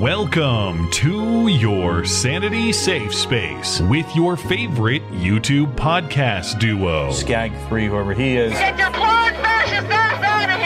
Welcome to your Sanity Safe Space with your favorite YouTube podcast duo. Skag 3, whoever he is. Get your plug fascist ass out of here!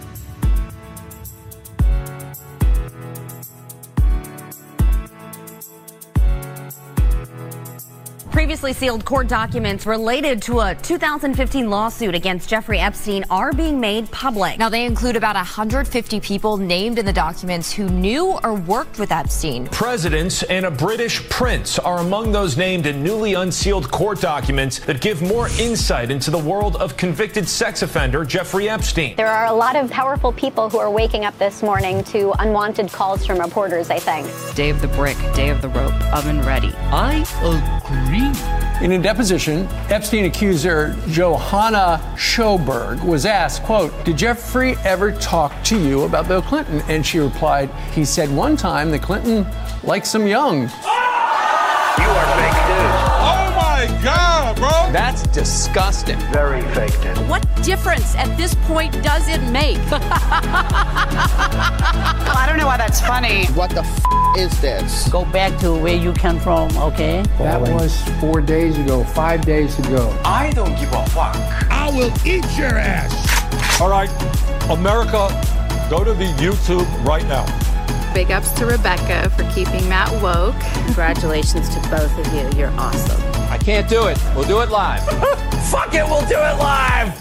Previously sealed court documents related to a 2015 lawsuit against Jeffrey Epstein are being made public. Now, they include about 150 people named in the documents who knew or worked with Epstein. Presidents and a British prince are among those named in newly unsealed court documents that give more insight into the world of convicted sex offender Jeffrey Epstein. There are a lot of powerful people who are waking up this morning to unwanted calls from reporters, I think. Day of the brick, day of the rope, oven ready. I agree. In a deposition, Epstein accuser Johanna Sjoberg was asked, quote, Did Jeffrey ever talk to you about Bill Clinton? And she replied, He said one time that Clinton likes him young. You are my God, bro! That's disgusting. Very fake news. What difference at this point does it make? I don't know why that's funny. What the f is this? Go back to where you come from, okay? That was four days ago, five days ago. I don't give a fuck. I will eat your ass. All right, America, go to the YouTube right now. Big ups to Rebecca for keeping Matt woke. Congratulations to both of you. You're awesome. I can't do it. We'll do it live. Fuck it, we'll do it live.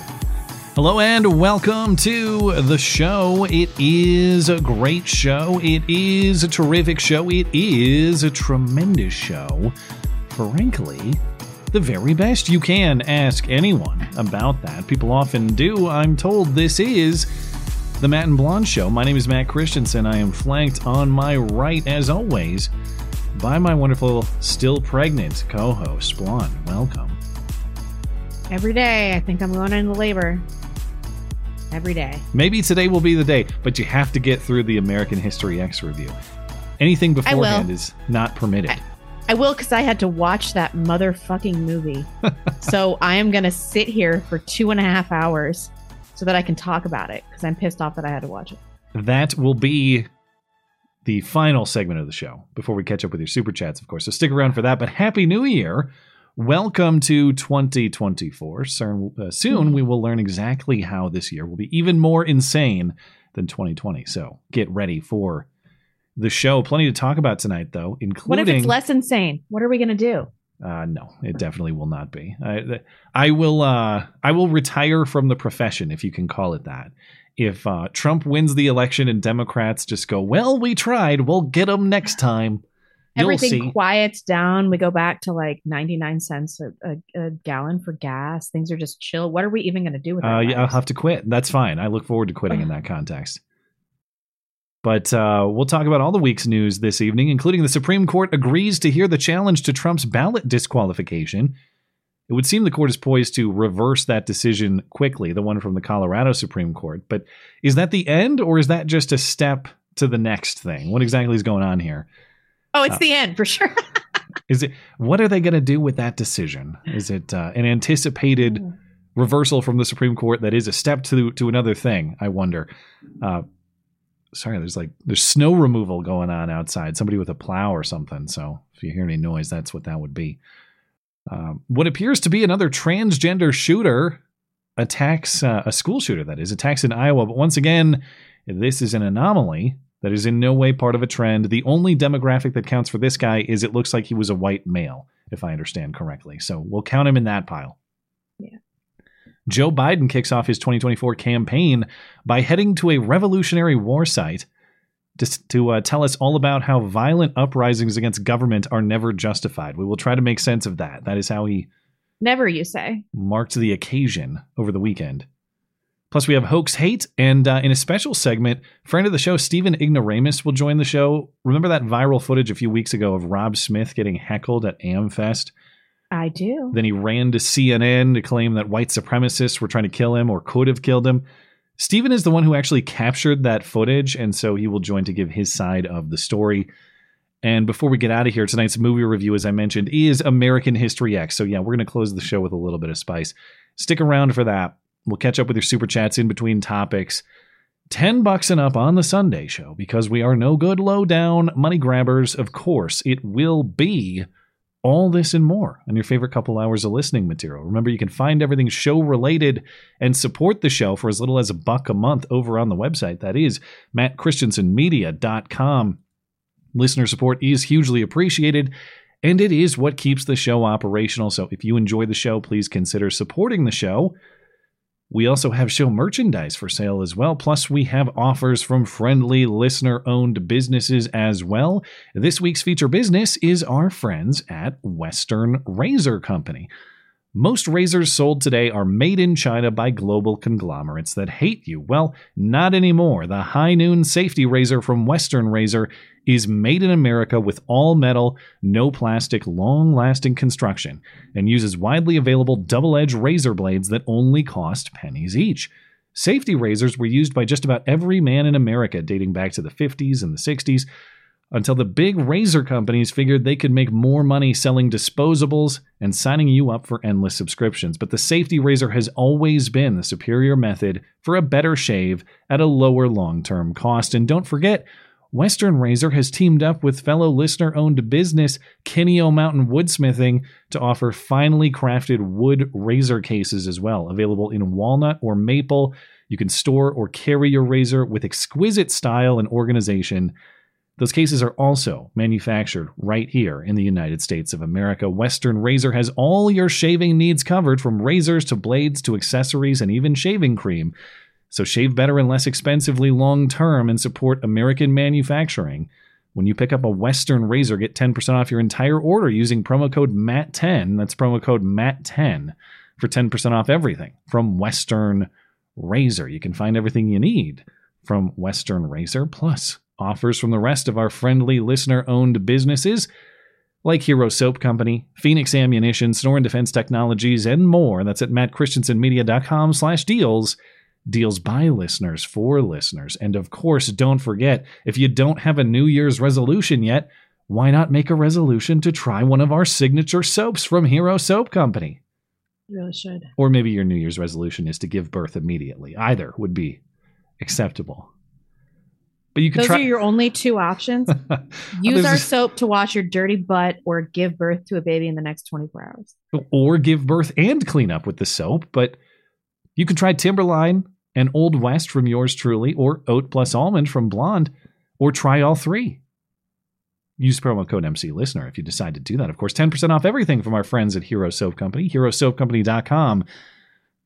Hello and welcome to the show. It is a great show. It is a terrific show. It is a tremendous show. Frankly, the very best you can ask anyone about that. People often do. I'm told this is the Matt and Blonde Show. My name is Matt Christiansen. I am flanked on my right, as always, by my wonderful, still pregnant co host, Blonde. Welcome. Every day, I think I'm going into labor. Every day. Maybe today will be the day, but you have to get through the American History X review. Anything beforehand is not permitted. I, I will because I had to watch that motherfucking movie. so I am going to sit here for two and a half hours so that I can talk about it because I'm pissed off that I had to watch it. That will be the final segment of the show before we catch up with your super chats, of course. So stick around for that. But Happy New Year! Welcome to 2024. Soon, uh, soon we will learn exactly how this year will be even more insane than 2020. So get ready for the show. Plenty to talk about tonight, though, including. What if it's less insane? What are we going to do? Uh, no, it definitely will not be. I, I will. Uh, I will retire from the profession, if you can call it that. If uh, Trump wins the election and Democrats just go, well, we tried, we'll get them next time. Everything quiets down. We go back to like 99 cents a, a, a, gallon for gas. Things are just chill. What are we even going to do with that? Uh, yeah, I'll have to quit. That's fine. I look forward to quitting in that context. But uh, we'll talk about all the week's news this evening, including the Supreme Court agrees to hear the challenge to Trump's ballot disqualification. It would seem the court is poised to reverse that decision quickly, the one from the Colorado Supreme Court. But is that the end, or is that just a step to the next thing? What exactly is going on here? Oh, it's uh, the end for sure. is it? What are they going to do with that decision? Is it uh, an anticipated reversal from the Supreme Court that is a step to to another thing? I wonder. Uh, sorry, there's like there's snow removal going on outside. Somebody with a plow or something. So if you hear any noise, that's what that would be. Um, what appears to be another transgender shooter attacks uh, a school shooter that is attacks in Iowa. But once again, this is an anomaly that is in no way part of a trend. The only demographic that counts for this guy is it looks like he was a white male, if I understand correctly. So we'll count him in that pile. Joe Biden kicks off his 2024 campaign by heading to a Revolutionary War site to, to uh, tell us all about how violent uprisings against government are never justified. We will try to make sense of that. That is how he. Never, you say. Marked the occasion over the weekend. Plus, we have Hoax Hate, and uh, in a special segment, friend of the show, Stephen Ignoramus, will join the show. Remember that viral footage a few weeks ago of Rob Smith getting heckled at AmFest? I do. Then he ran to CNN to claim that white supremacists were trying to kill him or could have killed him. Stephen is the one who actually captured that footage, and so he will join to give his side of the story. And before we get out of here, tonight's movie review, as I mentioned, is American History X. So, yeah, we're going to close the show with a little bit of spice. Stick around for that. We'll catch up with your super chats in between topics. 10 bucks and up on the Sunday show because we are no good low down money grabbers. Of course, it will be all this and more on your favorite couple hours of listening material. Remember, you can find everything show related and support the show for as little as a buck a month over on the website. That is mattchristiansenmedia.com. Listener support is hugely appreciated, and it is what keeps the show operational. So if you enjoy the show, please consider supporting the show. We also have show merchandise for sale as well. Plus, we have offers from friendly listener owned businesses as well. This week's feature business is our friends at Western Razor Company. Most razors sold today are made in China by global conglomerates that hate you. Well, not anymore. The High Noon Safety Razor from Western Razor is made in America with all metal, no plastic, long lasting construction, and uses widely available double edged razor blades that only cost pennies each. Safety razors were used by just about every man in America dating back to the 50s and the 60s until the big razor companies figured they could make more money selling disposables and signing you up for endless subscriptions. But the safety razor has always been the superior method for a better shave at a lower long term cost. And don't forget, Western Razor has teamed up with fellow listener owned business Kinney-O Mountain Woodsmithing to offer finely crafted wood razor cases as well, available in walnut or maple. You can store or carry your razor with exquisite style and organization. Those cases are also manufactured right here in the United States of America. Western Razor has all your shaving needs covered from razors to blades to accessories and even shaving cream. So shave better and less expensively long term and support American manufacturing. When you pick up a Western Razor, get 10% off your entire order using promo code MAT10. That's promo code MAT10 for 10% off everything from Western Razor. You can find everything you need from Western Razor Plus offers from the rest of our friendly listener owned businesses like Hero Soap Company, Phoenix Ammunition, Sonoran Defense Technologies, and more. That's at mattchristiansenmedia.com slash deals. Deals by listeners for listeners. And of course, don't forget, if you don't have a New Year's resolution yet, why not make a resolution to try one of our signature soaps from Hero Soap Company? You really should. Or maybe your New Year's resolution is to give birth immediately. Either would be acceptable. But you could Those try. are your only two options. Use our soap to wash your dirty butt or give birth to a baby in the next 24 hours. or give birth and clean up with the soap. But you can try Timberline and Old West from yours truly, or Oat plus Almond from Blonde, or try all three. Use promo code MC Listener if you decide to do that. Of course, 10% off everything from our friends at Hero Soap Company, herosoapcompany.com.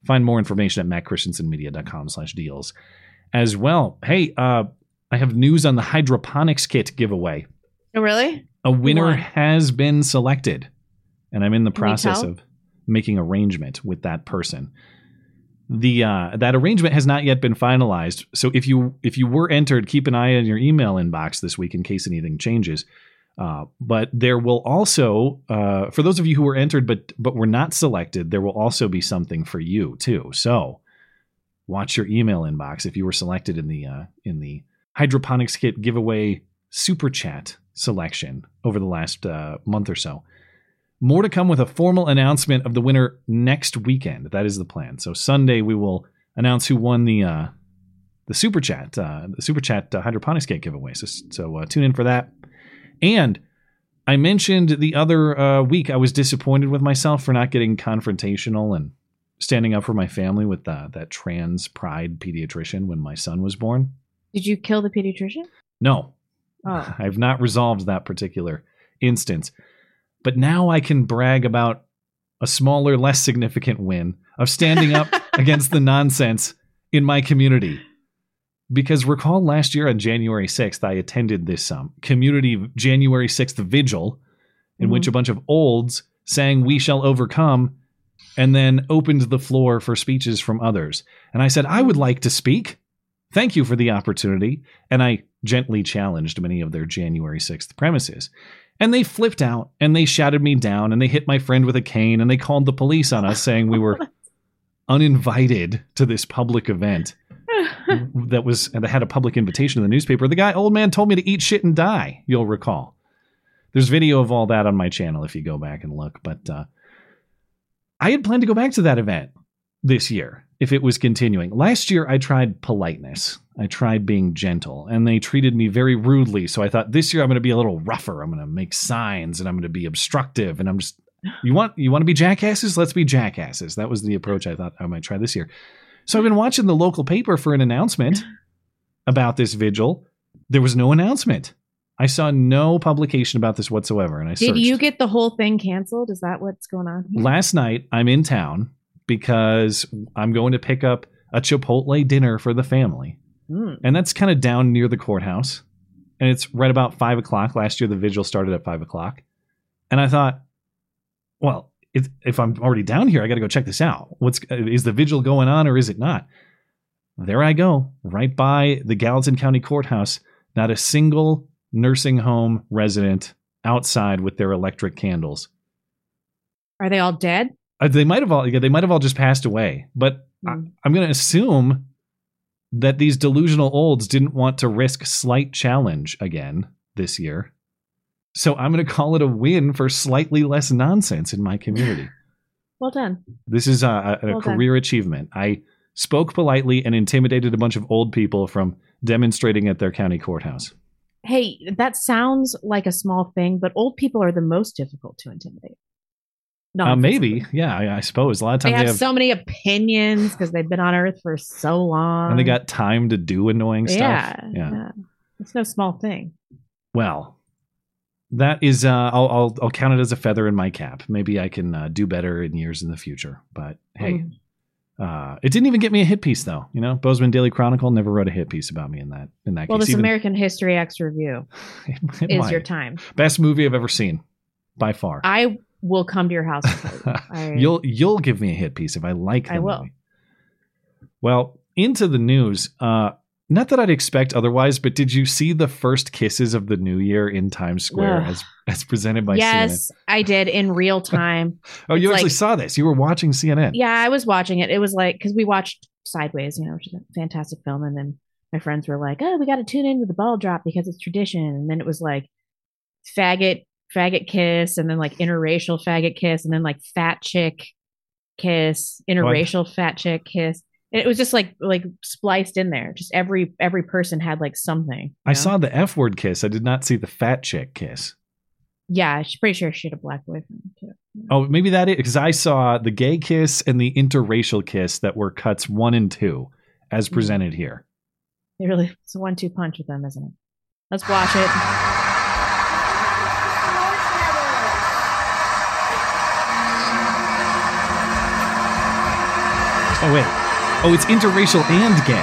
Find more information at mattchristiansenmedia.com slash deals as well. Hey, uh, I have news on the hydroponics kit giveaway. Oh, really? A winner won? has been selected, and I'm in the Can process of making arrangement with that person. The uh, that arrangement has not yet been finalized. So if you if you were entered, keep an eye on your email inbox this week in case anything changes. Uh, but there will also, uh, for those of you who were entered but but were not selected, there will also be something for you too. So watch your email inbox if you were selected in the uh, in the hydroponics kit giveaway super chat selection over the last uh, month or so. More to come with a formal announcement of the winner next weekend. That is the plan. So Sunday we will announce who won the uh, the super chat uh, the super chat uh, hydroponics kit giveaway. So, so uh, tune in for that. And I mentioned the other uh, week I was disappointed with myself for not getting confrontational and standing up for my family with uh, that trans pride pediatrician when my son was born. Did you kill the pediatrician? No, Oh. I've not resolved that particular instance. But now I can brag about a smaller, less significant win of standing up against the nonsense in my community. Because recall last year on January 6th, I attended this um, community January 6th vigil in which a bunch of olds sang We Shall Overcome and then opened the floor for speeches from others. And I said, I would like to speak. Thank you for the opportunity. And I gently challenged many of their January 6th premises. And they flipped out and they shouted me down and they hit my friend with a cane and they called the police on us saying we were uninvited to this public event that was and that had a public invitation in the newspaper. The guy, old man, told me to eat shit and die. You'll recall. There's video of all that on my channel if you go back and look. But uh, I had planned to go back to that event this year if it was continuing. Last year, I tried politeness. I tried being gentle, and they treated me very rudely. So I thought this year I'm going to be a little rougher. I'm going to make signs, and I'm going to be obstructive, and I'm just. You want you want to be jackasses? Let's be jackasses. That was the approach I thought I might try this year. So I've been watching the local paper for an announcement about this vigil. There was no announcement. I saw no publication about this whatsoever, and I Did searched. you get the whole thing canceled? Is that what's going on? here? Last night, I'm in town because I'm going to pick up a Chipotle dinner for the family. Hmm. And that's kind of down near the courthouse. And it's right about five o'clock. Last year, the vigil started at five o'clock. And I thought, well, if, if I'm already down here, I got to go check this out. What's is the vigil going on or is it not? There I go, right by the Gallatin County Courthouse. Not a single nursing home resident outside with their electric candles. Are they all dead? Uh, they might have all yeah, they might have all just passed away. But I, I'm going to assume that these delusional olds didn't want to risk slight challenge again this year. So I'm going to call it a win for slightly less nonsense in my community. Well done. This is a, a, a Well done. career achievement. I spoke politely and intimidated a bunch of old people from demonstrating at their county courthouse. Hey, that sounds like a small thing, but old people are the most difficult to intimidate. No, uh, maybe, yeah, I, I suppose. A lot of they times have, they have, so many opinions because they've been on Earth for so long, and they got time to do annoying stuff. yeah, yeah. It's no small thing. Well, that is, uh, I'll, I'll, I'll count it as a feather in my cap. Maybe I can uh, do better in years in the future. But hey, uh, it didn't even get me a hit piece though. You know, Bozeman Daily Chronicle never wrote a hit piece about me in that in that Well, case. this Even- American History X review it is might. your time. best movie I've ever seen by far. I will come to your house. I, you'll you'll give me a hit piece if I like. The I will. Movie. Well, into the news. Uh, not that I'd expect otherwise, but did you see the first kisses of the new year in Times Square Ugh. as as presented by CNN? yes, I did in real time. Oh, you actually like- saw this. You were watching CNN. Yeah, I was watching it. It was like because we watched Sideways, you know, which is a fantastic film, and then my friends were like, "Oh, we got to tune into the ball drop because it's tradition." And then it was like faggot, faggot kiss, and then like interracial faggot kiss, and then like fat chick kiss, interracial fat chick kiss. And it was just like like spliced in there. Just every every person had like something. I know? saw the F word kiss. I did not see the fat chick kiss. Yeah, she's pretty sure she had a black boyfriend too. Oh, maybe that is because I saw the gay kiss and the interracial kiss that were cuts one and two as Mm-hmm. presented here. It really it's a one two punch with them, isn't it? Let's watch it. Oh wait. Oh, it's interracial and gay.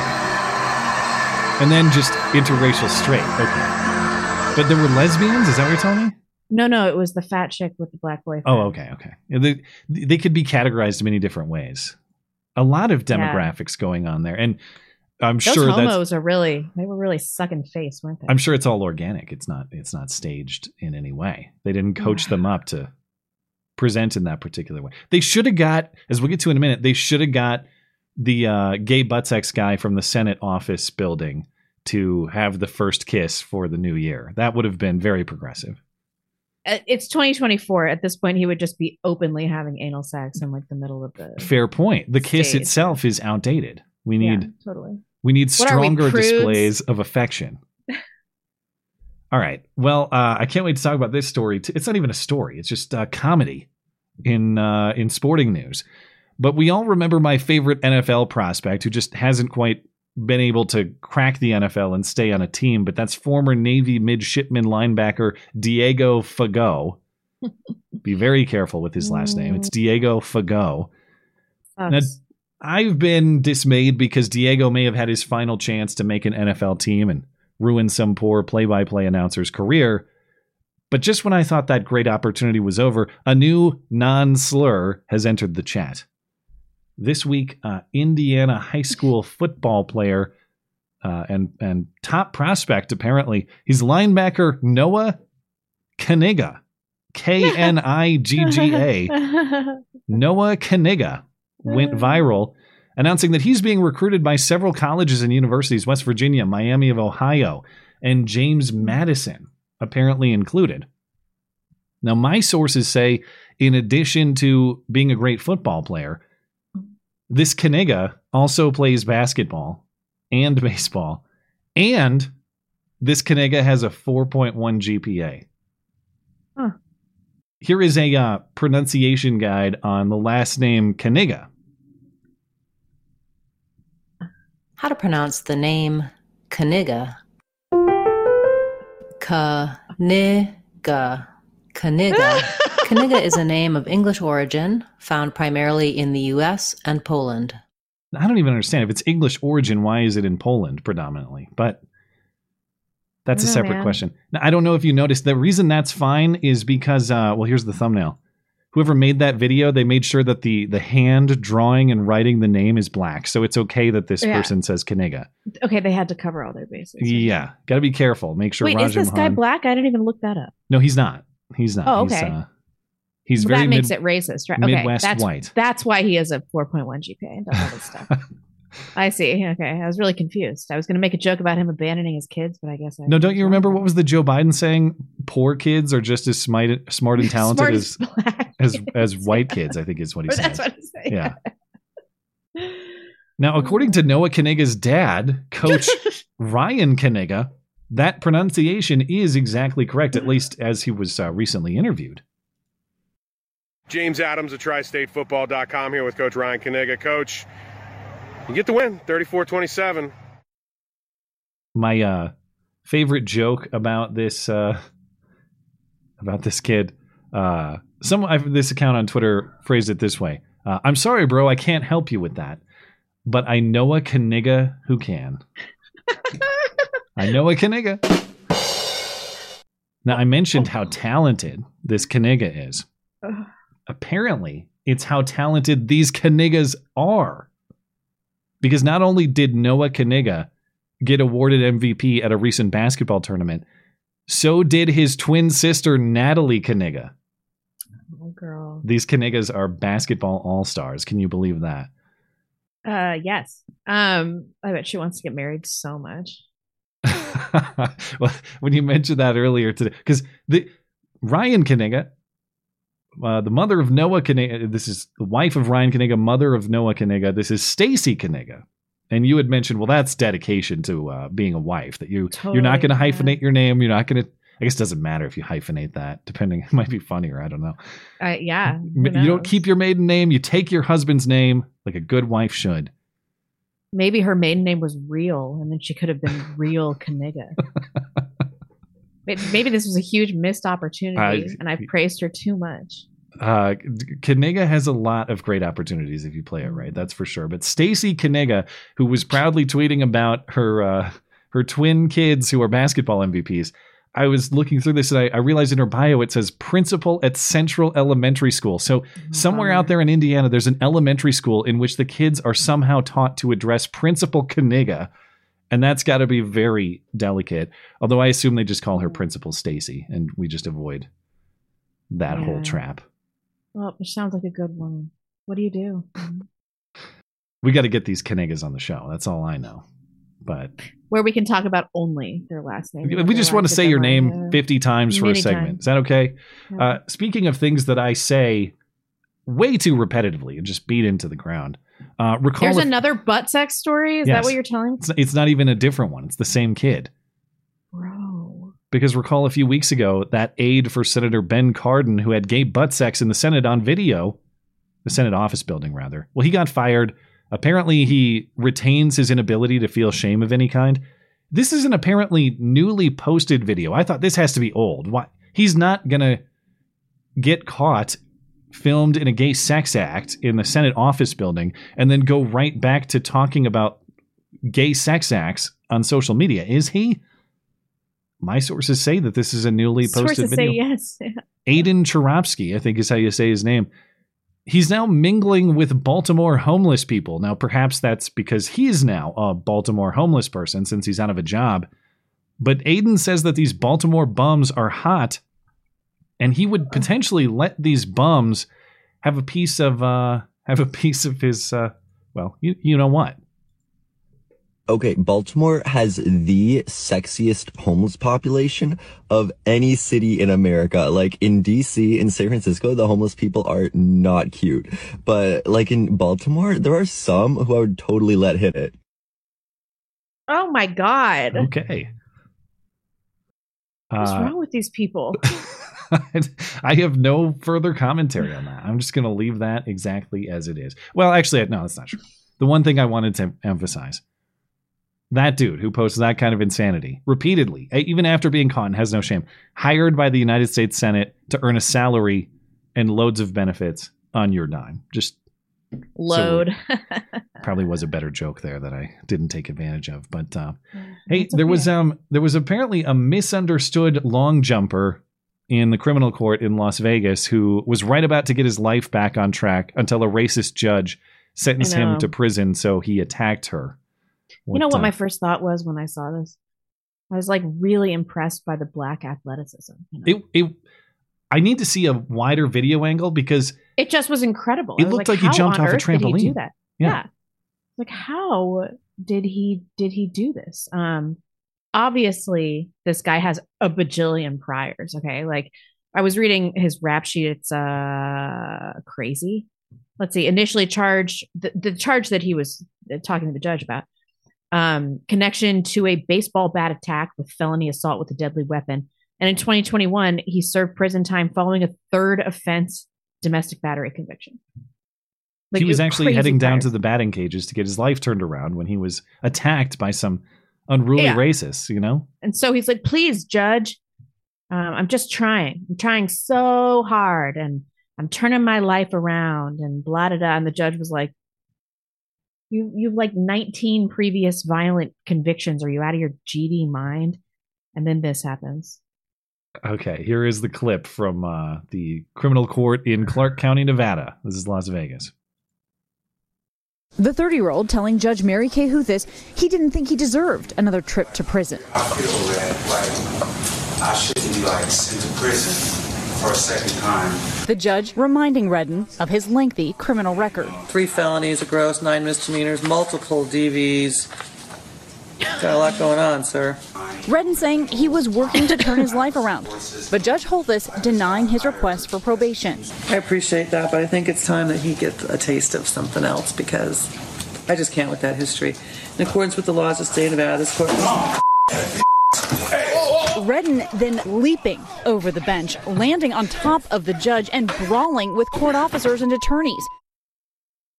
And then just interracial straight. Okay. But there were lesbians? Is that what you're telling me? No, no, it was the fat chick with the black boyfriend. Oh, okay, okay. They, they could be categorized many different ways. A lot of Yeah. demographics going on there. And I'm Those sure that's homos are really they were really sucking face, weren't they? I'm sure it's all organic. It's not it's not staged in any way. They didn't coach them up to present in that particular way. They should have got, as we'll get to in a minute, they should have got the uh, gay butt sex guy from the Senate office building to have the first kiss for the new year. That would have been very progressive. Uh, It's 2024. At this point, he would just be openly having anal sex in like the middle of the. Fair point. The kiss Stage. itself is outdated. We need Yeah, totally. We need are we, stronger displays of affection. All right. Well, uh, I can't wait to talk about this story. T- It's not even a story. It's just uh, comedy in uh, in sporting news. But we all remember my favorite NFL prospect who just hasn't quite been able to crack the NFL and stay on a team. But that's former Navy midshipman linebacker Diego Fagot. Be very careful with his last name. It's Diego Fagot. Now, I've been dismayed because Diego may have had his final chance to make an NFL team and ruin some poor play by play announcer's career. But just when I thought that great opportunity was over, a new non slur has entered the chat. This week, uh, Indiana high school football player uh, and, and top prospect, apparently, he's linebacker Noah Knigga, K N I G G A, Noah Knigga, went viral, announcing that he's being recruited by several colleges and universities, West Virginia, Miami of Ohio, and James Madison, apparently included. Now, my sources say, in addition to being a great football player, this Knigga also plays basketball and baseball, and this Knigga has a 4.1 GPA. Huh. Here is a uh, pronunciation guide on the last name Knigga. How to pronounce the name Knigga? Knigga. Knigga. Knigga is a name of English origin found primarily in the US and Poland. I don't even understand if it's English origin. Why is it in Poland predominantly? But that's a know, separate man. question. Now, I don't know if you noticed. The reason that's fine is because, uh, well, here's the thumbnail. Whoever made that video, they made sure that the the hand drawing and writing the name is black, so it's okay that this Yeah. person says Knigga. okay, they had to cover all their bases. Yeah, got to be careful. Make sure. Wait, is Rajam this guy black? I didn't even look that up. No, he's not. He's not. Oh, He's, okay. uh, he's Well, very that makes mid- it racist, right? Okay, Midwest that's, white. That's why he has a 4.1 GPA and all this stuff. I see. Okay, I was really confused. I was going to make a joke about him abandoning his kids, but I guess I No, don't you remember what was the Joe Biden saying? Poor kids are just as smart, smart and talented as as as white kids. I think is what he said. that's what I say. Yeah. Now, according to Noah Knigga's dad, Coach Ryan Knigga, that pronunciation is exactly correct, at least as he was uh, recently interviewed. James Adams of TriStateFootball.com here with Coach Ryan Knigga. Coach, you get the win, 34-27. My uh, favorite joke about this uh, about this kid, uh, some I've, this account on Twitter phrased it this way: uh, "I'm sorry, bro, I can't help you with that, but I know a Knigga who can." I know a Knigga. Now I mentioned how talented this Knigga is. Apparently, it's how talented these Kniggas are. Because not only did Noah Knigga get awarded MVP at a recent basketball tournament, so did his twin sister Natalie Knigga. Oh, girl. These Kniggas are basketball all stars. Can you believe that? Uh, yes. Um, I bet she wants to get married so much. well, when you mentioned that earlier today, because the Ryan Knigga, uh, the mother of Noah Knigga, this is the wife of Ryan Knigga, mother of Noah Knigga. This is Stacy Knigga. And you had mentioned, well, that's dedication to uh, being a wife. That you you're not going to hyphenate your name. You're not going to. I guess it doesn't matter if you hyphenate that. Depending, it might be funnier. I don't know. Uh, yeah. you don't keep your maiden name. You take your husband's name like a good wife should. Maybe her maiden name was real, and then she could have been real Knigga. Maybe- this was a huge missed opportunity, I- and I've praised her too much. Uh, Knigga has a lot of great opportunities if you play it right. That's for sure. But Stacy Knigga, who was proudly tweeting about her uh, her twin kids who are basketball MVPs, I was looking through this and I, I realized in her bio it says principal at Central Elementary School. So somewhere out there in Indiana, there's an elementary school in which the kids are somehow taught to address Principal Knigga. And that's got to be very delicate. Although I assume they just call her Principal Stacy, and we just avoid that whole trap. Well, it sounds like a good woman. What do you do? We got to get these Kniggas on the show. That's all I know. But Where we can talk about only their last name. we just want to say your name 50 times for a segment. times. Is that okay? Yeah. Uh, speaking of things that I say way too repetitively and just beat into the ground, uh, recall There's if- another butt sex story. Is Yes. that what you're telling? it's, it's not even a different one. It's the same kid. Bro. Because recall a few weeks ago that aide for Senator Ben Cardin, who had gay butt sex in the Senate on video, the Senate office building, rather. Well, he got fired. Apparently, he retains his inability to feel shame of any kind. This is an apparently newly posted video. I thought this has to be old. Why? He's not going to get caught filmed in a gay sex act in the Senate office building and then go right back to talking about gay sex acts on social media, is he? My sources say that this is a newly posted Sources video. say yes. Aiden Charovsky, I think is how you say his name. He's now mingling with Baltimore homeless people. Now, perhaps that's because he's now a Baltimore homeless person since he's out of a job. But Aiden says that these Baltimore bums are hot and he would potentially let these bums have a piece of uh have a piece of his uh well, you you know what? Okay, Baltimore has the sexiest homeless population of any city in America. Like in DC, in San Francisco, the homeless people are not cute. But like in Baltimore, there are some who I would totally let hit it. Oh my god. Okay. What's Uh, wrong with these people? I have no further commentary on that. I'm just going to leave that exactly as it is. Well, actually, no, that's not true. The one thing I wanted to emphasize that dude who posts that kind of insanity repeatedly, even after being caught and has no shame, hired by the United States Senate to earn a salary and loads of benefits on your dime. Just Load. probably was a better joke there that I didn't take advantage of. But uh, hey, That's there was um there was apparently a misunderstood long jumper in the criminal court in Las Vegas who was right about to get his life back on track until a racist judge sentenced him to prison. So he attacked her. you know what uh, my first thought was when I saw this? I was like really impressed by the black athleticism. You know? it, it I need to see a wider video angle because It just was incredible. It was looked like he jumped off a earth did he trampoline. do that? Yeah. Yeah. Like how did he did he do this? Um obviously this guy has a bajillion priors, okay? Like I was reading his rap sheet it's uh crazy. Let's see. Initially charged the, the charge that he was uh, talking to the judge about um connection to a baseball bat attack with felony assault with a deadly weapon. And in 2021, he served prison time following a third offense domestic battery conviction. Like, he was actually heading down to the batting cages to get his life turned around when he was attacked by some unruly Yeah. racists, you know? And so he's like, please, judge, um, I'm just trying. I'm trying so hard and I'm turning my life around and blah, blah, blah. And the judge was like, you, you've like 19 previous violent convictions. Are you out of your GD mind? And then this happens. Okay, here is the clip from uh, the criminal court in Clark County, Nevada. This is Las Vegas. The 30 year old telling Judge Mary Kay Holthus he didn't think he deserved another trip to prison. I feel that like I shouldn't be like sent to prison for a second time. The judge reminding Redden of his lengthy criminal record. Three felonies, a gross, nine misdemeanors, multiple DVs. Got a lot going on, sir. Redden saying he was working to turn his life around, but Judge Holthus denying his request for probation. I appreciate that, but I think it's time that he gets a taste of something else because I just can't with that history. In accordance with the laws of the state of Nevada, this court. Redden then leaping over the bench, landing on top of the judge and brawling with court officers and attorneys.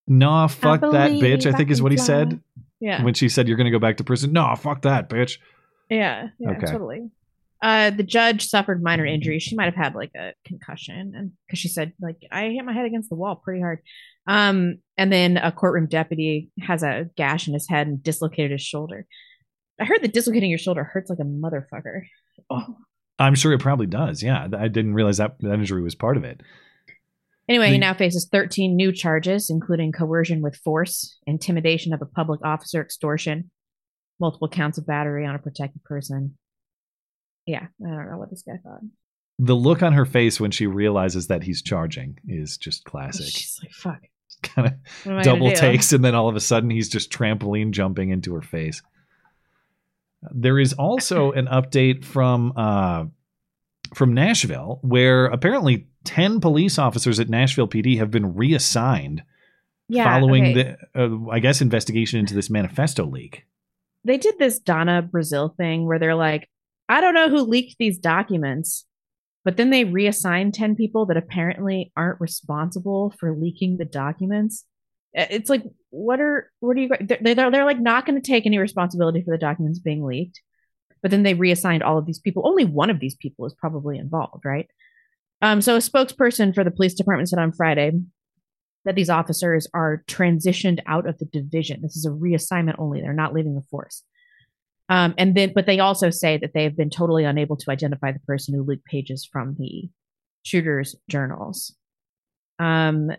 Nah, fuck that bitch, I I think is what he said. Yeah. When she said you're going to go back to prison. No, fuck that bitch. Yeah, yeah, Okay. totally. Uh, the judge suffered minor injuries. She might have had like a concussion, and because she said like I hit my head against the wall pretty hard. Um, and then a courtroom deputy has a gash in his head and dislocated his shoulder. I heard that dislocating your shoulder hurts like a motherfucker. Oh. I'm sure it probably does. Yeah, I didn't realize that that injury was part of it. Anyway, The- he now faces 13 new charges, including coercion with force, intimidation of a public officer, extortion, multiple counts of battery on a protected person. Yeah, I don't know what this guy thought. The look on her face when she realizes that he's charging is just classic. She's like, fuck. kind of What am I double takes, and then all of a sudden he's just trampoline jumping into her face. There is also an update from uh, from Nashville, where apparently ten police officers at Nashville PD have been reassigned Yeah, following okay. the, uh, I guess, investigation into this manifesto leak. They did this Donna Brazile thing where they're like, I don't know who leaked these documents, but then they reassign 10 people that apparently aren't responsible for leaking the documents. It's like, what are, what are you, they're, they're, they're like not going to take any responsibility for the documents being leaked. But then they reassigned all of these people. Only one of these people is probably involved, right? Um, so a spokesperson for the police department said on Friday that these officers are transitioned out of the division. This is a reassignment only. They're not leaving the force. Um, and then, but they also say that they have been totally unable to identify the person who leaked pages from the shooter's journals. Um,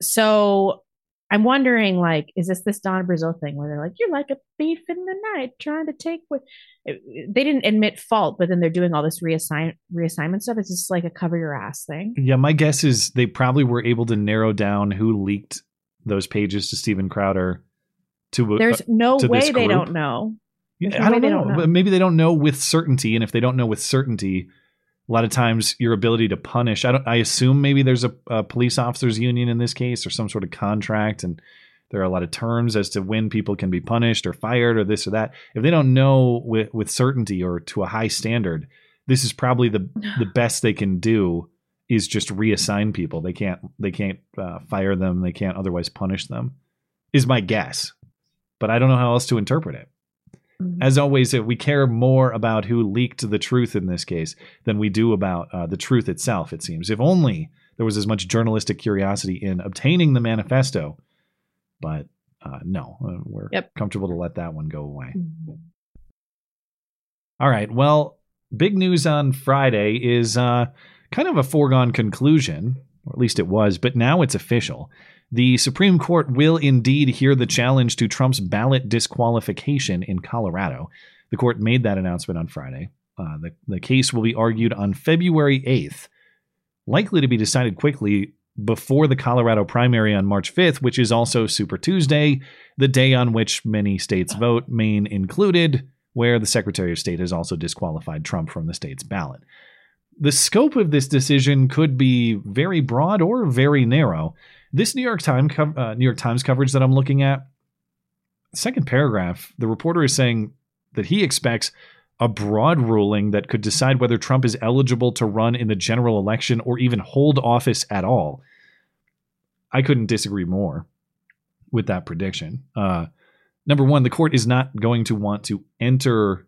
so I'm wondering, like, is this this Donna Brazile thing where they're like, "You're like a thief in the night, trying to take what?" They didn't admit fault, but then they're doing all this reassign reassignment stuff. It's just like a cover your ass thing. Yeah, my guess is they probably were able to narrow down who leaked those pages to Steven Crowder. To uh, there's no to way they don't know. Yeah, I don't know. don't know, but maybe they don't know with certainty, and if they don't know with certainty, a lot of times your ability to punish. I don't. I assume maybe there's a, a police officers union in this case or some sort of contract, and there are a lot of terms as to when people can be punished or fired or this or that. If they don't know with with certainty or to a high standard, this is probably the the best they can do is just reassign people. They can't they can't uh, fire them. They can't otherwise punish them. Is my guess, but I don't know how else to interpret it. Mm-hmm. As always, we care more about who leaked the truth in this case than we do about uh, the truth itself. It seems. If only there was as much journalistic curiosity in obtaining the manifesto, but uh, no, uh, we're yep. comfortable to let that one go away. Mm-hmm. All right. Well, big news on Friday is uh, kind of a foregone conclusion, or at least it was, but now it's official. The Supreme Court will indeed hear the challenge to Trump's ballot disqualification in Colorado. The court made that announcement on Friday. Uh, the, the case will be argued on February 8th, likely to be decided quickly before the Colorado primary on March 5th, which is also Super Tuesday, the day on which many states vote, Maine included, where the Secretary of State has also disqualified Trump from the state's ballot the scope of this decision could be very broad or very narrow. This New York Times uh, New York Times coverage that I'm looking at, second paragraph, the reporter is saying that he expects a broad ruling that could decide whether Trump is eligible to run in the general election or even hold office at all. I couldn't disagree more with that prediction. Uh, number one, the court is not going to want to enter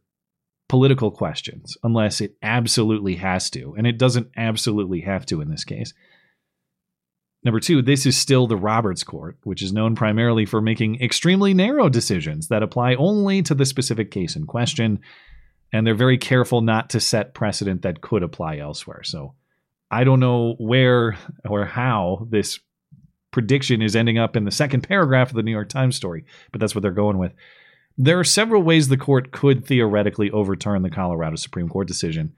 political questions unless it absolutely has to. And it doesn't absolutely have to in this case. Number two, this is still the Roberts Court, which is known primarily for making extremely narrow decisions that apply only to the specific case in question. And they're very careful not to set precedent that could apply elsewhere. So I don't know where or how this prediction is ending up in the second paragraph of the New York Times story, but that's what they're going with. There are several ways the court could theoretically overturn the Colorado Supreme Court decision.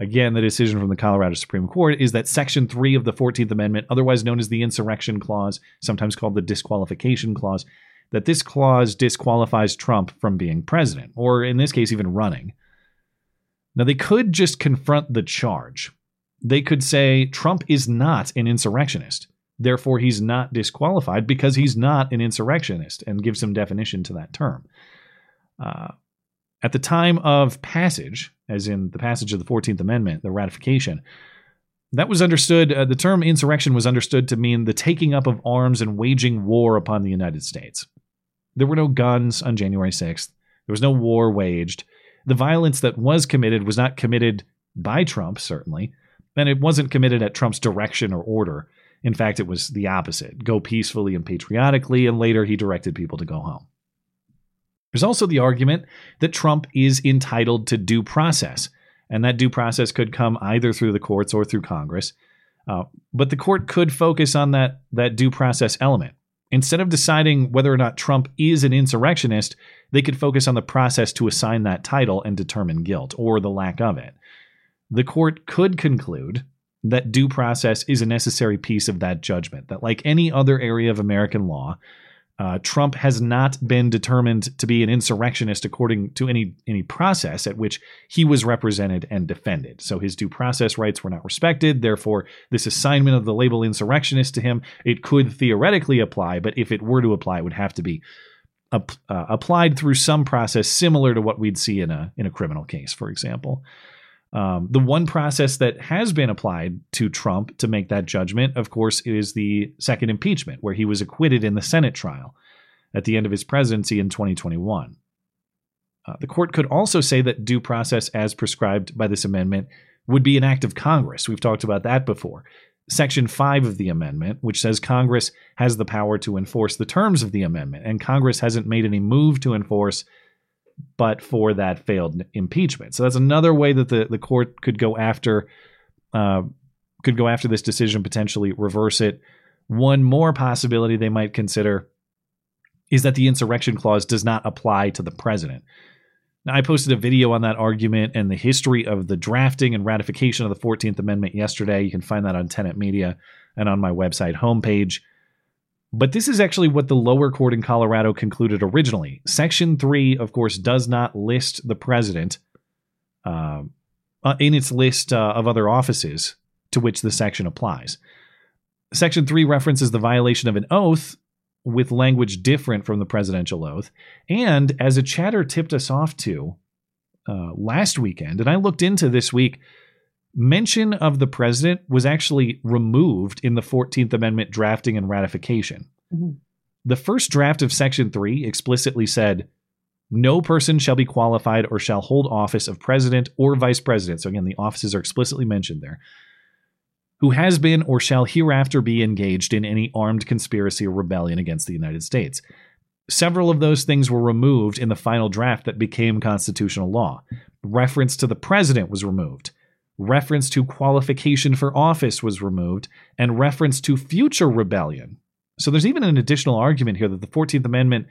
Again, the decision from the Colorado Supreme Court is that Section 3 of the 14th Amendment, otherwise known as the Insurrection Clause, sometimes called the Disqualification Clause, that this clause disqualifies Trump from being president, or in this case, even running. Now, they could just confront the charge. They could say Trump is not an insurrectionist. Therefore, he's not disqualified because he's not an insurrectionist and give some definition to that term. Uh, at the time of passage, as in the passage of the 14th Amendment, the ratification, that was understood, uh, the term insurrection was understood to mean the taking up of arms and waging war upon the United States. There were no guns on January 6th, there was no war waged. The violence that was committed was not committed by Trump, certainly, and it wasn't committed at Trump's direction or order. In fact, it was the opposite go peacefully and patriotically, and later he directed people to go home. There's also the argument that Trump is entitled to due process, and that due process could come either through the courts or through Congress. Uh, but the court could focus on that, that due process element. Instead of deciding whether or not Trump is an insurrectionist, they could focus on the process to assign that title and determine guilt or the lack of it. The court could conclude that due process is a necessary piece of that judgment, that, like any other area of American law, uh, Trump has not been determined to be an insurrectionist according to any any process at which he was represented and defended. So his due process rights were not respected. Therefore, this assignment of the label insurrectionist to him it could theoretically apply, but if it were to apply, it would have to be uh, applied through some process similar to what we'd see in a in a criminal case, for example. Um, the one process that has been applied to Trump to make that judgment, of course, is the second impeachment, where he was acquitted in the Senate trial at the end of his presidency in 2021. Uh, the court could also say that due process, as prescribed by this amendment, would be an act of Congress. We've talked about that before. Section 5 of the amendment, which says Congress has the power to enforce the terms of the amendment, and Congress hasn't made any move to enforce but for that failed impeachment. So that's another way that the, the court could go after uh, could go after this decision, potentially reverse it, One more possibility they might consider is that the insurrection clause does not apply to the president. Now, I posted a video on that argument and the history of the drafting and ratification of the 14th Amendment yesterday. You can find that on Tenet Media and on my website homepage. But this is actually what the lower court in Colorado concluded originally. Section 3, of course, does not list the president uh, in its list uh, of other offices to which the section applies. Section 3 references the violation of an oath with language different from the presidential oath. And as a chatter tipped us off to uh, last weekend, and I looked into this week, mention of the president was actually removed in the 14th Amendment drafting and ratification. Mm-hmm. The first draft of Section 3 explicitly said, no person shall be qualified or shall hold office of president or vice president. So, again, the offices are explicitly mentioned there who has been or shall hereafter be engaged in any armed conspiracy or rebellion against the United States. Several of those things were removed in the final draft that became constitutional law. Reference to the president was removed. Reference to qualification for office was removed, and reference to future rebellion. So there's even an additional argument here that the 14th Amendment,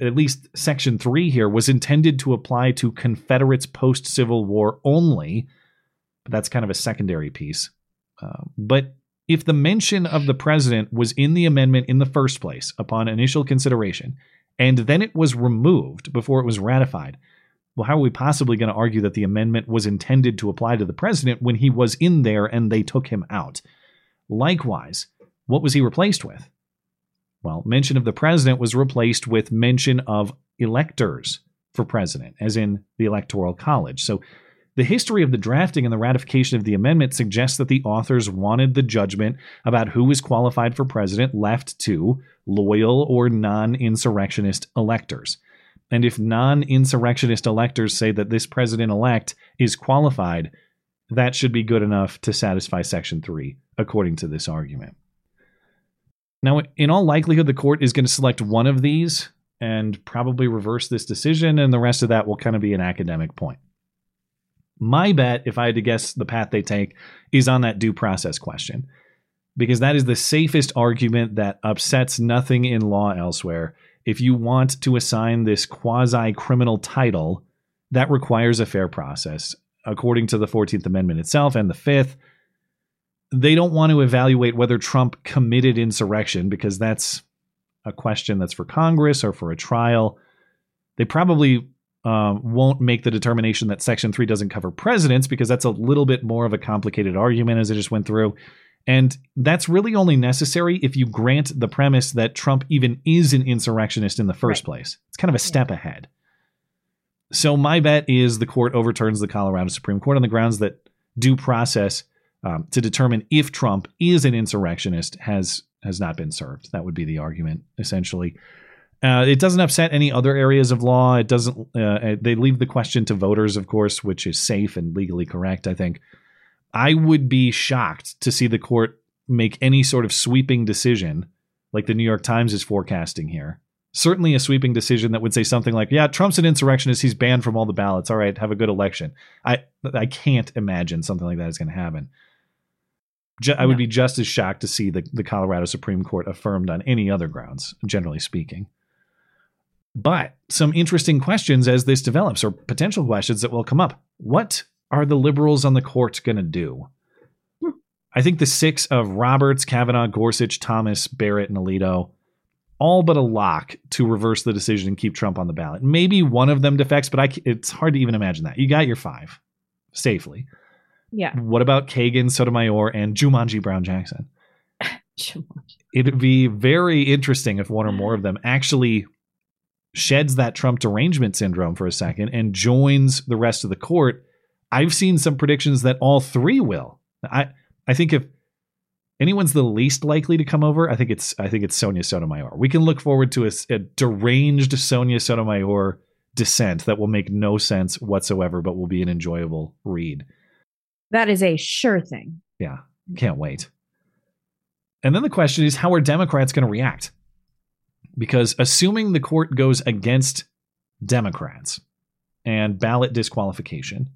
at least Section 3 here, was intended to apply to Confederates post Civil War only. But that's kind of a secondary piece. Uh, but if the mention of the president was in the amendment in the first place upon initial consideration, and then it was removed before it was ratified, well, how are we possibly going to argue that the amendment was intended to apply to the president when he was in there and they took him out? Likewise, what was he replaced with? Well, mention of the president was replaced with mention of electors for president, as in the Electoral College. So the history of the drafting and the ratification of the amendment suggests that the authors wanted the judgment about who was qualified for president left to loyal or non insurrectionist electors. And if non insurrectionist electors say that this president elect is qualified, that should be good enough to satisfy Section 3, according to this argument. Now, in all likelihood, the court is going to select one of these and probably reverse this decision, and the rest of that will kind of be an academic point. My bet, if I had to guess the path they take, is on that due process question, because that is the safest argument that upsets nothing in law elsewhere. If you want to assign this quasi criminal title, that requires a fair process. According to the 14th Amendment itself and the 5th, they don't want to evaluate whether Trump committed insurrection because that's a question that's for Congress or for a trial. They probably um, won't make the determination that Section 3 doesn't cover presidents because that's a little bit more of a complicated argument as I just went through. And that's really only necessary if you grant the premise that Trump even is an insurrectionist in the first right. place. It's kind of a step yeah. ahead. So my bet is the court overturns the Colorado Supreme Court on the grounds that due process um, to determine if Trump is an insurrectionist has has not been served. That would be the argument essentially. Uh, it doesn't upset any other areas of law. It doesn't. Uh, they leave the question to voters, of course, which is safe and legally correct. I think. I would be shocked to see the court make any sort of sweeping decision like the New York Times is forecasting here. Certainly a sweeping decision that would say something like, "Yeah, Trump's an insurrectionist. He's banned from all the ballots. All right, have a good election." I I can't imagine something like that is going to happen. I would be just as shocked to see the, the Colorado Supreme Court affirmed on any other grounds, generally speaking. But some interesting questions as this develops, or potential questions that will come up. What are the liberals on the court going to do? Hmm. I think the six of Roberts, Kavanaugh, Gorsuch, Thomas, Barrett, and Alito, all but a lock to reverse the decision and keep Trump on the ballot. Maybe one of them defects, but I, it's hard to even imagine that. You got your five safely. Yeah. What about Kagan, Sotomayor, and Jumanji Brown Jackson? It'd be very interesting if one or more of them actually sheds that Trump derangement syndrome for a second and joins the rest of the court, I've seen some predictions that all three will. I I think if anyone's the least likely to come over, I think it's I think it's Sonia Sotomayor. We can look forward to a, a deranged Sonia Sotomayor descent that will make no sense whatsoever, but will be an enjoyable read. That is a sure thing. Yeah, can't wait. And then the question is, how are Democrats going to react? because assuming the court goes against Democrats and ballot disqualification,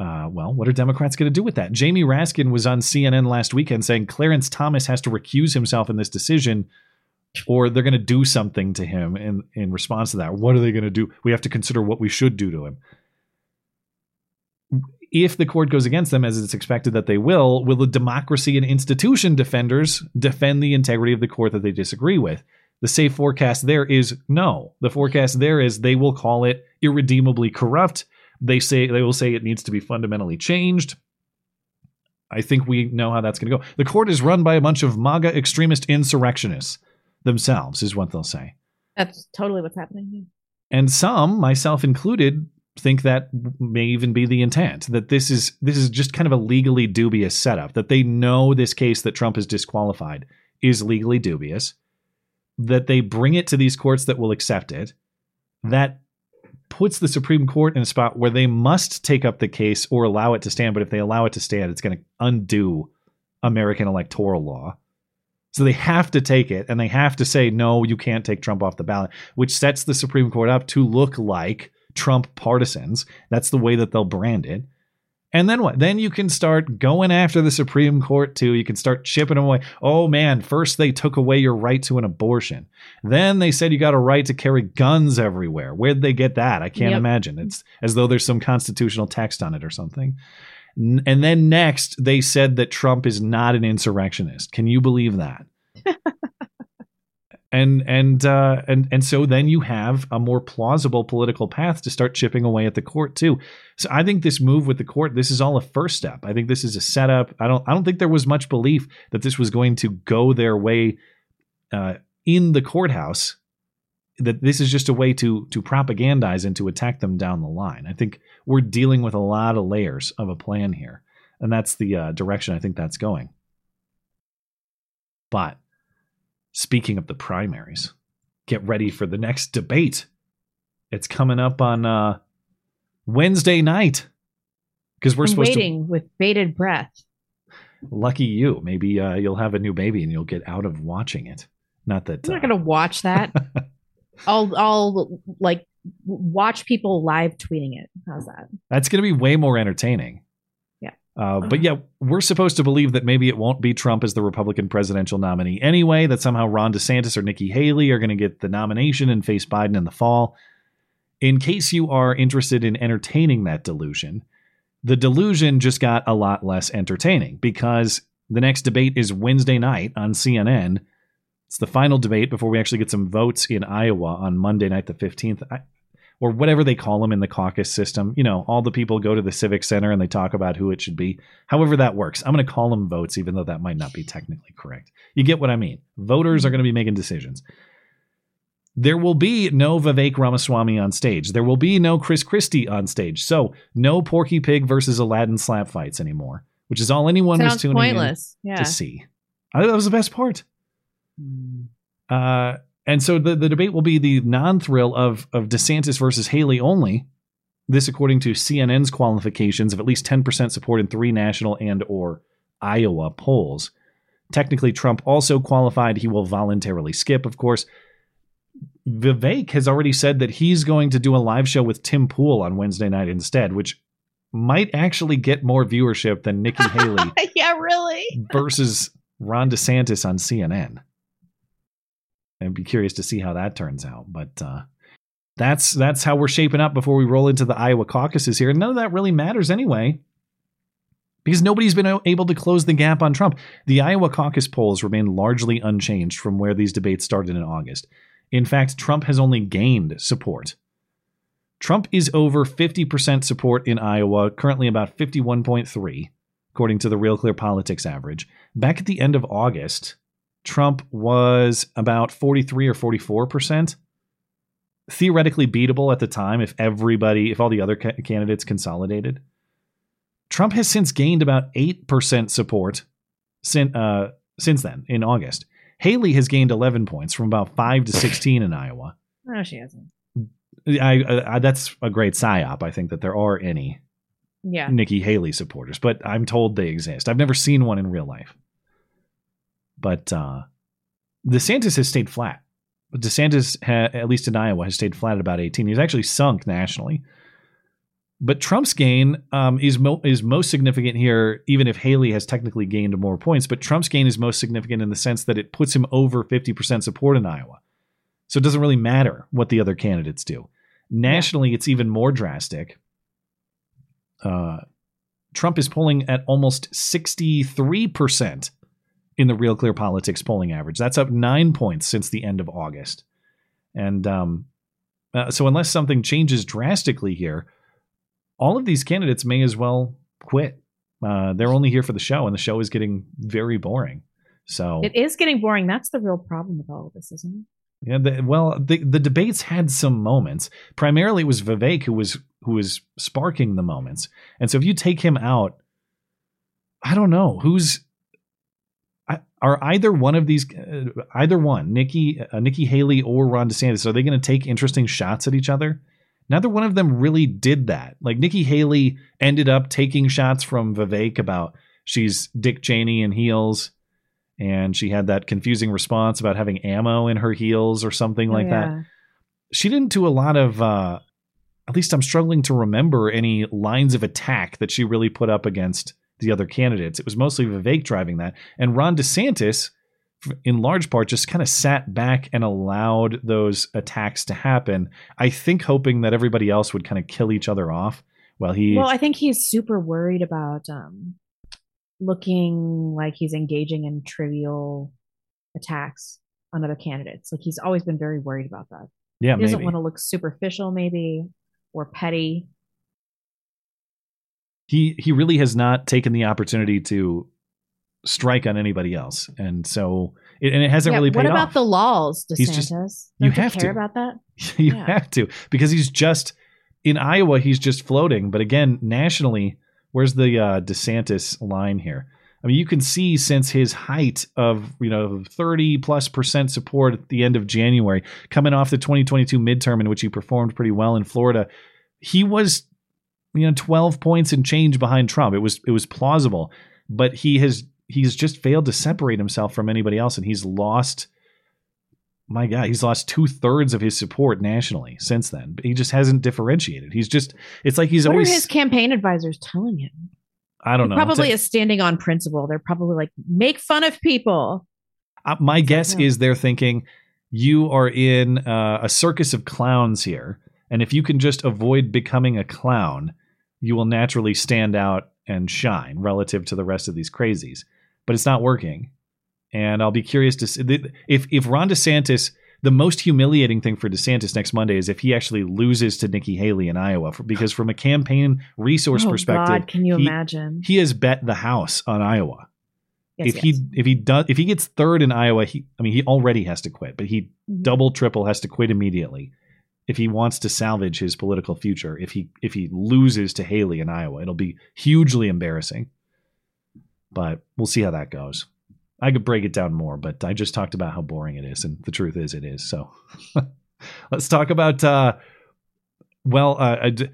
Uh, well, what are Democrats going to do with that? Jamie Raskin was on CNN last weekend saying Clarence Thomas has to recuse himself in this decision or they're going to do something to him in, in response to that. What are they going to do? We have to consider what we should do to him. If the court goes against them, as it's expected that they will, will the democracy and institution defenders defend the integrity of the court that they disagree with? The safe forecast there is no. The forecast there is they will call it irredeemably corrupt. They say they will say it needs to be fundamentally changed. I think we know how that's going to go. The court is run by a bunch of MAGA extremist insurrectionists themselves, is what they'll say. That's totally what's happening. And some, myself included, think that may even be the intent that this is this is just kind of a legally dubious setup that they know this case that Trump is disqualified is legally dubious that they bring it to these courts that will accept it that puts the Supreme Court in a spot where they must take up the case or allow it to stand but if they allow it to stand it's going to undo American electoral law so they have to take it and they have to say no you can't take Trump off the ballot which sets the Supreme Court up to look like Trump partisans. That's the way that they'll brand it. And then what? Then you can start going after the Supreme Court too. You can start chipping them away. Oh man, first they took away your right to an abortion. Then they said you got a right to carry guns everywhere. Where'd they get that? I can't Yep. imagine. It's as though there's some constitutional text on it or something. And then next, they said that Trump is not an insurrectionist. Can you believe that? and and uh, and and so then you have a more plausible political path to start chipping away at the court too. So I think this move with the court, this is all a first step. I think this is a setup. I don't I don't think there was much belief that this was going to go their way uh, in the courthouse. That this is just a way to to propagandize and to attack them down the line. I think we're dealing with a lot of layers of a plan here, and that's the uh, direction I think that's going. But speaking of the primaries, get ready for the next debate. It's coming up on uh, Wednesday night because we're I'm supposed waiting with bated breath. Lucky you. Maybe uh, you'll have a new baby and you'll get out of watching it. Not that. I'm Uh, not gonna watch that. I'll I'll like watch people live tweeting it. How's that? That's going to be way more entertaining. Uh, but yeah, we're supposed to believe that maybe it won't be Trump as the Republican presidential nominee anyway, that somehow Ron DeSantis or Nikki Haley are going to get the nomination and face Biden in the fall. In case you are interested in entertaining that delusion, the delusion just got a lot less entertaining because the next debate is Wednesday night on CNN. It's the final debate before we actually get some votes in Iowa on Monday night, the 15th. I, or whatever they call them in the caucus system. You know, all the people go to the civic center and they talk about who it should be. However that works. I'm going to call them votes, even though that might not be technically correct. You get what I mean. Voters are going to be making decisions. There will be no Vivek Ramaswamy on stage. There will be no Chris Christie on stage. So no Porky Pig versus Aladdin slap fights anymore, which is all anyone was tuning pointless. in Yeah. to see. I, that was the best part. Uh, and so the, the debate will be the non-thrill of of DeSantis versus Haley only. This, according to CNN's qualifications of at least 10% support in three national and or Iowa polls. Technically, Trump also qualified. He will voluntarily skip, of course. Vivek has already said that he's going to do a live show with Tim Pool on Wednesday night instead, which might actually get more viewership than Nikki Haley yeah, really. versus Ron DeSantis on CNN. I'd be curious to see how that turns out, but uh, that's that's how we're shaping up before we roll into the Iowa caucuses here. None of that really matters anyway, because nobody's been able to close the gap on Trump. The Iowa caucus polls remain largely unchanged from where these debates started in August. In fact, Trump has only gained support. Trump is over 50% support in Iowa, currently about 51.3, according to the Real Clear Politics average. Back at the end of August, Trump was about 43 or 44%. Theoretically beatable at the time if everybody, if all the other ca- candidates consolidated. Trump has since gained about 8% support since, uh, since then in August. Haley has gained 11 points from about 5 to 16 in Iowa. No, she hasn't. I, I, that's a great psyop. I think that there are any Yeah. Nikki Haley supporters, but I'm told they exist. I've never seen one in real life. But uh, DeSantis has stayed flat. DeSantis, ha, at least in Iowa, has stayed flat at about 18. He's actually sunk nationally. But Trump's gain um, is mo- is most significant here, even if Haley has technically gained more points. But Trump's gain is most significant in the sense that it puts him over 50% support in Iowa. So it doesn't really matter what the other candidates do. Nationally, it's even more drastic. Uh, Trump is polling at almost 63% in the Real Clear Politics polling average. That's up nine points since the end of August. And um, uh, so, unless something changes drastically here, all of these candidates may as well quit. Uh, they're only here for the show, and the show is getting very boring. So It is getting boring. That's the real problem with all of this, isn't it? yeah, the, well, the the debates had some moments. Primarily, it was Vivek who was who was sparking the moments. And so, if you take him out, I don't know who's are either one of these, uh, either one, Nikki uh, Nikki Haley or Ron DeSantis. Are they going to take interesting shots at each other? Neither one of them really did that. Like Nikki Haley ended up taking shots from Vivek about she's Dick Cheney in heels and she had that confusing response about having ammo in her heels or something like that. Yeah. She didn't do a lot of uh at least I'm struggling to remember any lines of attack that she really put up against the other candidates. It was mostly Vivek driving that. And Ron DeSantis in large part just kind of sat back and allowed those attacks to happen. I think hoping that everybody else would kind of kill each other off while he Well, I think he's super worried about um, looking like he's engaging in trivial attacks on other candidates. Like he's always been very worried about that. Yeah, he doesn't maybe. want to look superficial, maybe, or petty. He he really has not taken the opportunity to strike on anybody else, and so it, and it hasn't Yeah, really what paid about off. the laws, DeSantis? He's just- Don't you have care to. about that. you Yeah. have to because he's just in Iowa. He's just floating, but again, nationally, where's the uh, DeSantis line here? I mean, you can see since his height of you know thirty plus percent support at the end of January, coming off the 2022 midterm in which he performed pretty well in Florida, he was you know 12 points and change behind Trump. It was it was plausible, but he has he's just failed to separate himself from anybody else, and he's lost. My God, he's lost two thirds of his support nationally since then. But he just hasn't differentiated. He's just it's like he's what always are his campaign advisors telling him? I don't know. Probably It's is standing on principle. They're probably like, make fun of people. Uh, my guess is they're thinking you are in uh, a circus of clowns here, and if you can just avoid becoming a clown, you will naturally stand out and shine relative to the rest of these crazies. But it's not working, and I'll be curious to see if if Ron DeSantis. The most humiliating thing for DeSantis next Monday is if he actually loses to Nikki Haley in Iowa, for, because from a campaign resource oh perspective, God, can you he- imagine? he has bet the house on Iowa Yes, if yes. he if he does if he gets third in Iowa, he I mean he already has to quit, but he Mhm. double triple has to quit immediately if he wants to salvage his political future. If he if he loses to Haley in Iowa, it'll be hugely embarrassing. But we'll see how that goes. I could break it down more, but I just talked about how boring it is, and the truth is it is. So let's talk about uh well, uh, I d-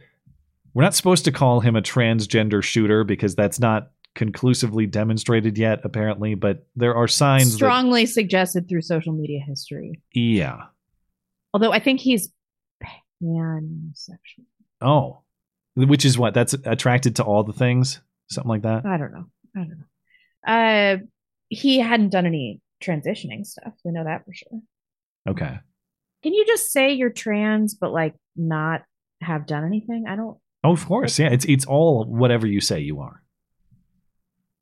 we're not supposed to call him a transgender shooter because that's not conclusively demonstrated yet, apparently. But there are signs that Strongly suggested through social media history. yeah. Although I think he's pansexual. Oh, which is what that's attracted to all the things, something like that. I don't know. I don't know. Uh, he hadn't done any transitioning stuff. We know that for sure. Okay. Can you just say you're trans, but like not have done anything? I don't. Oh, of course, yeah. It's it's all whatever you say you are.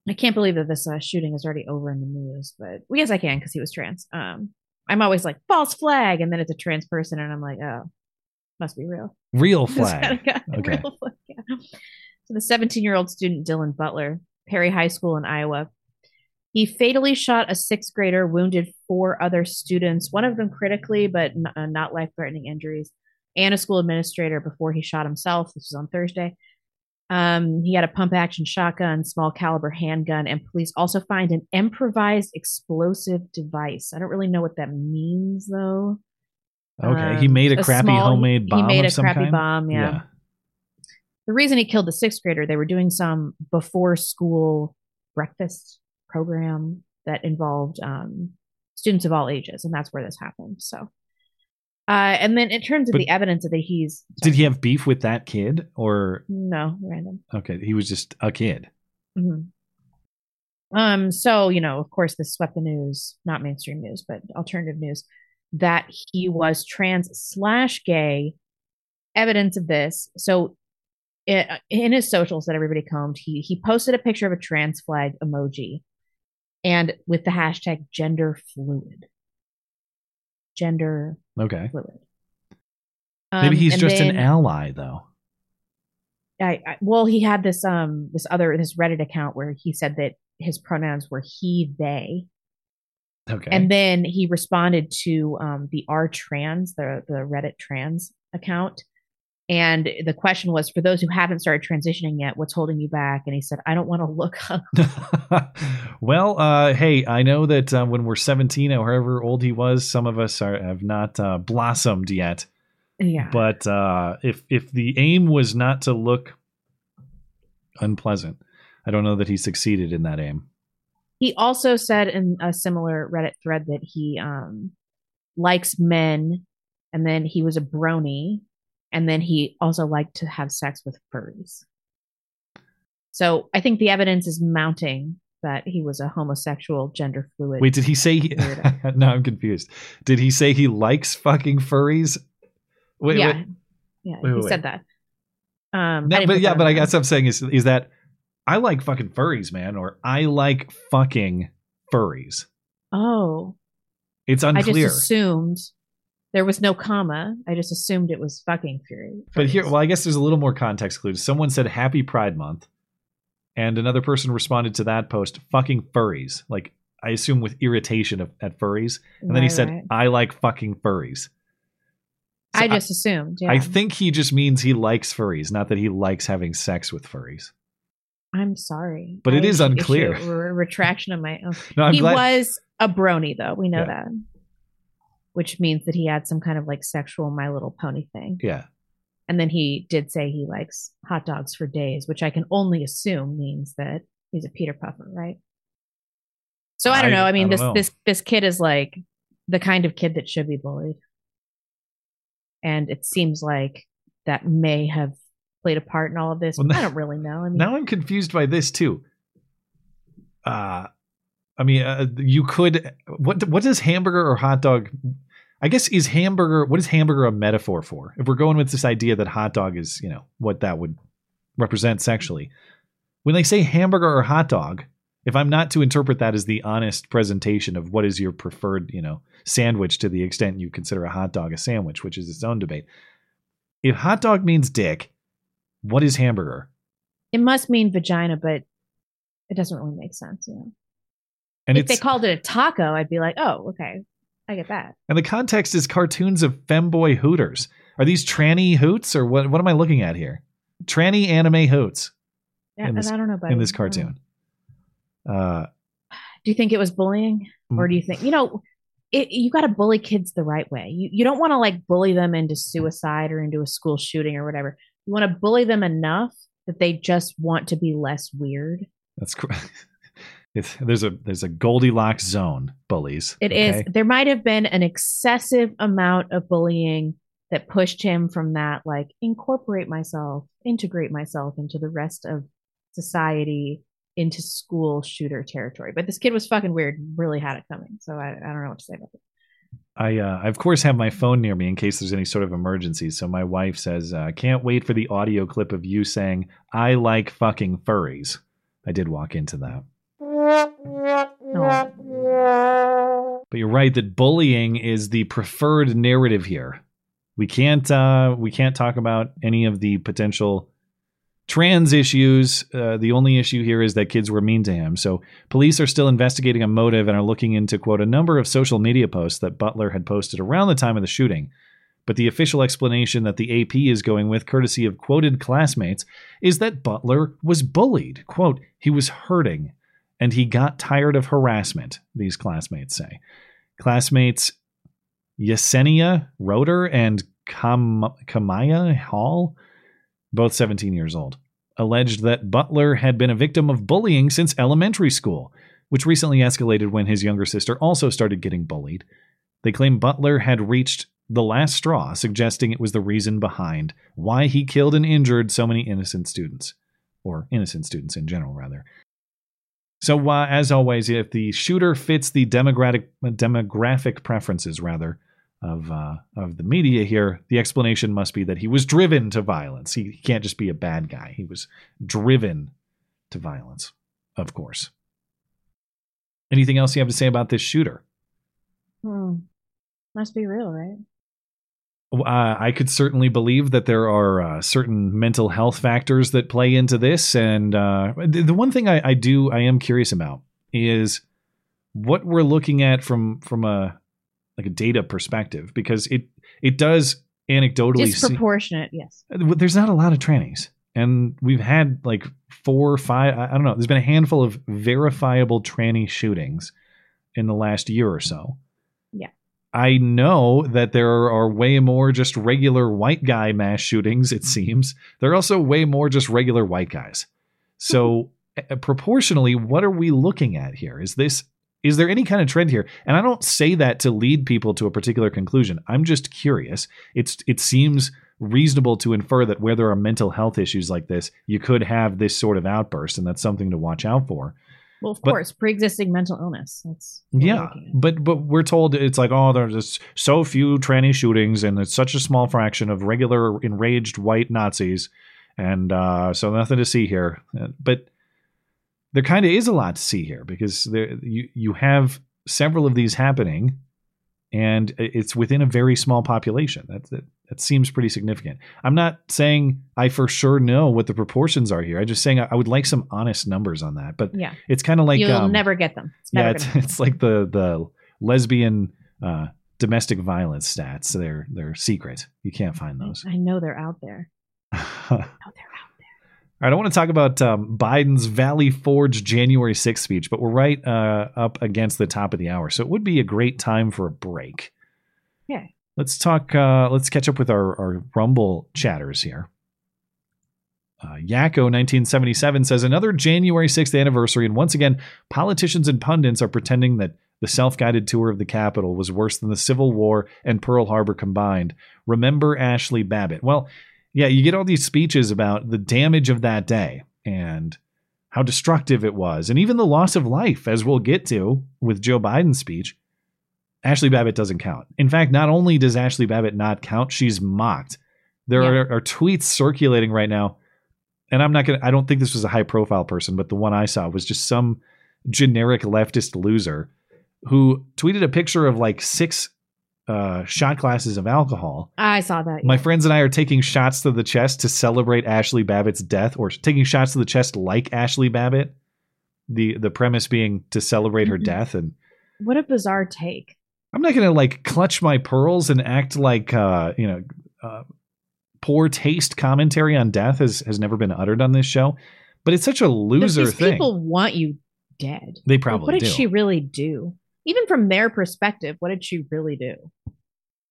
I can't believe that this uh, shooting is already over in the news, but well, yes, I can because he was trans. Um, I'm always like false flag, and then it's a trans person, and I'm like, oh, must be real. Real flag. Okay. real flag, yeah. So the 17 year old student Dylan Butler, Perry High School in Iowa, he fatally shot a sixth grader, wounded four other students, one of them critically, but n- uh, not life threatening injuries, and a school administrator before he shot himself. This was on Thursday. Um, he had a pump action shotgun, small caliber handgun, and police also find an improvised explosive device. I don't really know what that means though. Okay. he Um, made a, crappy small- homemade bomb. He made a crappy kind? bomb. Yeah. The reason he killed the sixth grader, they were doing some before school breakfast program that involved um, students of all ages, and that's where this happened. So Uh, and then in terms of But- the evidence that he's Did he have beef with that kid or no random. okay, he was just a kid. Mhm. Um, so you know, of course, this swept the news, not mainstream news, but alternative news, that he was trans slash gay. Evidence of this. So, i in his socials that everybody combed, he he posted a picture of a trans flag emoji, and with the hashtag gender fluid. Gender Okay. fluid. Maybe Um, he's and just an ally though. I, I well, he had this um this other this Reddit account where he said that his pronouns were he they, Okay. and then he responded to um the R trans the the Reddit trans account, and the question was for those who haven't started transitioning yet, what's holding you back? And he said, I don't want to look up. well, uh, hey, I know that uh, when we're 17 or however old he was, some of us are, have not uh, blossomed yet. Yeah. But uh, if if the aim was not to look unpleasant, I don't know that he succeeded in that aim. He also said in a similar Reddit thread that he um likes men, and then he was a brony, and then he also liked to have sex with furries. So I think the evidence is mounting that he was a homosexual, gender fluid. Wait, did he say? He, no, I'm confused. Did he say he likes fucking furries? Wait, yeah, wait. yeah, Wait, he wait, said that. Um, No, but yeah, but I guess I'm saying is is that I like fucking furries, man, or I like fucking furries. Oh, It's unclear. I just assumed there was no comma. I just assumed it was fucking fury. But here, well, I guess there's a little more context clues. Someone said Happy Pride Month, and another person responded to that post, fucking furries. Like, I assume with irritation of, at furries. And then he said, right. I like fucking furries. So I just assumed. Yeah. I think he just means he likes furries, not that he likes having sex with furries. I'm sorry. But it I is issue- unclear. re- retraction of my own. No, I'm he glad- was a brony, though. We know Yeah. that. Which means that he had some kind of like sexual My Little Pony thing. Yeah. And then he did say he likes hot dogs for days, which I can only assume means that he's a Peter Puffer, right? So I don't know. I mean, I this know. this this kid is like the kind of kid that should be bullied, and it seems like that may have played a part in all of this. Well, I don't really know. I mean, Now I'm confused by this too. Uh I mean, uh, you could what what does hamburger or hot dog I guess is hamburger what is hamburger a metaphor for? If we're going with this idea that hot dog is, you know, what that would represent sexually. When they say hamburger or hot dog, if I'm not to interpret that as the honest presentation of what is your preferred, you know, sandwich to the extent you consider a hot dog a sandwich, which is its own debate. If hot dog means dick, what is hamburger? it must mean vagina, but it doesn't really make sense. You know, And if they called it a taco, I'd be like, oh, okay, I get that. and the context is cartoons of femboy hooters. Are these tranny hoots or what? What am I looking at here? Tranny anime hoots Yeah, in this, I don't know. Buddy. in this I don't know. cartoon. Uh, Do you think it was bullying, or do you think you know? It, you got to bully kids the right way. You you don't want to like bully them into suicide or into a school shooting or whatever. You want to bully them enough that they just want to be less weird. that's cr- it's, there's a there's a Goldilocks zone bullies. It is. okay? There might have been an excessive amount of bullying that pushed him from that, like, incorporate myself, integrate myself into the rest of society, into school shooter territory. But this kid was fucking weird, really had it coming. So I, I don't know what to say about it. I, uh, I of course have my phone near me in case there's any sort of emergency. So my wife says, uh, "Can't wait for the audio clip of you saying I like fucking furries." I did walk into that. But you're right that bullying is the preferred narrative here. We can't uh, we can't talk about any of the potential trans issues. Uh, the only issue here is that kids were mean to him. So police are still investigating a motive and are looking into quote a number of social media posts that Butler had posted around the time of the shooting. But the official explanation that the AP is going with, courtesy of quoted classmates, is that Butler was bullied. Quote, he was hurting and he got tired of harassment, these classmates say. Classmates Yesenia Roeder and Kam- Kamaya Hall, both 17 years old, alleged that Butler had been a victim of bullying since elementary school, which recently escalated when his younger sister also started getting bullied. They claim Butler had reached the last straw, suggesting it was the reason behind why he killed and injured so many innocent students, or innocent students in general, rather. So, uh, as always, if the shooter fits the demographic demographic preferences, rather, of uh, of the media here, the explanation must be that he was driven to violence. He, he can't just be a bad guy. He was driven to violence, of course. Anything else you have to say about this shooter? Hmm. Must be real, right? Uh, I could certainly believe that there are uh, certain mental health factors that play into this, and uh, the, the one thing I, I do I am curious about is what we're looking at from from a like a data perspective because it it does anecdotally disproportionate. Yes, there's not a lot of trannies, and we've had like four or five. I don't know. There's been a handful of verifiable tranny shootings in the last year or so. Yeah. I know that there are way more just regular white guy mass shootings, it seems. There are also way more just regular white guys. So, hmm. eh, proportionally, what are we looking at here? Is this is there any kind of trend here? And I don't say that to lead people to a particular conclusion. I'm just curious. It's it seems reasonable to infer that where there are mental health issues like this, you could have this sort of outburst, and that's something to watch out for. Well, of but, course, pre-existing mental illness. That's yeah, but but we're told it's like oh, there's just so few tranny shootings, and it's such a small fraction of regular enraged white Nazis, and uh, so nothing to see here. But there kind of is a lot to see here because there you you have several of these happening, and it's within a very small population. That that, that seems pretty significant. I'm not saying I for sure know what the proportions are here. I'm just saying I, I would like some honest numbers on that. But yeah, it's kind of like you'll um, never get them. It's yeah, it's, it's like the the lesbian uh, domestic violence stats. They're they're secret. You can't find those. I know they're out there. I know they're out all right, I want to talk about um, Biden's Valley Forge January 6th speech, but we're right uh, up against the top of the hour, so it would be a great time for a break. Yeah. Let's talk. Uh, let's catch up with our, our Rumble chatters here. Uh, Yakko 1977 says another January 6th anniversary, and once again, politicians and pundits are pretending that the self guided tour of the Capitol was worse than the Civil War and Pearl Harbor combined. Remember Ashli Babbitt? Well, yeah, you get all these speeches about the damage of that day and how destructive it was, and even the loss of life, as we'll get to with Joe Biden's speech. Ashli Babbitt doesn't count. In fact, not only does Ashli Babbitt not count, she's mocked. There yeah. are, are tweets circulating right now, and I'm not gonna. I don't think this was a high profile person, but the one I saw was just some generic leftist loser who tweeted a picture of like six uh, shot glasses of alcohol. I saw that. Yeah. My friends and I are taking shots to the chest to celebrate Ashli Babbitt's death, or taking shots to the chest like Ashli Babbitt. The the premise being to celebrate her mm-hmm. death, and what a bizarre take. I'm not gonna like clutch my pearls and act like uh, you know uh, poor taste commentary on death has has never been uttered on this show, but it's such a loser thing. People want you dead. They probably. Like, what did do. she really do? Even from their perspective, what did she really do?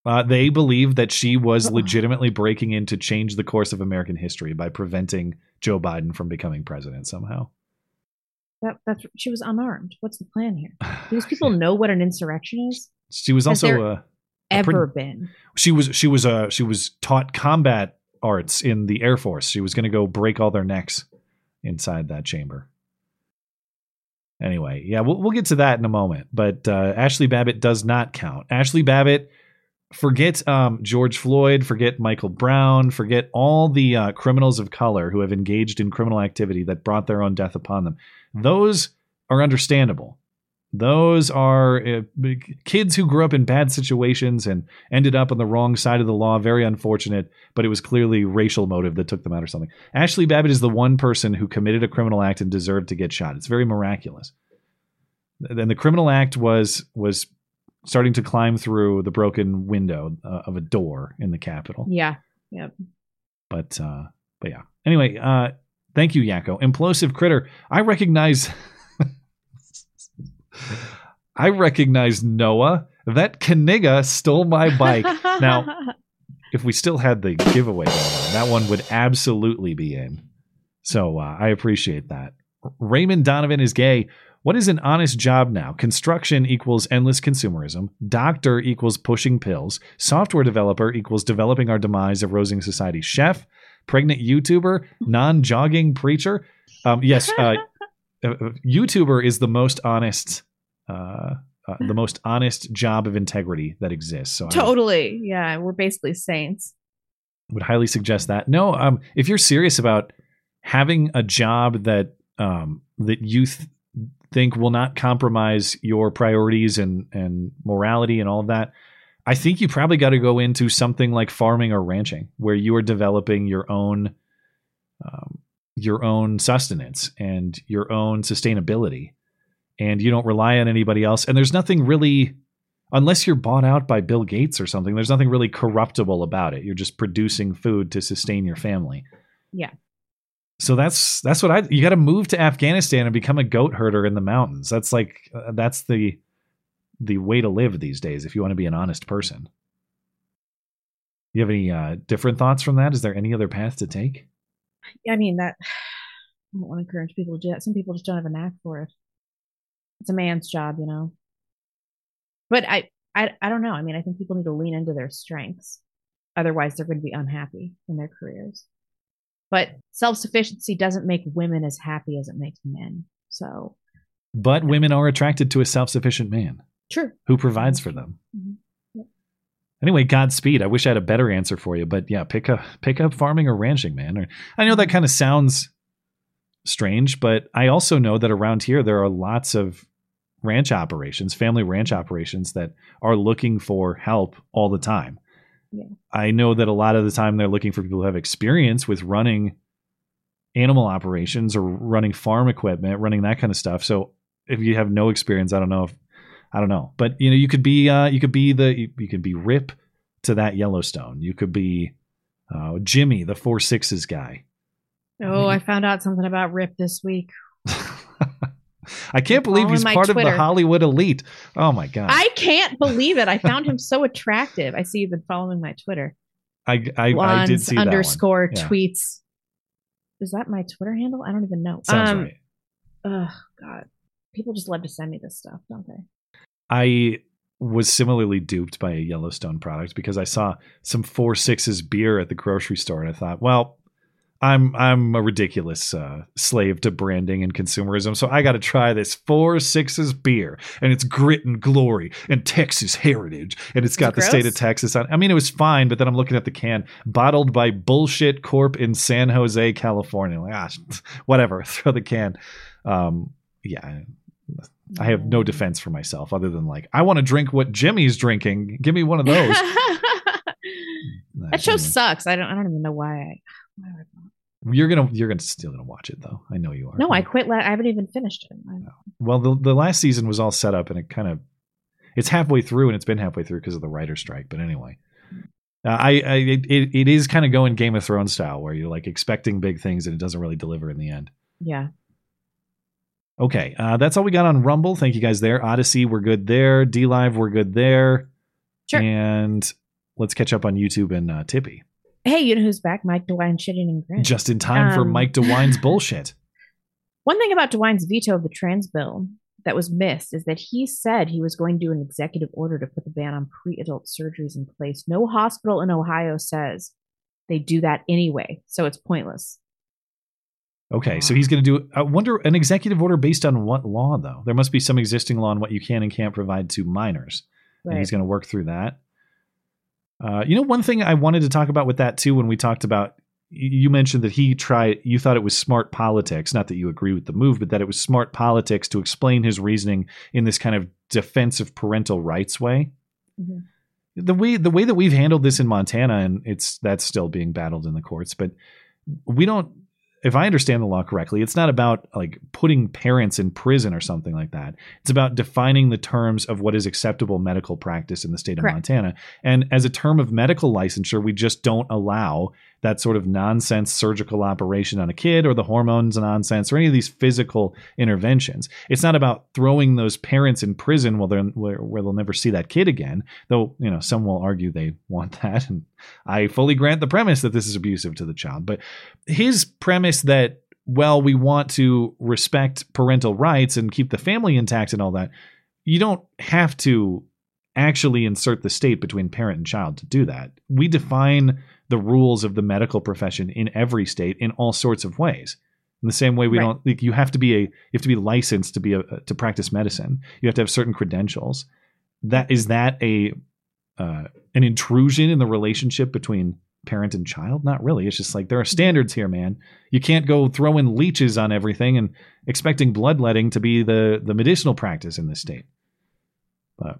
Uh, they believe that she was legitimately breaking in to change the course of American history by preventing Joe Biden from becoming president somehow. That that's she was unarmed. What's the plan here? Do these people know what an insurrection is? She was Has also a, a ever pre- been. She was she was uh she was taught combat arts in the Air Force. She was going to go break all their necks inside that chamber. Anyway, yeah, we'll, we'll get to that in a moment. But uh, Ashli Babbitt does not count. Ashli Babbitt, forget um, George Floyd, forget Michael Brown, forget all the uh, criminals of color who have engaged in criminal activity that brought their own death upon them. Those are understandable. Those are uh, kids who grew up in bad situations and ended up on the wrong side of the law. Very unfortunate, but it was clearly racial motive that took them out or something. Ashli Babbitt is the one person who committed a criminal act and deserved to get shot. It's very miraculous. Then the criminal act was was starting to climb through the broken window uh, of a door in the Capitol. Yeah. Yep. But uh, but yeah. Anyway, uh, thank you, Yakko. Implosive critter. I recognize. I recognize Noah. That Knigga stole my bike. now, if we still had the giveaway going on, that one would absolutely be in. So uh, I appreciate that. Raymond Donovan is gay. What is an honest job now? Construction equals endless consumerism. Doctor equals pushing pills. Software developer equals developing our demise, eroding society. Chef, pregnant YouTuber, non jogging preacher. Um, yes, uh, YouTuber is the most honest, uh, uh, the most honest job of integrity that exists. So I Totally. Yeah, we're basically saints. would highly suggest that. No, um, if you're serious about having a job that um, that you th- think will not compromise your priorities and and morality and all of that, I think you probably got to go into something like farming or ranching, where you are developing your own um, your own sustenance and your own sustainability, and you don't rely on anybody else. And there's nothing really unless you're bought out by Bill Gates or something, there's nothing really corruptible about it. You're just producing food to sustain your family. Yeah. So that's that's what I you got to move to Afghanistan and become a goat herder in the mountains. That's like uh, that's the the way to live these days if you want to be an honest person. You have any uh, different thoughts from that? Is there any other path to take? I mean that I don't want to encourage people to do that. Some people just don't have a knack for it. It's a man's job, you know. But I, I, I don't know. I mean, I think people need to lean into their strengths. Otherwise, they're going to be unhappy in their careers. But self sufficiency doesn't make women as happy as it makes men. So, But women are attracted to a self-sufficient man true. who provides for them. Mhm. Anyway, Godspeed. I wish I had a better answer for you, but yeah, pick up pick up farming or ranching, man. Or I know that kind of sounds strange, but I also know that around here there are lots of ranch operations, family ranch operations that are looking for help all the time. Yeah. I know that a lot of the time they're looking for people who have experience with running animal operations or running farm equipment, running that kind of stuff. So if you have no experience, I don't know if I don't know, but you know, you could be uh, you could be the you, you could be Rip to that Yellowstone. You could be uh, Jimmy, the four sixes guy. Oh, I found out something about Rip this week. I can't believe he's part of the Hollywood elite. Oh my god! I can't believe it. I found him so attractive. I see you've been following my Twitter. I I, I did see underscore Yeah. tweets. Is that my Twitter handle? I don't even know. Sounds um, right. Oh God, people just love to send me this stuff, don't they? I was similarly duped by a Yellowstone product because I saw some four sixes beer at the grocery store and I thought, well, I'm I'm a ridiculous uh, slave to branding and consumerism, so I got to try this four sixes beer, and it's grit and glory and Texas heritage, and it's got the state of? Texas on. I mean, it was fine, but then I'm looking at the can, bottled by Bullshit Corp in San Jose, California. Like, ah, whatever, throw the can. Um, yeah, I have no defense for myself other than like, I want to drink what Jimmy's drinking. Give me one of those. that show sucks. I don't. I don't even know why. I, why You're gonna you're gonna still gonna watch it though. I know you are. no, I quit. La- I haven't even finished it. I- Well, the the last season was all set up, and it kind of it's halfway through, and it's been halfway through because of the writer strike. But anyway, uh, I, I it, it, it is kind of going Game of Thrones style, where you're like expecting big things, and it doesn't really deliver in the end. Yeah. Okay, uh, that's all we got on Rumble. Thank you guys there. Odyssey, we're good there. D Live, we're good there. Sure. And let's catch up on YouTube and uh, Tippy. Hey, you know who's back? Mike DeWine shitting and grin. Just in time for Um, Mike DeWine's bullshit. One thing about DeWine's veto of the trans bill that was missed is that he said he was going to do an executive order to put the ban on pre-adult surgeries in place. No hospital in Ohio says they do that anyway, so it's pointless. Okay, so he's going to do. I wonder an executive order based on what law though? There must be some existing law on what you can and can't provide to minors, and he's going to work through that. Uh, you know, one thing I wanted to talk about with that too, when we talked about, you mentioned that he tried. You thought it was smart politics, not that you agree with the move, but that it was smart politics to explain his reasoning in this kind of defensive parental rights way. Mhm. The way the way that we've handled this in Montana, and it's that's still being battled in the courts, but we don't if I understand the law correctly, it's not about like putting parents in prison or something like that. It's about defining the terms of what is acceptable medical practice in the state of Correct. Montana. And as a term of medical licensure, we just don't allow that sort of nonsense surgical operation on a kid or the hormones nonsense or any of these physical interventions. It's not about throwing those parents in prison where, they're, where, where they'll never see that kid again, though, you know, some will argue they want that. And I fully grant the premise that this is abusive to the child. But his premise that well, we want to respect parental rights and keep the family intact and all that, you don't have to actually insert the state between parent and child to do that. We define the rules of the medical profession in every state in all sorts of ways. In the same way, we Right. don't. Like, you have to be a. You have to be licensed to be a to practice medicine. You have to have certain credentials. That is that a uh, an intrusion in the relationship between parent and child? Not really. It's just like there are standards here, man. You can't go throwing leeches on everything and expecting bloodletting to be the the medicinal practice in this state. But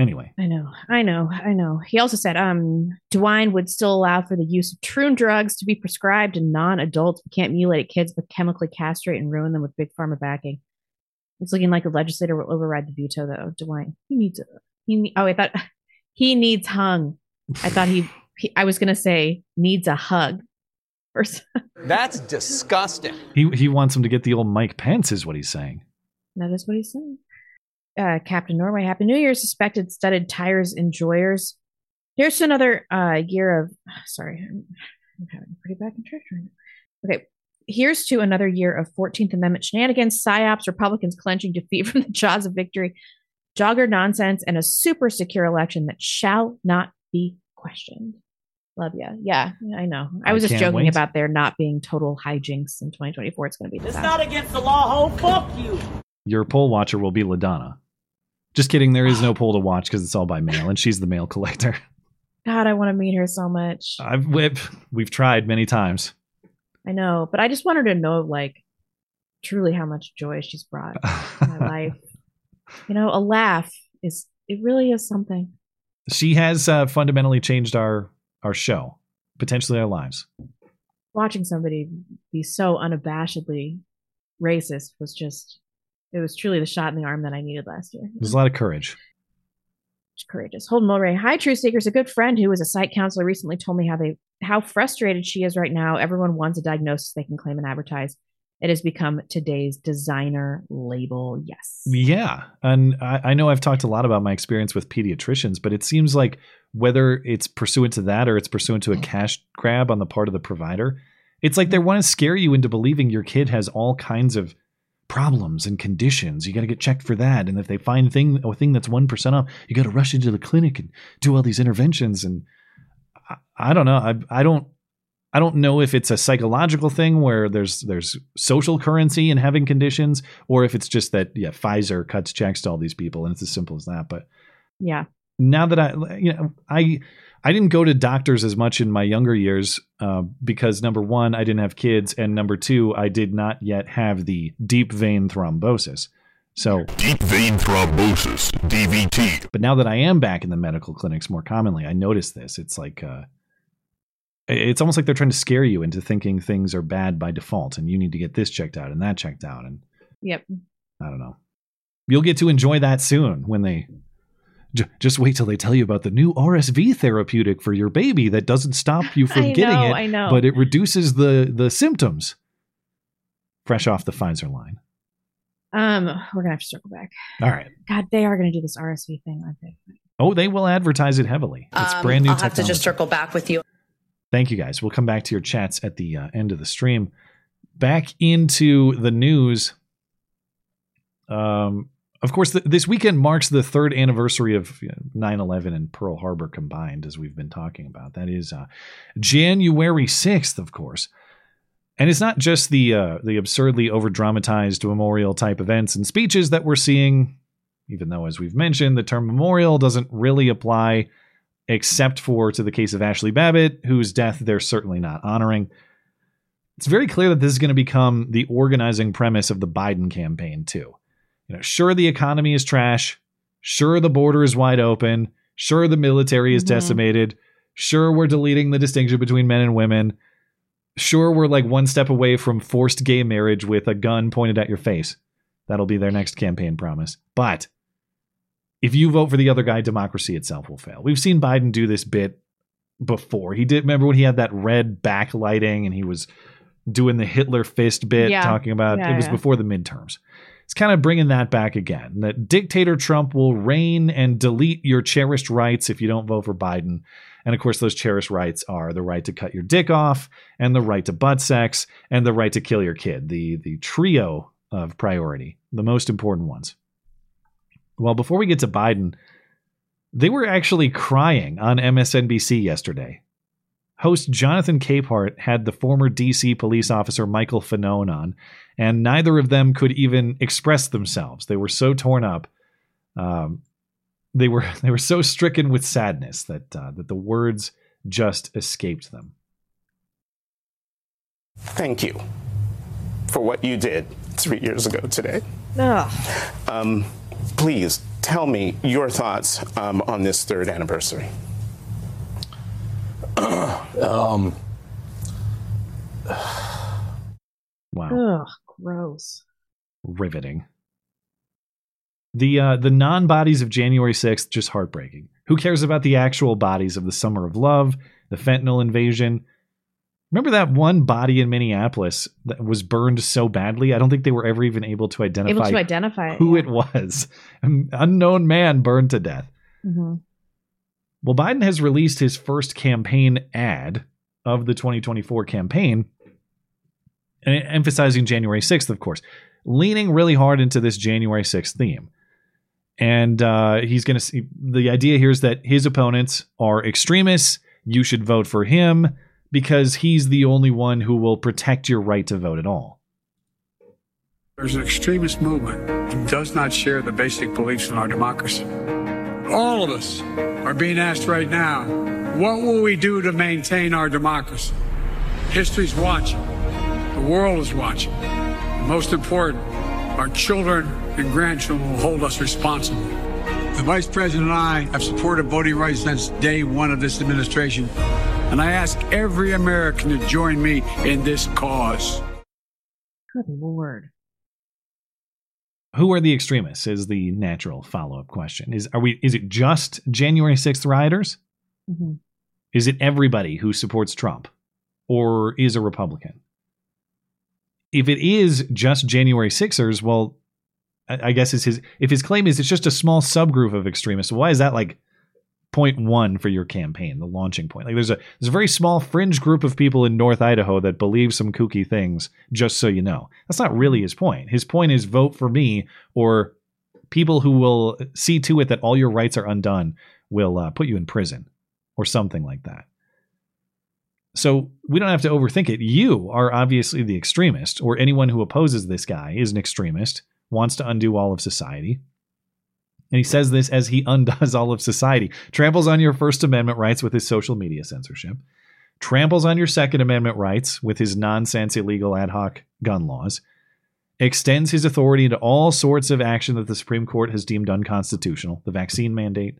anyway, I know, I know, I know. He also said, um, DeWine would still allow for the use of true drugs to be prescribed to non-adults. We can't mutilate kids, but chemically castrate and ruin them with big pharma backing. It's looking like the legislator will override the veto, though. DeWine, he needs a. He oh, I thought he needs hung. I thought he. he I was gonna say needs a hug. Or That's disgusting. he he wants him to get the old Mike Pence, is what he's saying. That is what he's saying. Uh, Captain Norway, Happy New Year. Suspected studded tires enjoyers. Here's to another uh, year of. Sorry, I'm, I'm having pretty bad contraction right now. Okay, here's to another year of 14th Amendment shenanigans, psyops, Republicans clenching defeat from the jaws of victory, jogger nonsense, and a super secure election that shall not be questioned. Love ya. Yeah, I know. I I was just joking wait. about there not being total hijinks in 2024. It's going to be It's not against the law, ho. Fuck you. Your poll watcher will be Ladonna. Just kidding. There is no poll to watch because it's all by mail, and she's the mail collector. God, I want to meet her so much. I've we've, we've tried many times. I know, but I just want her to know, like, truly how much joy she's brought to my life. You know, a laugh is it really is something. She has uh, fundamentally changed our our show, potentially our lives. Watching somebody be so unabashedly racist was just it was truly the shot in the arm that I needed last year. There's a lot of courage. It's courageous. Holden Mulray. Hi, Truth Seekers. A good friend who was a site counselor recently told me how they how frustrated she is right now. Everyone wants a diagnosis they can claim and advertise. It has become today's designer label. Yes. Yeah, and I, I know I've talked a lot about my experience with pediatricians, but it seems like whether it's pursuant to that or it's pursuant to a cash grab on the part of the provider, it's like they mm-hmm. want to scare you into believing your kid has all kinds of problems and conditions. You got to get checked for that, and if they find thing a thing that's one percent off, you got to rush into the clinic and do all these interventions. And I, I don't know. I I don't. I don't know if it's a psychological thing where there's there's social currency in having conditions, or if it's just that yeah, Pfizer cuts checks to all these people, and it's as simple as that. But Yeah. now that I you know I I didn't go to doctors as much in my younger years uh, because number one I didn't have kids, and number two I did not yet have the deep vein thrombosis. So deep vein thrombosis (DVT). But now that I am back in the medical clinics more commonly, I notice this. It's like uh, it's almost like they're trying to scare you into thinking things are bad by default, and you need to get this checked out and that checked out, and Yep. I don't know. You'll get to enjoy that soon when they. J- just wait till they tell you about the new RSV therapeutic for your baby that doesn't stop you from I getting know, it, I know. but it reduces the the symptoms. Fresh off the Pfizer line. Um, we're gonna have to circle back. All right. God, they are gonna do this RSV thing, aren't they? Oh, they will advertise it heavily. It's Um, brand new I'll have to just circle back with you. Thank you guys. We'll come back to your chats at the uh, end of the stream. Back into the news. Um, of course, th- this weekend marks the third anniversary of 9 11 and Pearl Harbor combined, as we've been talking about. That is uh, January 6th, of course. And it's not just the uh, the absurdly over dramatized memorial type events and speeches that we're seeing, even though, as we've mentioned, the term memorial doesn't really apply except for to the case of Ashli Babbitt, whose death they're certainly not honoring. It's very clear that this is going to become the organizing premise of the Biden campaign, too. You know, sure, the economy is trash. Sure, the border is wide open. Sure, the military is Mhm. decimated. Sure, we're deleting the distinction between men and women. Sure, we're like one step away from forced gay marriage with a gun pointed at your face. That'll be their next campaign promise. But if you vote for the other guy, democracy itself will fail. We've seen Biden do this bit before. He did remember when he had that red backlighting and he was doing the Hitler fist bit Yeah. talking about Yeah, it was yeah. before the midterms. It's kind of bringing that back again. That dictator Trump will reign and delete your cherished rights if you don't vote for Biden. And of course, those cherished rights are the right to cut your dick off, and the right to butt sex, and the right to kill your kid. The the trio of priority, the most important ones. Well, before we get to Biden, they were actually crying on MSNBC yesterday. Host Jonathan Capehart had the former DC police officer Michael Fanone on, and neither of them could even express themselves. They were so torn up. Um, they were they were so stricken with sadness that uh, that the words just escaped them. Thank you for what you did three years ago today. Ugh. Um, please tell me your thoughts um, on this third anniversary. Um, Wow. Ugh, gross. riveting. The uh, the non bodies of January 6th just heartbreaking. Who cares about the actual bodies of the Summer of Love, the fentanyl invasion? Remember that one body in Minneapolis that was burned so badly? I don't think they were ever even able to identify Able to identify it, who yeah. it was. An unknown man burned to death. hmm Well, Biden has released his first campaign ad of the 2024 campaign, emphasizing January 6th, of course, leaning really hard into this January 6th theme. And uh, he's going to see the idea here is that his opponents are extremists. You should vote for him because he's the only one who will protect your right to vote at all. There's an extremist movement that does not share the basic beliefs in our democracy. All of us are being asked right now, what will we do to maintain our democracy? History's watching. The world is watching. And most important, our children and grandchildren will hold us responsible. The Vice President and I have supported voting rights since day one of this administration, and I ask every American to join me in this cause. Good lord. Who are the extremists? Is the natural follow up question. Is are we? Is it just January 6th rioters? Mhm. Is it everybody who supports Trump or is a Republican? If it is just January Sixers, well, I, I guess is his if his claim is it's just a small subgroup of extremists, why is that like point one for your campaign, the launching point? Like there's a there's a very small fringe group of people in North Idaho that believe some kooky things, just so you know. That's not really his point. His point is vote for me or people who will see to it that all your rights are undone will uh, put you in prison or something like that. So we don't have to overthink it. You are obviously the extremist, or anyone who opposes this guy is an extremist, wants to undo all of society. And he says this as he undoes all of society, tramples on your First Amendment rights with his social media censorship, tramples on your Second Amendment rights with his nonsense illegal ad hoc gun laws, extends his authority into all sorts of action that the Supreme Court has deemed unconstitutional the vaccine mandate,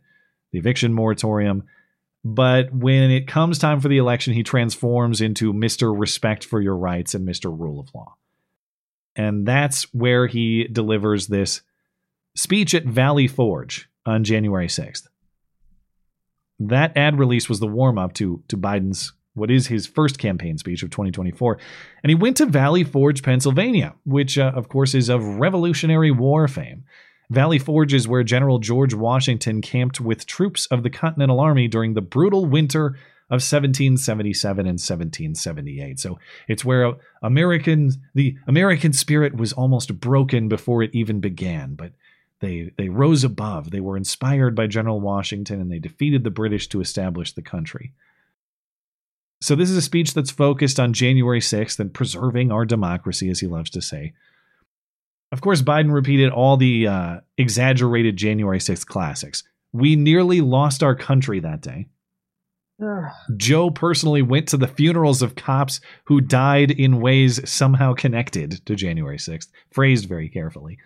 the eviction moratorium. But when it comes time for the election, he transforms into Mr. Respect for Your Rights and Mr. Rule of Law. And that's where he delivers this speech at Valley Forge on January 6th. That ad release was the warm up to, to Biden's, what is his first campaign speech of 2024. And he went to Valley Forge, Pennsylvania, which, uh, of course, is of Revolutionary War fame. Valley Forge is where General George Washington camped with troops of the Continental Army during the brutal winter of 1777 and 1778. So it's where American the American spirit was almost broken before it even began, but they they rose above. They were inspired by General Washington and they defeated the British to establish the country. So this is a speech that's focused on January 6th and preserving our democracy as he loves to say. Of course, Biden repeated all the uh, exaggerated January 6th classics. We nearly lost our country that day. Joe personally went to the funerals of cops who died in ways somehow connected to January 6th, phrased very carefully.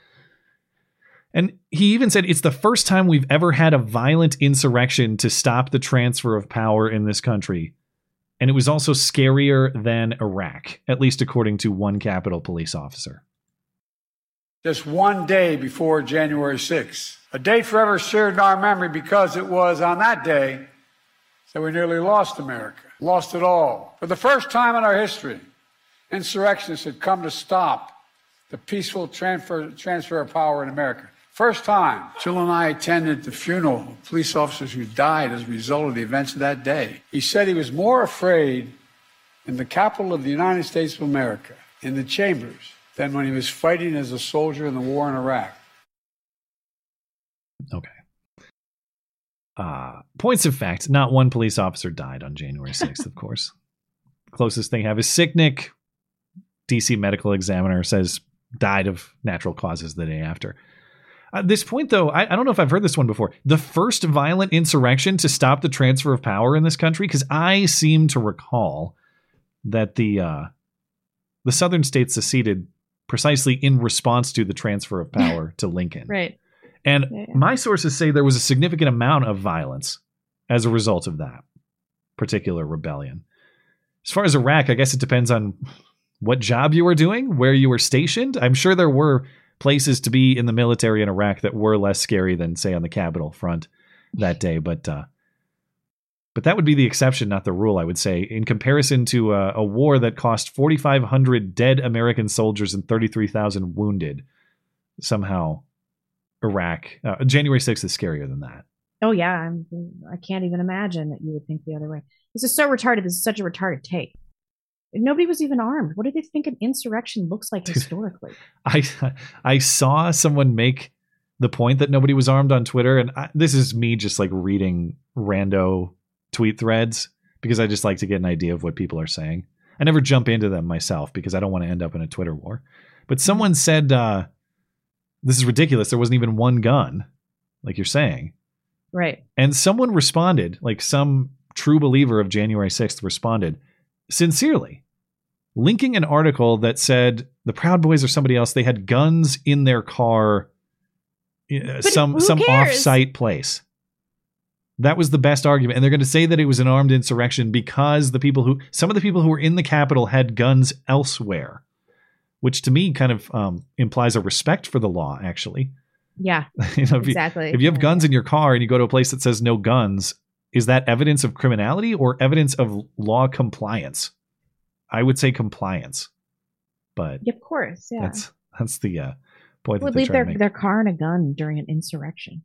And he even said it's the first time we've ever had a violent insurrection to stop the transfer of power in this country. And it was also scarier than Iraq, at least according to one Capitol police officer. Just one day before January 6th, a day forever shared in our memory because it was on that day that we nearly lost America, lost it all. For the first time in our history, insurrectionists had come to stop the peaceful transfer, transfer of power in America. First time, Jill and I attended the funeral of police officers who died as a result of the events of that day. He said he was more afraid in the Capitol of the United States of America, in the chambers, than when he was fighting as a soldier in the war in Iraq. Okay. Uh, points of fact not one police officer died on January 6th, of course. Closest thing I have is Sicknick. DC medical examiner says died of natural causes the day after. At this point, though, I, I, don't know if I've heard this one before. The first violent insurrection to stop the transfer of power in this country, because I seem to recall that the uh, the southern states seceded precisely in response to the transfer of power to Lincoln. Right. And yeah, yeah. my sources say there was a significant amount of violence as a result of that particular rebellion. As far as Iraq, I guess it depends on what job you were doing, where you were stationed. I'm sure there were places to be in the military in Iraq that were less scary than, say, on the Capitol front that day. But uh, but that would be the exception, not the rule. I would say, in comparison to a, a war that cost 4,500 dead American soldiers and 33,000 wounded, somehow Iraq, uh, January 6th is scarier than that. Oh yeah, I'm, I can't even imagine that you would think the other way. This is so retarded. This is such a retarded take. Nobody was even armed. What do they think an insurrection looks like historically? I I saw someone make the point that nobody was armed on Twitter, and I, this is me just like reading rando tweet threads because I just like to get an idea of what people are saying. I never jump into them myself because I don't want to end up in a Twitter war. But someone said, uh, "This is ridiculous. There wasn't even one gun, like you're saying." Right. And someone responded, like some true believer of January 6th responded sincerely, linking an article that said the Proud Boys or somebody else, they had guns in their car, uh, some some off-site place. That was the best argument. And they're going to say that it was an armed insurrection because the people who, some of the people who were in the Capitol had guns elsewhere, which to me kind of um, implies a respect for the law, actually. Yeah. you know, if exactly. You, if you have guns in your car and you go to a place that says no guns, is that evidence of criminality or evidence of law compliance? I would say compliance, but of course, yeah. That's that's the uh, point. Would leave their their car and a gun during an insurrection.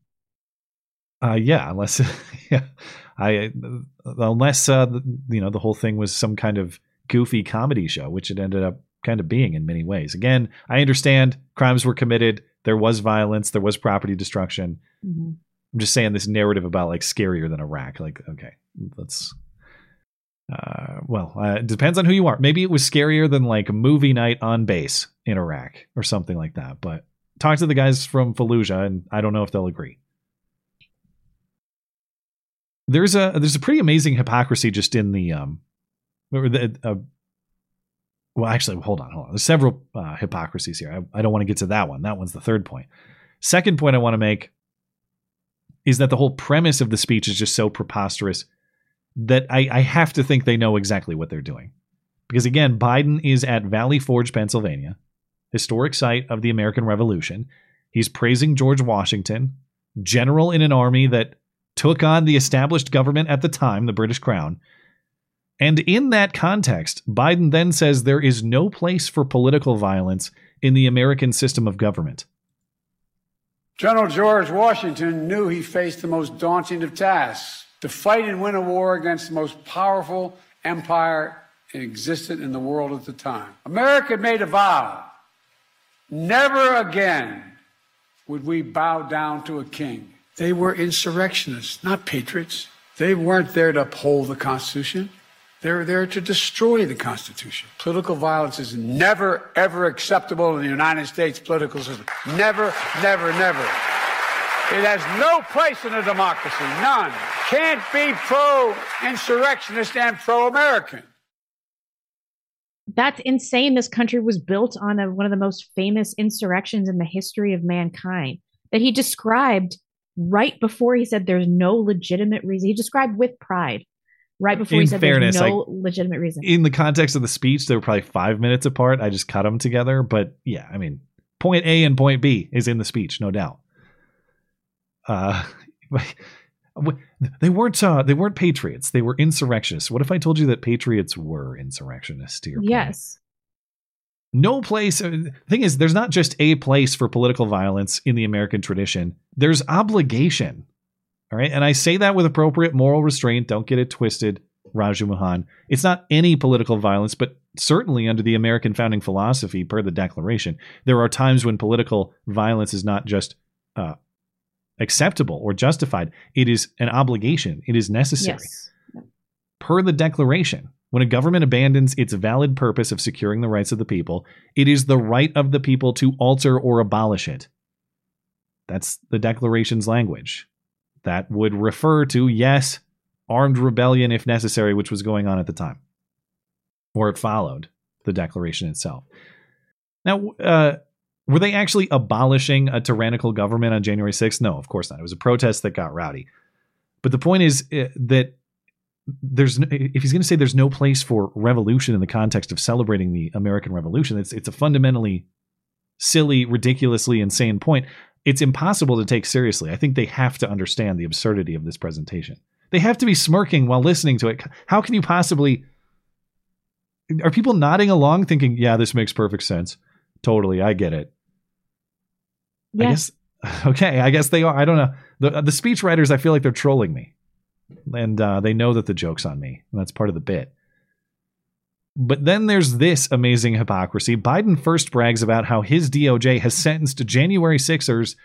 Uh, yeah, unless yeah, I unless uh, you know the whole thing was some kind of goofy comedy show, which it ended up kind of being in many ways. Again, I understand crimes were committed, there was violence, there was property destruction. Mm-hmm. I'm just saying this narrative about like scarier than Iraq. Like, okay, let's. Uh, well, uh, it depends on who you are. Maybe it was scarier than like movie night on base in Iraq or something like that. But talk to the guys from Fallujah, and I don't know if they'll agree. There's a there's a pretty amazing hypocrisy just in the um, the, uh, well, actually, hold on, hold on. There's several uh, hypocrisies here. I, I don't want to get to that one. That one's the third point. Second point I want to make is that the whole premise of the speech is just so preposterous that I, I have to think they know exactly what they're doing. Because again, Biden is at Valley Forge, Pennsylvania, historic site of the American Revolution. He's praising George Washington, general in an army that took on the established government at the time, the British Crown. And in that context, Biden then says there is no place for political violence in the American system of government. General George Washington knew he faced the most daunting of tasks to fight and win a war against the most powerful empire existed in the world at the time. America made a vow never again would we bow down to a king. They were insurrectionists, not patriots. They weren't there to uphold the Constitution. They were there to destroy the Constitution. Political violence is never, ever acceptable in the United States political system. Never, never, never. It has no place in a democracy. None. Can't be pro insurrectionist and pro American. That's insane. This country was built on a, one of the most famous insurrections in the history of mankind that he described right before he said there's no legitimate reason. He described with pride right before in he said fairness, there's no like, legitimate reason. In the context of the speech, they were probably five minutes apart. I just cut them together. But yeah, I mean, point A and point B is in the speech, no doubt. Uh, they weren't uh, they weren't patriots. They were insurrectionists. What if I told you that patriots were insurrectionists? To your point? yes, no place. uh, The thing is, there's not just a place for political violence in the American tradition. There's obligation. All right, and I say that with appropriate moral restraint. Don't get it twisted, Raju Mohan. It's not any political violence, but certainly under the American founding philosophy, per the Declaration, there are times when political violence is not just uh, acceptable or justified. It is an obligation. It is necessary Yes. per the Declaration, when a government abandons its valid purpose of securing the rights of the people, it is the right of the people to alter or abolish it. That's the Declaration's language. That would refer to, yes, armed rebellion if necessary, which was going on at the time, or it followed the Declaration itself. Now, uh, were they actually abolishing a tyrannical government on January 6th? No, of course not. It was a protest that got rowdy. But the point is uh, that there's if he's going to say there's no place for revolution in the context of celebrating the American Revolution, it's it's a fundamentally silly, ridiculously insane point. It's impossible to take seriously. I think they have to understand the absurdity of this presentation. They have to be smirking while listening to it. How can you possibly? Are people nodding along, thinking, "Yeah, this makes perfect sense"? Totally, I get it. I guess okay. I guess they are. I don't know. The the speech writers, I feel like they're trolling me, and uh, they know that the joke's on me, and that's part of the bit. But then there's this amazing hypocrisy. Biden first brags about how his DOJ has sentenced January Sixers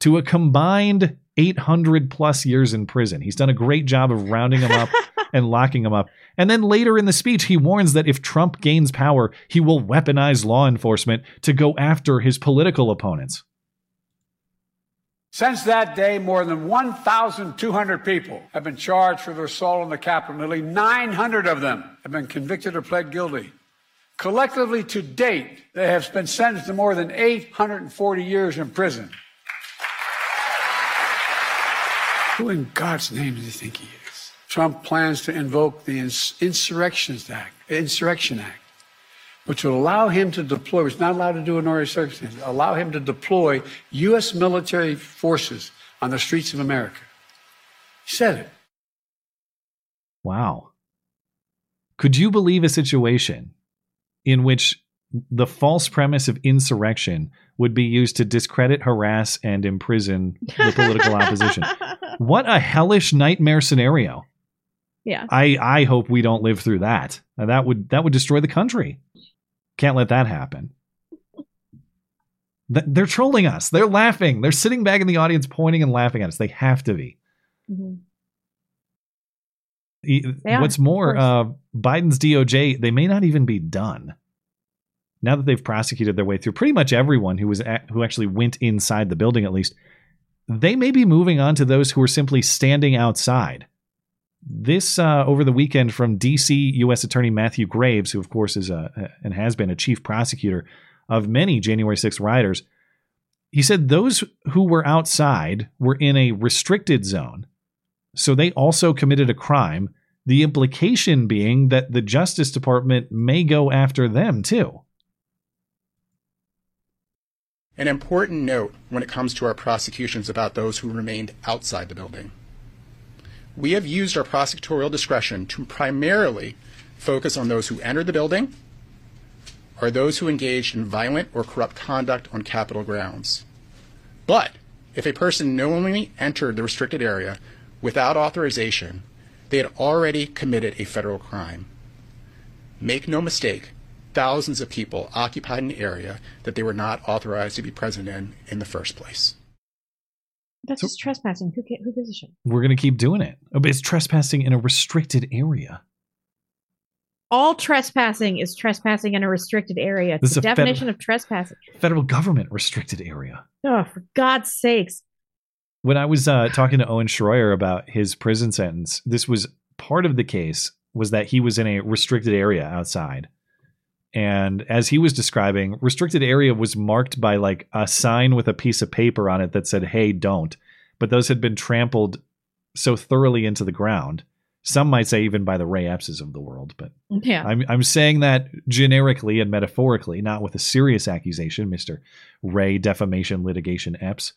to a combined 800 plus years in prison. He's done a great job of rounding them up and locking them up. And then later in the speech, he warns that if Trump gains power, he will weaponize law enforcement to go after his political opponents. Since that day, more than 1,200 people have been charged for their assault on the Capitol. Nearly 900 of them have been convicted or pled guilty. Collectively, to date, they have been sentenced to more than 840 years in prison. Who in God's name does he think he is? Trump plans to invoke the Ins- Insurrections Act, Insurrection Act, which will allow him to deploy, which is not allowed to do in ordinary circumstances, allow him to deploy U.S. military forces on the streets of America. He said it. Wow. Could you believe a situation in which the false premise of insurrection would be used to discredit, harass, and imprison the political opposition? What a hellish nightmare scenario. Yeah. I, I hope we don't live through that. That would that would destroy the country. Can't let that happen. They're trolling us. They're laughing. They're sitting back in the audience pointing and laughing at us. They have to be. Mhm. E- What's more, uh, Biden's DOJ, they may not even be done. Now that they've prosecuted their way through pretty much everyone who was a- who actually went inside the building, at least, they may be moving on to those who are simply standing outside. This uh, over the weekend from D.C. U.S. Attorney Matthew Graves, who of course is a and has been a chief prosecutor of many January 6th rioters, he said those who were outside were in a restricted zone so they also committed a crime. The implication being that the Justice Department may go after them too. An important note when it comes to our prosecutions about those who remained outside the building. We have used our prosecutorial discretion to primarily focus on those who entered the building or those who engaged in violent or corrupt conduct on Capitol grounds. But if a person knowingly entered the restricted area without authorization, they had already committed a federal crime. Make no mistake, thousands of people occupied an area that they were not authorized to be present in in the first place. That's just trespassing. Who, who gives a shit? We're going to keep doing it. Oh, but it's trespassing in a restricted area. All trespassing is trespassing in a restricted area. This It's is the a fed- definition of trespassing. Federal government restricted area. Oh, for God's sakes. When I was uh, talking to Owen Schroyer about his prison sentence, this was part of the case was that he was in a restricted area outside. And as he was describing, restricted area was marked by like a sign with a piece of paper on it that said, hey, don't. But those had been trampled so thoroughly into the ground. Some might say even by the Ray Epses of the world, but Yeah. I'm I'm saying that generically and metaphorically, not with a serious accusation, Mister Ray defamation litigation Epps.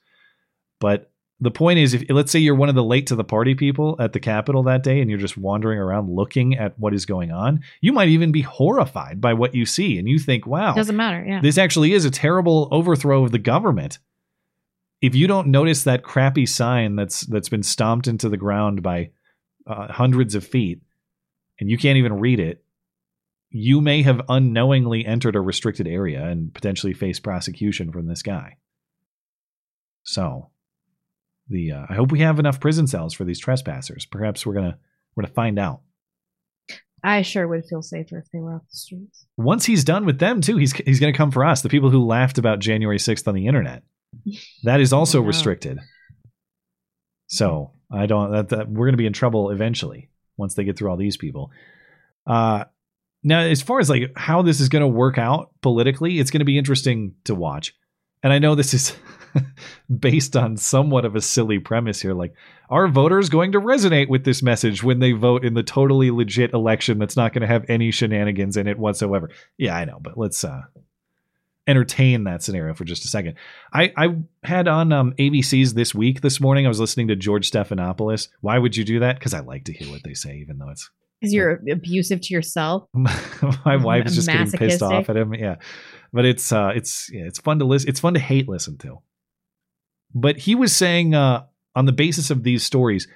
But the point is, if let's say you're one of the late to the party people at the Capitol that day and you're just wandering around looking at what is going on, you might even be horrified by what you see. And you think, wow, Doesn't matter. Yeah. this actually is a terrible overthrow of the government. If you don't notice that crappy sign that's that's been stomped into the ground by uh, hundreds of feet, and you can't even read it, you may have unknowingly entered a restricted area and potentially face prosecution from this guy. So, the uh, I hope we have enough prison cells for these trespassers. Perhaps we're gonna we're gonna find out. I sure would feel safer if they were off the streets. Once he's done with them too, he's he's gonna come for us, the people who laughed about January sixth on the internet. That is also Wow. restricted. So I don't that, that we're gonna be in trouble eventually once they get through all these people. Uh now as far as like how this is gonna work out politically, it's gonna be interesting to watch. And I know this is based on somewhat of a silly premise here. Like, are voters going to resonate with this message when they vote in the totally legit election that's not going to have any shenanigans in it whatsoever? Yeah, I know, but let's uh, entertain that scenario for just a second. I, I had on um, ABC's this week this morning. I was listening to George Stephanopoulos. Why would you do that? Because I like to hear what they say, even though it's Because you're abusive to yourself. my wife is just getting pissed off at him. Yeah, but it's uh, it's yeah, it's fun to listen. It's fun to hate listen to. But he was saying uh, on the basis of these stories,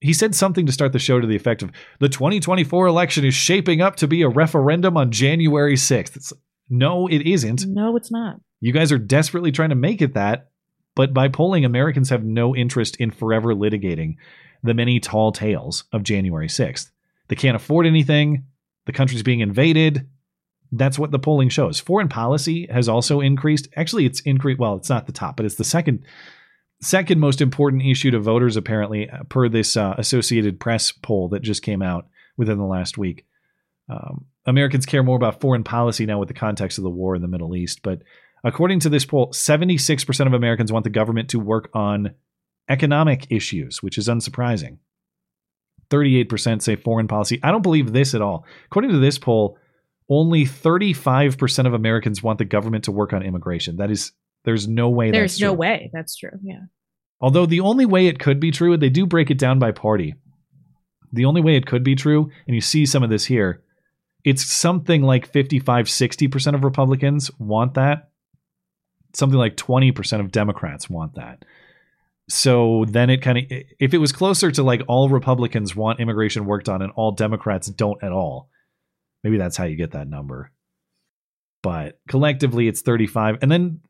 he said something to start the show to the effect of the 2024 election is shaping up to be a referendum on January 6th. It's, no, it isn't. No, it's not. You guys are desperately trying to make it that, but by polling, Americans have no interest in forever litigating the many tall tales of January 6th. They can't afford anything. The country's being invaded. That's what the polling shows. Foreign policy has also increased. Actually, it's increased. Well, it's not the top, but it's the second second most important issue to voters apparently uh, per this uh, Associated Press poll that just came out within the last week. Um, Americans care more about foreign policy now with the context of the war in the Middle East, but according to this poll, 76% of Americans want the government to work on economic issues, which is unsurprising. 38% say foreign policy. I don't believe this at all. According to this poll, only 35% of Americans want the government to work on immigration. That is there's no way There's that's no true. way. That's true. Yeah. Although the only way it could be true, they do break it down by party. The only way it could be true, and you see some of this here, it's something like 55, 60% of Republicans want that. Something like 20% of Democrats want that. So then it kind of, if it was closer to like all Republicans want immigration worked on and all Democrats don't at all, maybe that's how you get that number. But collectively, it's 35. And then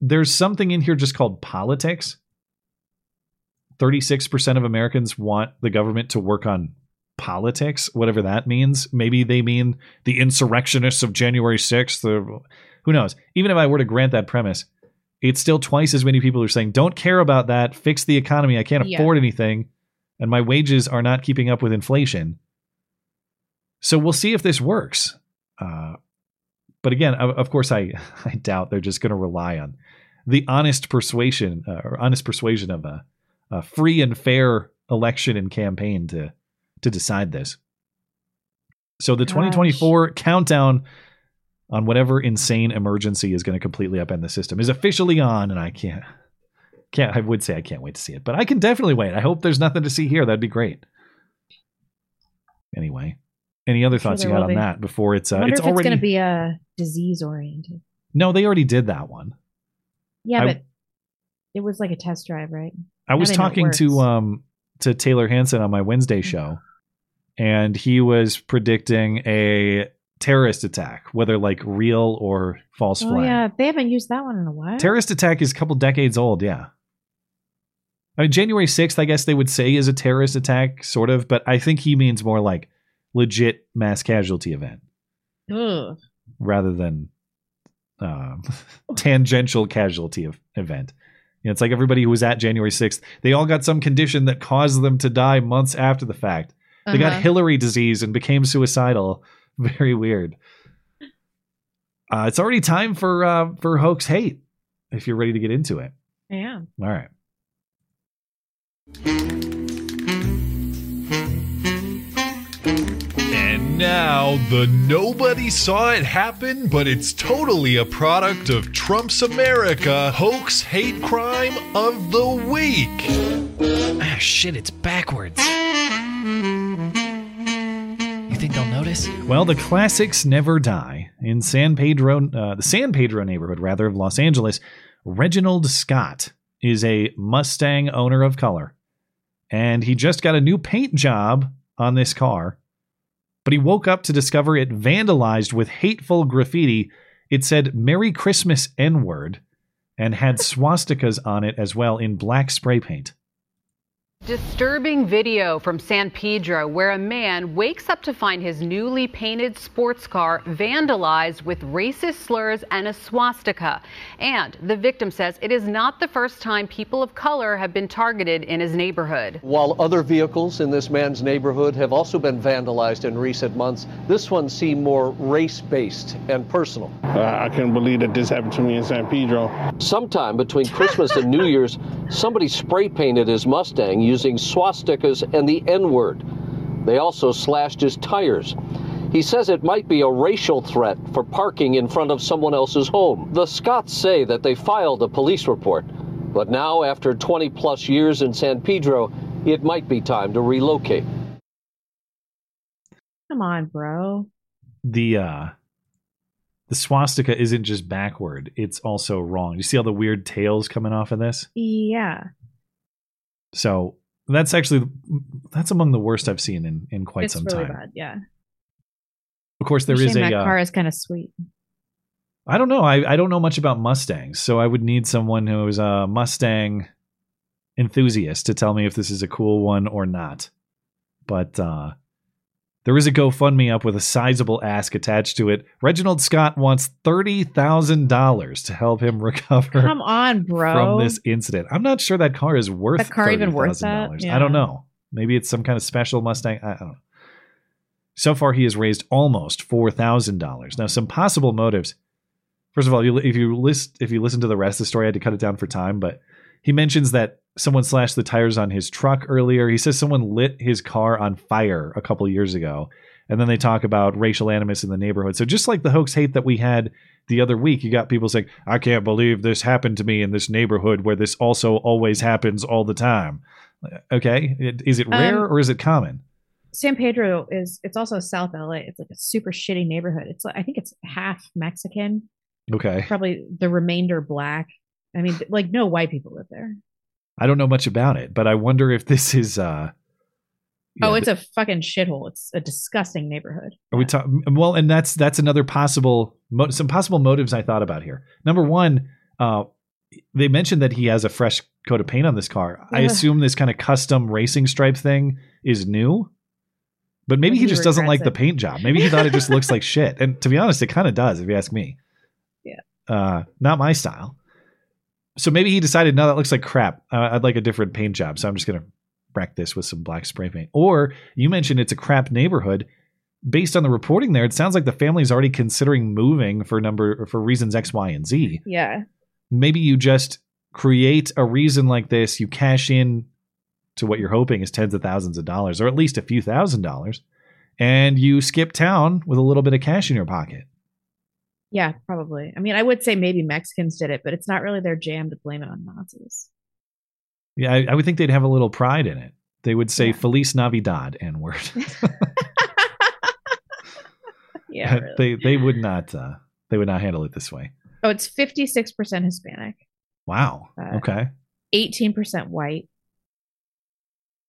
there's something in here just called politics. 36% of Americans want the government to work on politics, whatever that means. Maybe they mean the insurrectionists of January 6th. Or, who knows? Even if I were to grant that premise, it's still twice as many people who are saying, don't care about that, fix the economy. I can't Yeah. afford anything, and my wages are not keeping up with inflation. So we'll see if this works. Uh, but again, of, course, I, I doubt they're just going to rely on the honest persuasion uh, or honest persuasion of a, a free and fair election and campaign to to decide this. So the 2024 countdown on whatever insane emergency is going to completely upend the system is officially on, and I can't can't I would say I can't wait to see it, but I can definitely wait. I hope there's nothing to see here. That'd be great. Anyway, any other Sure thoughts you there got will on be. that before it's I uh, it's already going to be uh, disease oriented. no they already did that one. Yeah, I- but it was like a test drive, right? I was talking to um to Tayler Hansen on my Wednesday show, and he was predicting a terrorist attack, whether like real or false Oh flag. yeah, they haven't used that one in a while. Terrorist attack is a couple decades old, yeah. I mean, January 6th, I guess they would say is a terrorist attack, sort of, but I think he means more like legit mass casualty event Ugh. rather than um, tangential casualty of event. You know, it's like everybody who was at January 6th, they all got some condition that caused them to die months after the fact. They got Uh-huh. Hillary disease and became suicidal. Very weird. Uh, it's already time for uh, for hoax hate. If you're ready to get into it, Yeah. all right. Now, the nobody saw it happen, but it's totally a product of Trump's America hoax hate crime of the week. Ah, shit, it's backwards. You think they'll notice? Well, the classics never die. In San Pedro, uh, the San Pedro neighborhood, rather, of Los Angeles, Reginald Scott is a Mustang owner of color. And he just got a new paint job on this car. But he woke up to discover it vandalized with hateful graffiti. It said Merry Christmas N word and had swastikas on it as well in black spray paint. Disturbing video from San Pedro where a man wakes up to find his newly painted sports car vandalized with racist slurs and a swastika. And the victim says it is not the first time people of color have been targeted in his neighborhood. While other vehicles in this man's neighborhood have also been vandalized in recent months, this one seemed more race based and personal. Uh, I can't believe that this happened to me in San Pedro. Sometime between Christmas and New Year's, somebody spray painted his Mustang using swastikas and the N word. They also slashed his tires. He says it might be a racial threat for parking in front of someone else's home. The Scotts say that they filed a police report, but now, after 20 plus years in San Pedro, it might be time to relocate. Come on, bro. The uh the swastika isn't just backward, it's also wrong. You see all the weird tails coming off of this? Yeah. So that's actually that's among the worst I've seen in in quite it's some really time. bad. Yeah. Of course, there is a. that uh, car is kind of sweet. I don't know. I, I don't know much about Mustangs, so I would need someone who is a Mustang enthusiast to tell me if this is a cool one or not. But uh, there is a GoFundMe up with a sizable ask attached to it. Reginald Scott wants thirty thousand dollars to help him recover Come on, bro. from this incident. I'm not sure that car is worth That car even worth that? $30,000. Yeah. I don't know. Maybe it's some kind of special Mustang. I I don't know. So far, he has raised almost four thousand dollars. Now, some possible motives. First of all, if you list, if you listen to the rest of the story, I had to cut it down for time. But he mentions that someone slashed the tires on his truck earlier. He says someone lit his car on fire a couple years ago, and then they talk about racial animus in the neighborhood. So just like the hoax hate that we had the other week, you got people saying, "I can't believe this happened to me in this neighborhood where this also always happens all the time." Okay, is it rare Um, or is it common? San Pedro is it's also South LA. It's like a super shitty neighborhood. It's like I think it's half Mexican, Okay. probably the remainder black. I mean, like no white people live there. I don't know much about it, but I wonder if this is. uh oh, yeah, it's a fucking shithole. It's a disgusting neighborhood. Are we talking? Well, and that's that's another possible mo- some possible motives I thought about here. Number one, uh, they mentioned that he has a fresh coat of paint on this car. I assume this kind of custom racing stripe thing is new, but maybe Maybe he just doesn't like regrets the paint job. Maybe he thought it just looks like shit. And to be honest, it kind of does, if you ask me. Yeah. Uh, not my style. So maybe he decided, no, that looks like crap. Uh, I'd like a different paint job, so I'm just gonna wreck this with some black spray paint. Or you mentioned it's a crap neighborhood. Based on the reporting there, it sounds like the family's already considering moving for number for reasons X, Y, and Z. Yeah. Maybe you just create a reason like this, you cash in to what you're hoping is tens of thousands of dollars, or at least a few thousand dollars, and you skip town with a little bit of cash in your pocket. Yeah, probably. I mean, I would say maybe Mexicans did it, but it's not really their jam to blame it on Nazis. Yeah, I, I would think they'd have a little pride in it. They would say Feliz Navidad N word. Yeah. really. they they would not uh, they would not handle it this way. Oh, it's fifty six percent Hispanic, Wow. Uh, okay. eighteen percent white,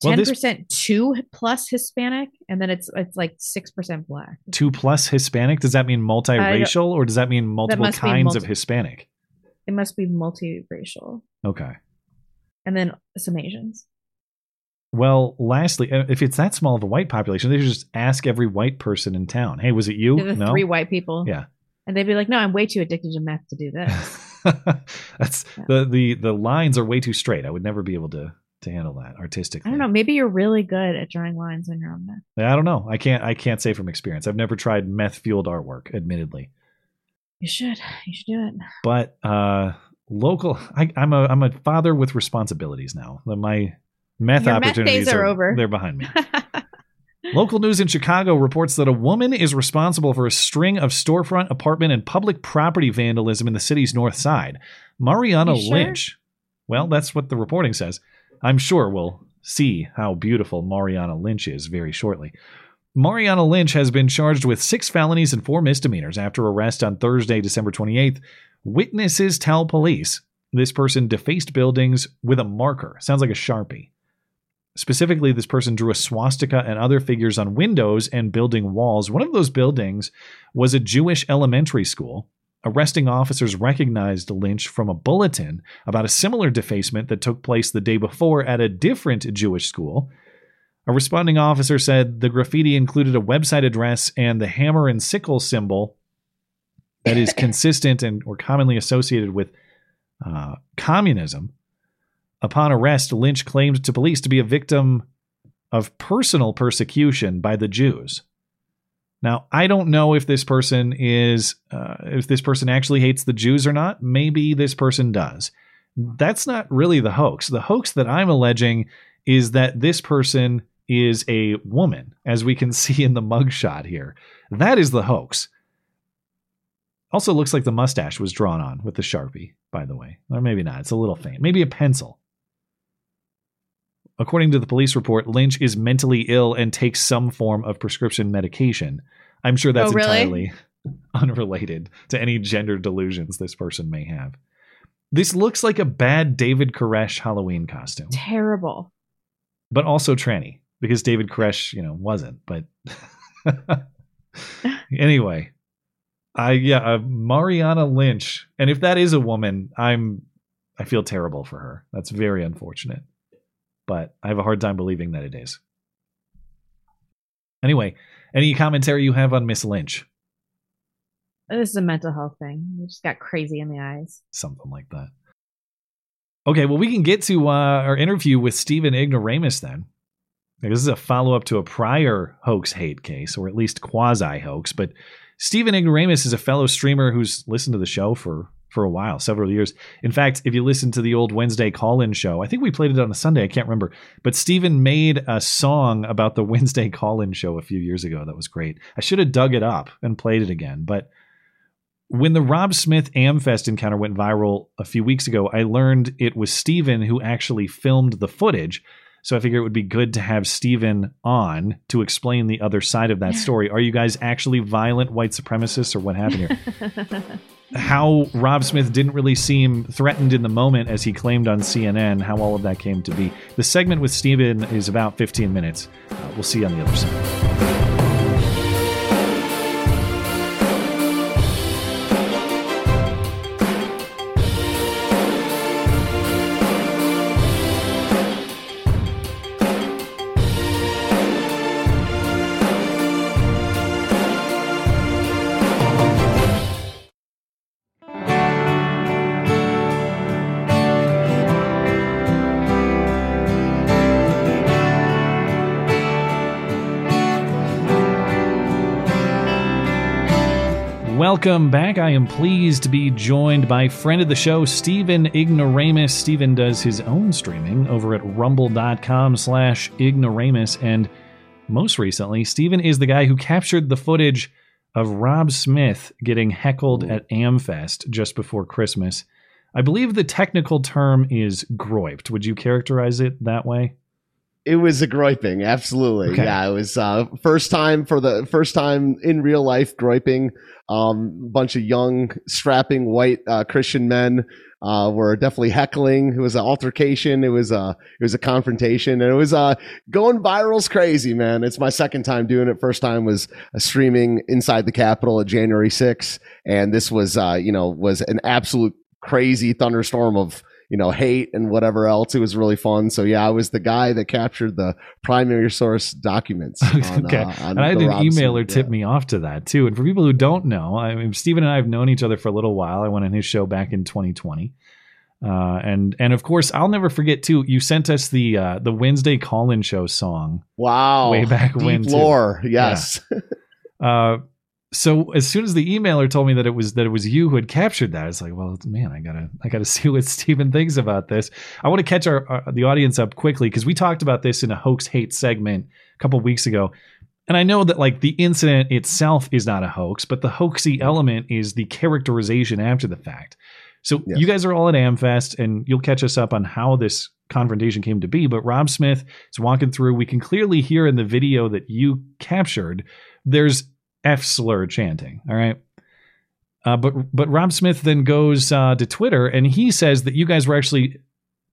Well, ten this- percent two plus Hispanic, and then it's it's like six percent black. Two plus Hispanic. Does that mean multiracial or does that mean multiple be kinds of Hispanic? It must be multiracial, Okay. and then some Asians. Well, lastly, uh, if it's that small of a white population, they should just ask every white person in town, "Hey, was it you?" The no. three white people. Yeah. and they'd be like, "No, I'm way too addicted to meth to do this." That's the the the lines are way too straight. I would never be able to to handle that artistically. I don't know. Maybe you're really good at drawing lines on your own meth. I don't know. I can't. I can't say from experience. I've never tried meth fueled artwork, admittedly. You should. You should do it. But uh, local. I, I'm a I'm a father with responsibilities now. My meth Your meth opportunities days are over. They're behind me. Local news in Chicago reports that a woman is responsible for a string of storefront, apartment, and public property vandalism in the city's north side. Mariana sure? Lynch. Well, that's what the reporting says. I'm sure we'll see how beautiful Mariana Lynch is very shortly. Mariana Lynch has been charged with six felonies and four misdemeanors after arrest on Thursday, December 28th. Witnesses tell police this person defaced buildings with a marker. Sounds like a Sharpie. Specifically, this person drew a swastika and other figures on windows and building walls. One of those buildings was a Jewish elementary school. Arresting officers recognized Lynch from a bulletin about a similar defacement that took place the day before at a different Jewish school. A responding officer said the graffiti included a website address and the hammer and sickle symbol that is consistent and or commonly associated with uh, communism. Upon arrest, Lynch claimed to police to be a victim of personal persecution by the Jews. Now, I don't know if this person is uh, if this person actually hates the Jews or not. Maybe this person does. That's not really the hoax. The hoax that I'm alleging is that this person is a woman, as we can see in the mugshot here. That is the hoax. Also, looks like the mustache was drawn on with the sharpie, by the way, or maybe not. It's a little faint. Maybe a pencil. According to the police report, Lynch is mentally ill and takes some form of prescription medication. I'm sure that's Oh, really? entirely unrelated to any gender delusions this person may have. This looks like a bad David Koresh Halloween costume, Terrible. but also tranny because David Koresh, you know, wasn't. But anyway, I yeah, uh, Mariana Lynch, and if that is a woman, I'm I feel terrible for her. That's very unfortunate, but I have a hard time believing that it is. Anyway, any commentary you have on Miss Lynch? This is a mental health thing. It just got crazy in the eyes. something like that. Okay, well, we can get to uh, our interview with Stephen Ignoramus then. This is a follow up to a prior hoax hate case, or at least quasi hoax. But Stephen Ignoramus is a fellow streamer who's listened to the show for for a while, several years. In fact, if you listen to the old Wednesday call in show, I think we played it on a Sunday, I can't remember. But Stephen made a song about the Wednesday call in show a few years ago that was great. I should have dug it up and played it again. But when the Rob Smith Amfest encounter went viral a few weeks ago, I learned it was Stephen who actually filmed the footage. So I figure it would be good to have Stephen on to explain the other side of that story. Are you guys actually violent white supremacists or what happened here? how Rob Smith didn't really seem threatened in the moment as he claimed on CNN, how all of that came to be. The segment with Stephen is about 15 minutes. Uh, we'll see you on the other side. Welcome back. I am pleased to be joined by friend of the show, Stephen Ignoramus. Stephen does his own streaming over at rumble.com slash ignoramus. And most recently, Stephen is the guy who captured the footage of Rob Smith getting heckled at Amfest just before Christmas. I believe the technical term is groyped. Would you characterize it that way? It was a groyping, absolutely. Okay. Yeah, it was uh, first time for the first time in real life groyping. Um, bunch of young, strapping white uh, Christian men uh, were definitely heckling. It was an altercation. It was a it was a confrontation, and it was uh, going viral's crazy, man. It's my second time doing it. First time was uh, streaming inside the Capitol at January 6th, and this was uh, you know was an absolute crazy thunderstorm of you know, hate and whatever else. It was really fun. So yeah, I was the guy that captured the primary source documents. On, okay. uh, and I had an Rob emailer tip me off to that too. And for people who don't know, I mean, Stephen and I have known each other for a little while. I went on his show back in 2020. Uh, and and of course, I'll never forget too. You sent us the uh, the Wednesday call-in show song. Wow, way back deep when. too. lore, yes. Yeah. uh, so as soon as the emailer told me that it was that it was you who had captured that, it's like, well, man, I gotta I gotta see what Stephen thinks about this. I want to catch our, our the audience up quickly because we talked about this in a hoax hate segment a couple weeks ago. and I know that like the incident itself is not a hoax, but the hoaxy element is the characterization after the fact. So you guys are all at Amfest, and you'll catch us up on how this confrontation came to be. But Rob Smith is walking through. We can clearly hear in the video that you captured. There's F slur chanting. All right. Uh, but but Rob Smith then goes uh, to Twitter and he says that you guys were actually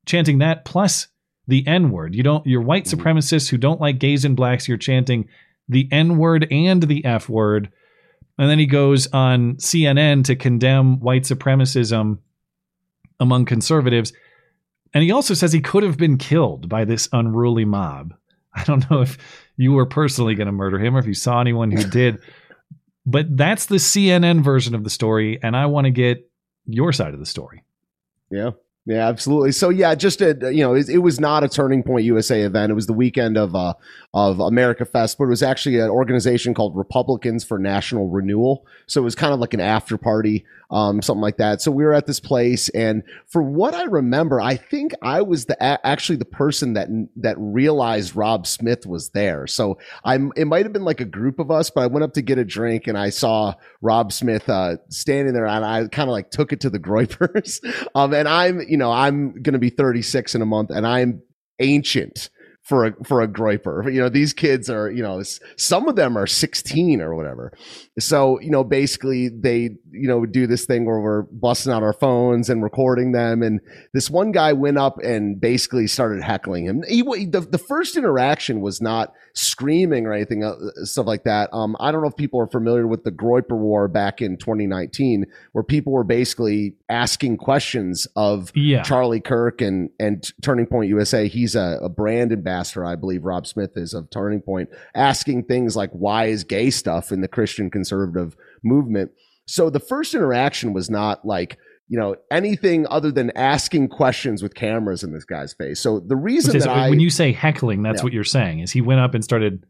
chanting that plus the N word. You don't. You're white supremacists who don't like gays and blacks. You're chanting the N word and the F word. And then he goes on CNN to condemn white supremacism among conservatives. And he also says he could have been killed by this unruly mob. I don't know if you were personally going to murder him or if you saw anyone who did, but that's the CNN version of the story. And I want to get your side of the story. Yeah. Yeah, absolutely. So yeah, just a, you know, it, it, was not a Turning Point USA event. It was the weekend of uh, of America Fest, but it was actually an organization called Republicans for National Renewal. So it was kind of like an after party, um, something like that. So we were at this place, and for what I remember, I think I was the actually the person that that realized Rob Smith was there. So I'm it might have been like a group of us, but I went up to get a drink and I saw Rob Smith uh, standing there, and I kind of like took it to the Groypers. um, and I'm you know, I'm to be 36 in a month and I'm ancient for a for a groyper. You know, these kids are, you know, some of them are 16 or whatever. So, you know, basically they, you know, do this thing where we're busting out our phones and recording them. And this one guy went up and basically started heckling him. He, the, the first interaction was not screaming or anything, uh, stuff like that. Um, I don't know if people are familiar with the Groyper War back in 2019, where people were basically asking questions of yeah. Charlie Kirk and, and Turning Point USA. He's a, a brand ambassador, I believe Rob Smith is of Turning Point, asking things like, why is gay stuff in the Christian conservative movement. So the first interaction was not like, you know, anything other than asking questions with cameras in this guy's face. So the reason is, that I, when you say heckling, that's Yeah. what you're saying is he went up and started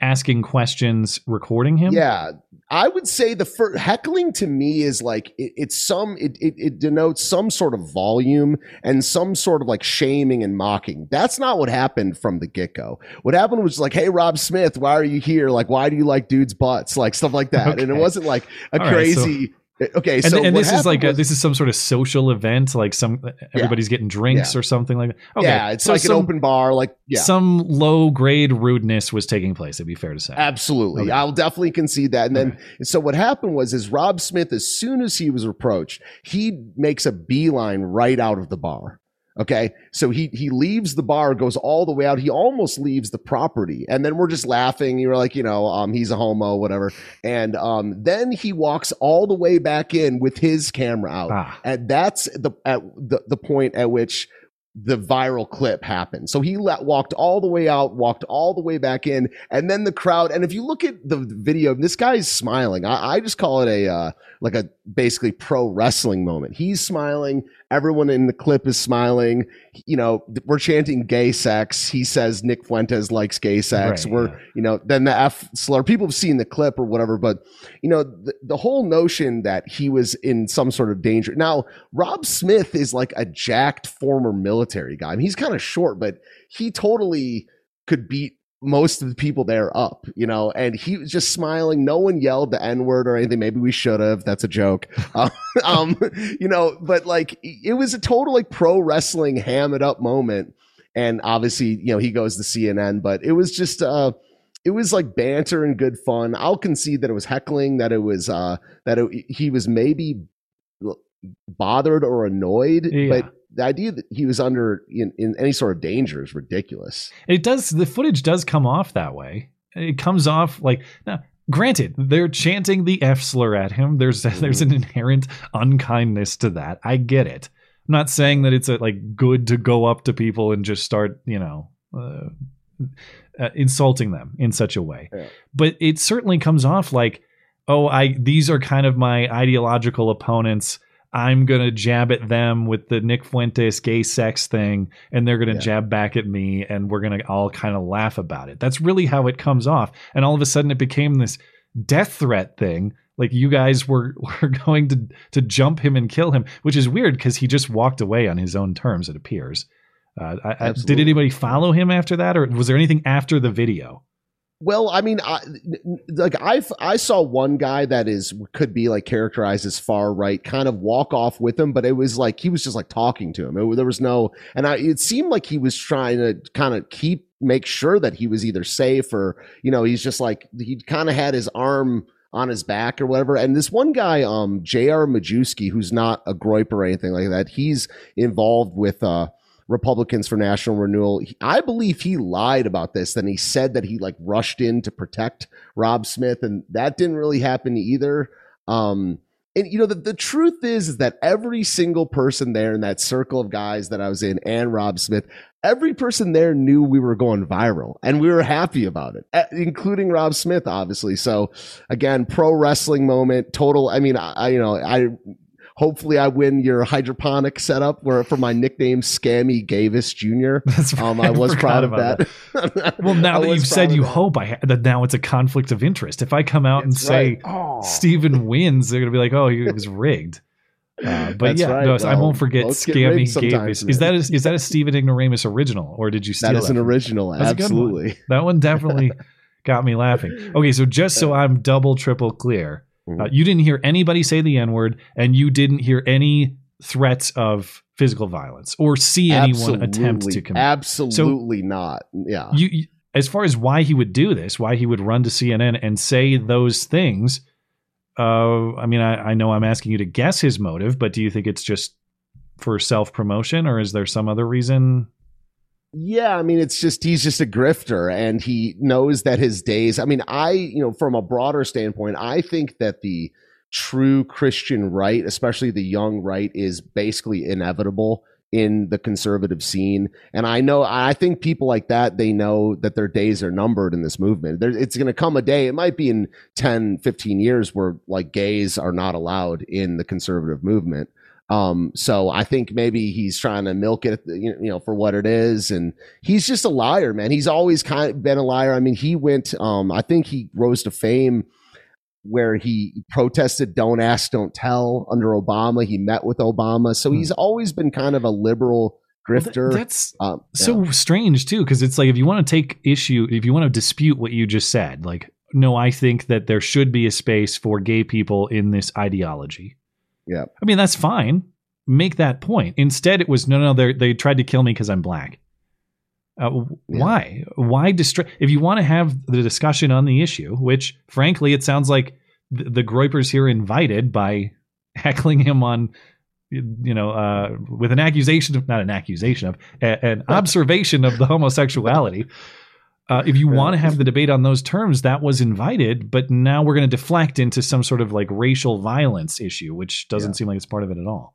asking questions, recording him. Yeah, I would say the heckling to me is like it, it's some it, it it denotes some sort of volume and some sort of like shaming and mocking. That's not what happened from the get go. What happened was like, hey Rob Smith, why are you here? Like, why do you like dudes' butts? Like stuff like that. And it wasn't like a All right, so- crazy. Uh, okay, and, so and this is like a, was- this is some sort of social event, like some uh, everybody's getting drinks Yeah. or something like that. Okay, yeah, it's so like some- an open bar. Like yeah, some low grade rudeness was taking place. It'd be fair to say. Absolutely. Okay. I'll definitely concede that. And then, so what happened was, is Rob Smith, as soon as he was approached, he makes a beeline right out of the bar. Okay. So he, he leaves the bar, goes all the way out. He almost leaves the property. And then we're just laughing. You're like, you know, um, he's a homo, whatever. And, um, then he walks all the way back in with his camera out. And that's the, at the, the point at which the viral clip happened. So he la- walked all the way out, walked all the way back in, and then the crowd. And if you look at the video, this guy's smiling. I, I just call it a uh, like a basically pro wrestling moment. He's smiling. Everyone in the clip is smiling. You know, we're chanting gay sex. He says Nick Fuentes likes gay sex. Right, we're you know then the F slur. People have seen the clip or whatever, but you know the, the whole notion that he was in some sort of danger. Now Rob Smith is like a jacked former military guy. I mean, he's kind of short, but he totally could beat most of the people there up, you know, and he was just smiling. No one yelled the N word or anything. Maybe we should have. That's a joke. Uh, um, you know, but like it was a total like pro wrestling ham it up moment. And obviously, you know, he goes to CNN, but it was just, uh, it was like banter and good fun. I'll concede that it was heckling, that it was, uh, that it, he was maybe bothered or annoyed, Yeah. but the idea that he was under in, in any sort of danger is ridiculous. It does. The footage does come off that way. It comes off like now. Granted, they're chanting the F slur at him. There's there's an inherent unkindness to that. I get it. I'm not saying that it's a, like good to go up to people and just start, you know, uh, uh, insulting them in such a way. But it certainly comes off like, oh, I these are kind of my ideological opponents. I'm gonna jab at them with the Nick Fuentes gay sex thing, and they're gonna jab back at me, and we're gonna all kind of laugh about it. That's really how it comes off. And all of a sudden, it became this death threat thing. Like you guys were were going to to jump him and kill him, which is weird because he just walked away on his own terms. It appears. Uh, I, I, did anybody follow him after that, or was there anything after the video? Well, I mean, I, like I I saw one guy that is could be like characterized as far right, kind of walk off with him, but it was like he was just like talking to him. It, there was no, and I it seemed like he was trying to kind of keep make sure that he was either safe or you know he's just like he kind of had his arm on his back or whatever. And this one guy, um, J.R. Majewski, who's not a groip or anything like that, he's involved with uh Republicans for National Renewal. I believe he lied about this. Then he said that he like rushed in to protect Rob Smith, and that didn't really happen either. Um, and you know the, the truth is is that every single person there in that circle of guys that I was in and Rob Smith, every person there knew we were going viral, and we were happy about it, eh, including Rob Smith, obviously. So again, pro wrestling moment, total. I mean, I, I you know I Hopefully, I win your hydroponic setup where for my nickname, Scammy Gavis Jr. That's right. Um, I was I proud of forgot that. Well, now that you've said you that. hope I ha- that now it's a conflict of interest. If I come out and That's say right. Stephen wins, they're gonna be like, "Oh, he was rigged." Uh, but That's yeah, right. no, I won't forget Scammy Gavis. Is that a, is that a Stephen Ignoramus original, or did you steal That is an original, That's a one. absolutely. That one definitely got me laughing. Okay, so just so I'm double triple clear, Mm-hmm. uh, you didn't hear anybody say the N word, and you didn't hear any threats of physical violence or see anyone attempt to Absolutely- commit. Absolutely not. Yeah. you, you as far as why he would do this, why he would run to CNN and say those things. Uh, I mean, I, I know I'm asking you to guess his motive, but do you think it's just for self promotion, or is there some other reason? Yeah, I mean, it's just he's just a grifter, and he knows that his days. I mean, I you know, from a broader standpoint, I think that the true Christian right, especially the young right, is basically inevitable in the conservative scene. And I know, I think people like that, they know that their days are numbered in this movement. There, it's going to come a day, it might be in 10, 15 years where like gays are not allowed in the conservative movement. Um, so I think maybe he's trying to milk it, you know, for what it is. And he's just a liar, man. He's always kind of been a liar. I mean, he went, um, I think he rose to fame where he protested don't ask don't tell under obama he met with obama so he's always been kind of a liberal grifter that's um, so strange too because it's like if you want to take issue if you want to dispute what you just said like no i think that there should be a space for gay people in this ideology yeah i mean that's fine. Make that point. Instead it was no no they they tried to kill me because i'm black. Uh, w- why? Why distract if you want to have the discussion on the issue which frankly it sounds like the, the groypers here invited by heckling him on you know uh, with an accusation of not an accusation of a, an observation of the homosexuality uh, if you want to have the debate on those terms that was invited but now we're going to deflect into some sort of like racial violence issue which doesn't seem like it's part of it at all.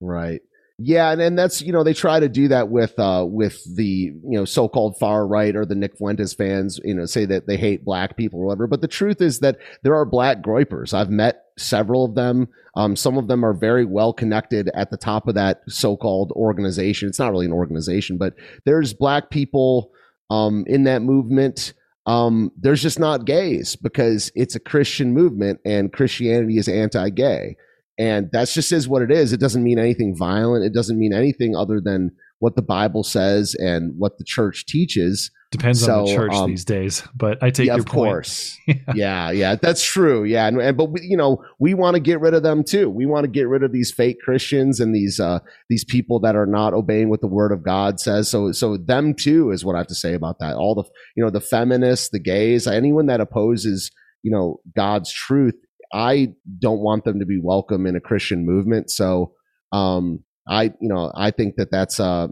Right. Yeah and, and that's you know they try to do that with uh with the you know so-called far right or the nick fuentes fans you know say that they hate black people or whatever but the truth is that there are black groypers i've met several of them. Um some of them are very well connected at the top of that so-called organization. It's not really an organization but there's black people um in that movement um there's just not gays because it's a christian movement and christianity is anti-gay and that's just is what it is. It doesn't mean anything violent. It doesn't mean anything other than what the Bible says and what the church teaches. Depends on the church um, these days but i take yeah, your of point course. yeah, yeah, that's true. Yeah, and, and but we, you know, we want to get rid of them too. We want to get rid of these fake Christians and these uh these people that are not obeying what the Word of God says. So, so them too is what I have to say about that. All the you know the feminists, the gays, anyone that opposes you know God's truth. I don't want them to be welcome in a Christian movement. So, um, I you know I think that that's uh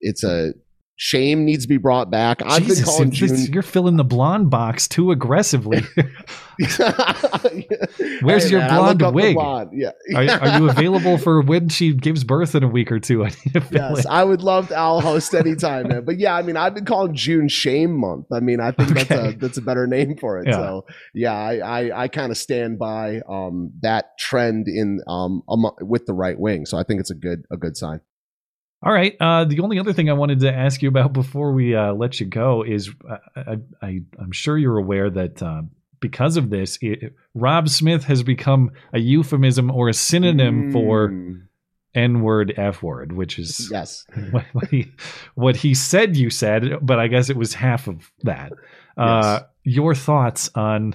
it's a shame needs to be brought back. I've Jesus, been calling this- June. you're filling the blonde box too aggressively Where's Hey, your man, blonde wig? blonde. Yeah. are, are you available for when she gives birth in a week or two? I need to fill Yes. I would love to. I'll host anytime, man. But yeah, I mean, I've been calling June Shame Month. I mean, I think that's a that's a better name for it. Yeah. So yeah, I I, I kind of stand by um that trend in um with the right wing. So I think it's a good a good sign. All right. Uh, the only other thing I wanted to ask you about before we uh, let you go is uh, I, I'm sure you're aware that uh, because of this, it, Rob Smith has become a euphemism or a synonym for N word F word, which is yes what, what he what he said you said, but I guess it was half of that. Uh, your thoughts on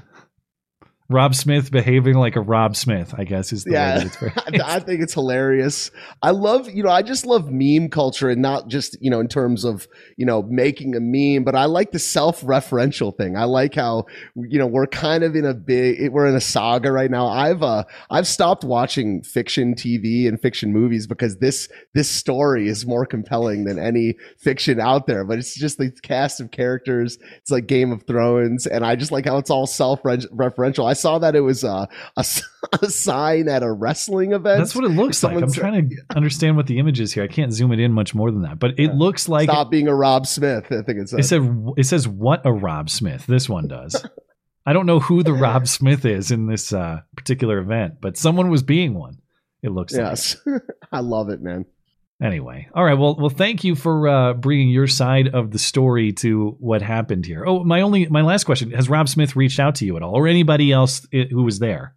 Rob Smith behaving like a Rob Smith? I guess is the way yeah that it's. I think it's hilarious. I love, you know, I just love meme culture and not just, you know, in terms of, you know, making a meme, but I like the self-referential thing. I like how, you know, we're kind of in a big, we're in a saga right now. I've, uh, I've stopped watching fiction TV and fiction movies because this, this story is more compelling than any fiction out there, but it's just the cast of characters. It's like Game of Thrones. And I just like how it's all self-referential. I saw that it was uh, a, a sign at a wrestling event. That's what it looks like. I'm said- trying to understand what the image is here. I can't zoom it in much more than that, but it looks like Stop being a Rob Smith. I think it says. It said it says what a Rob Smith. This one does. I don't know who the Rob Smith is in this uh, particular event, but someone was being one. It looks yes. I love it, man. Anyway, all right. Well, well, thank you for uh, bringing your side of the story to what happened here. Oh, my only my last question: Has Rob Smith reached out to you at all, or anybody else who was there?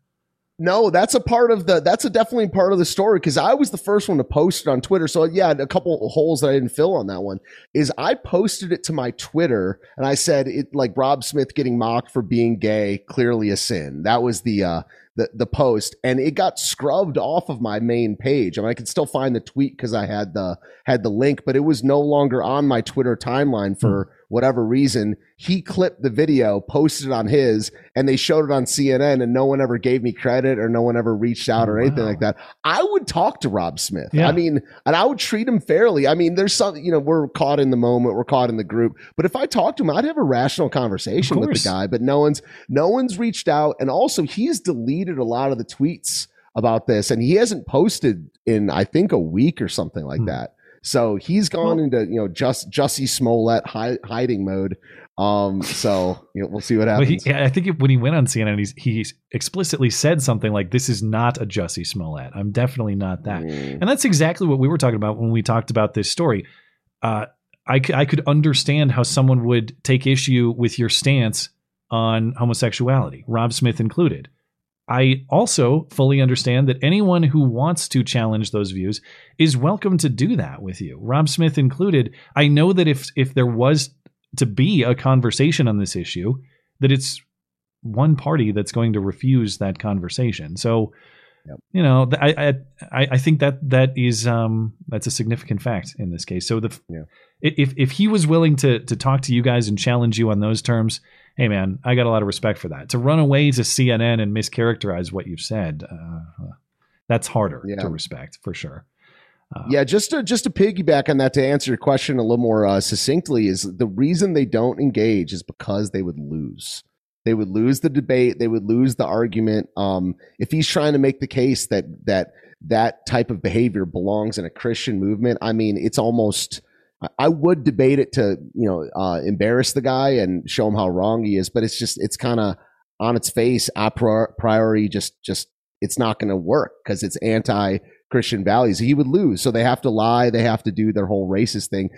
No, that's a part of the. That's a definitely part of the story because I was the first one to post it on Twitter. So yeah, a couple holes that I didn't fill on that one is I posted it to my Twitter and I said it like Rob Smith getting mocked for being gay, clearly a sin. That was the uh the the post, and it got scrubbed off of my main page. I mean, I could still find the tweet because I had the had the link, but it was no longer on my Twitter timeline for hmm. Whatever reason. He clipped the video, posted it on his, and they showed it on CNN, and no one ever gave me credit or no one ever reached out or anything like that. I would talk to Rob Smith. Yeah. I mean, and I would treat him fairly. I mean, there's some, you know, we're caught in the moment, we're caught in the group. But if I talked to him, I'd have a rational conversation with the guy. But no one's, no one's reached out, and also he's deleted a lot of the tweets about this, and he hasn't posted in I think a week or something like hmm. that. So he's gone into you know just Jussie Smollett hi- hiding mode. Um, so you know, we'll see what happens. he, yeah, I think it, when he went on CNN, he's, he explicitly said something like, "This is not a Jussie Smollett. I'm definitely not that." Mm. And that's exactly what we were talking about when we talked about this story. Uh, I, c- I could understand how someone would take issue with your stance on homosexuality, Rob Smith included. I also fully understand that anyone who wants to challenge those views is welcome to do that with you, Rob Smith included. I know that if if there was to be a conversation on this issue, that it's one party that's going to refuse that conversation. So, you know, I, I I think that that is um that's a significant fact in this case. So the Yeah. if if he was willing to to talk to you guys and challenge you on those terms, hey man, I got a lot of respect for that. To run away to CNN and mischaracterize what you've said, uh, that's harder Yeah. to respect for sure. yeah, just to just to piggyback on that to answer your question a little more uh, succinctly is the reason they don't engage is because they would lose. They would lose the debate. They would lose the argument. Um, if he's trying to make the case that that that type of behavior belongs in a Christian movement, I mean, it's almost. I- would debate it to you know uh, embarrass the guy and show him how wrong he is, but it's just it's kind of on its face a priori just just it's not going to work because it's anti Christian values. He would lose, so they have to lie. They have to do their whole racist thing.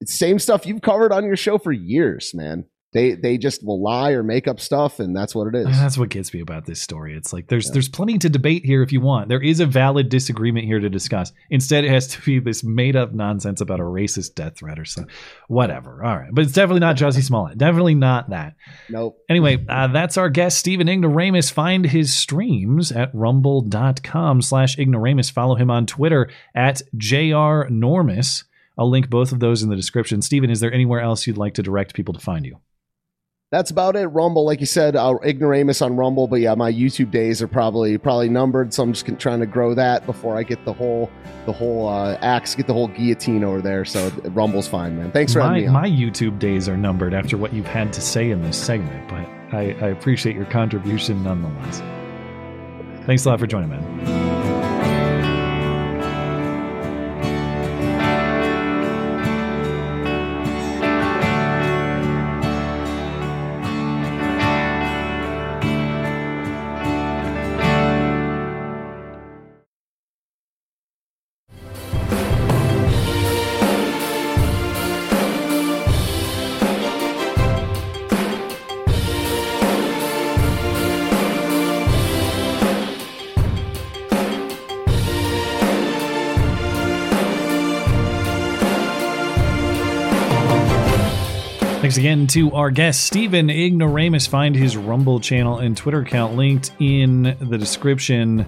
It's same stuff you've covered on your show for years, man. They they just will lie or make up stuff, and that's what it is. That's what gets me about this story. It's like there's there's plenty to debate here if you want. There is a valid disagreement here to discuss. Instead, it has to be this made up nonsense about a racist death threat or something. Whatever. All right, but it's definitely not Jussie Smollett. Definitely not that. Nope. Anyway, uh, that's our guest, Stephen Ignoramus. Find his streams at rumble.com slash ignoramus. Follow him on Twitter at jrnormus. I'll link both of those in the description. Stephen, is there anywhere else you'd like to direct people to find you? That's about it. Rumble, like you said, uh, ignoramus on Rumble, but yeah, my YouTube days are probably probably numbered, so I'm just trying to grow that before I get the whole the whole uh, axe, get the whole guillotine over there. So Rumble's fine, man. Thanks for my, having me. On. my YouTube days are numbered after what you've had to say in this segment, but I, I appreciate your contribution nonetheless. Thanks a lot for joining, man. Thanks again to our guest, Stephen Ignoramus. Find his Rumble channel and Twitter account linked in the description.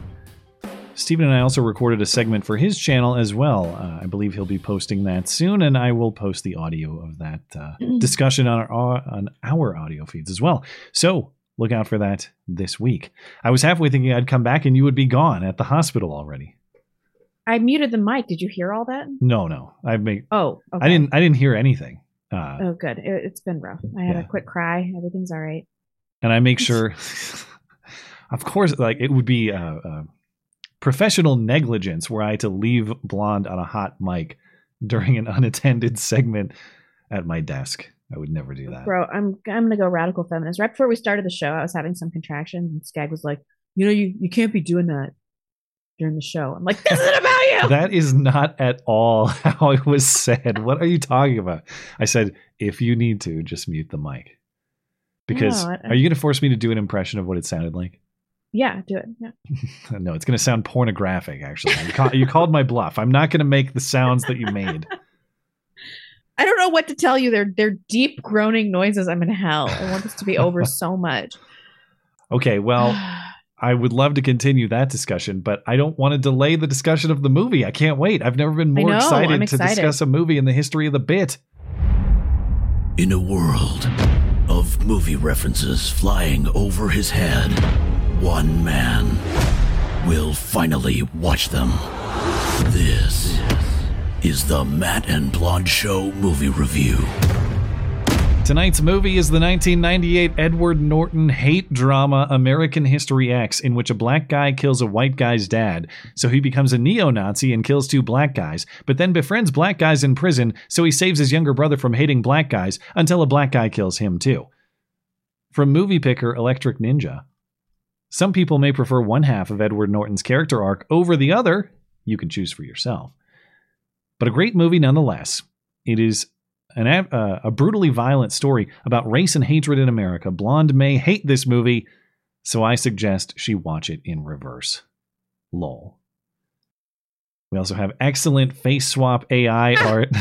Stephen and I also recorded a segment for his channel as well. Uh, I believe he'll be posting that soon, and I will post the audio of that uh, discussion on our, on our audio feeds as well. So look out for that this week. I was halfway thinking I'd come back and you would be gone at the hospital already. I muted the mic. Did you hear all that? No, no, I make. Oh, okay. I didn't. I didn't hear anything. Uh, Oh, good. It, it's been rough. I had Yeah. a quick cry. Everything's all right. and I make sure, of course, like it would be uh, uh, professional negligence were I to leave Blonde on a hot mic during an unattended segment at my desk. I would never do that. Bro, I'm I'm gonna go radical feminist. Right before we started the show, I was having some contractions, and Skag was like, "You know, you you can't be doing that during the show." I'm like, "This isn't about you." That is not at all how it was said. What are you talking about? I said, if you need to, just mute the mic. Because No, I- are you going to force me to do an impression of what it sounded like? yeah, do it. Yeah. no, it's going to sound pornographic, actually. You, call, you called my bluff. I'm not going to make the sounds that you made. I don't know what to tell you. They're they're deep groaning noises. I'm in hell. I want this to be over so much. Okay, well, I would love to continue that discussion, but I don't want to delay the discussion of the movie. I can't wait. I've never been more know, excited, I'm to discuss a movie in the history of the bit. In a world of movie references flying over his head, one man will finally watch them. This is the Matt and Blonde Show movie review. Tonight's movie is the 1998 Edward Norton hate drama American History X, in which a black guy kills a white guy's dad. So he becomes a neo Nazi and kills two black guys, but then befriends black guys in prison, so he saves his younger brother from hating black guys until a black guy kills him too. From movie picker Electric Ninja. Some people may prefer one half of Edward Norton's character arc over the other. You can choose for yourself. But a great movie nonetheless. It is an, uh, a brutally violent story about race and hatred in America. Blonde may hate this movie, so I suggest she watch it in reverse. Lol. We also have excellent face swap AI art.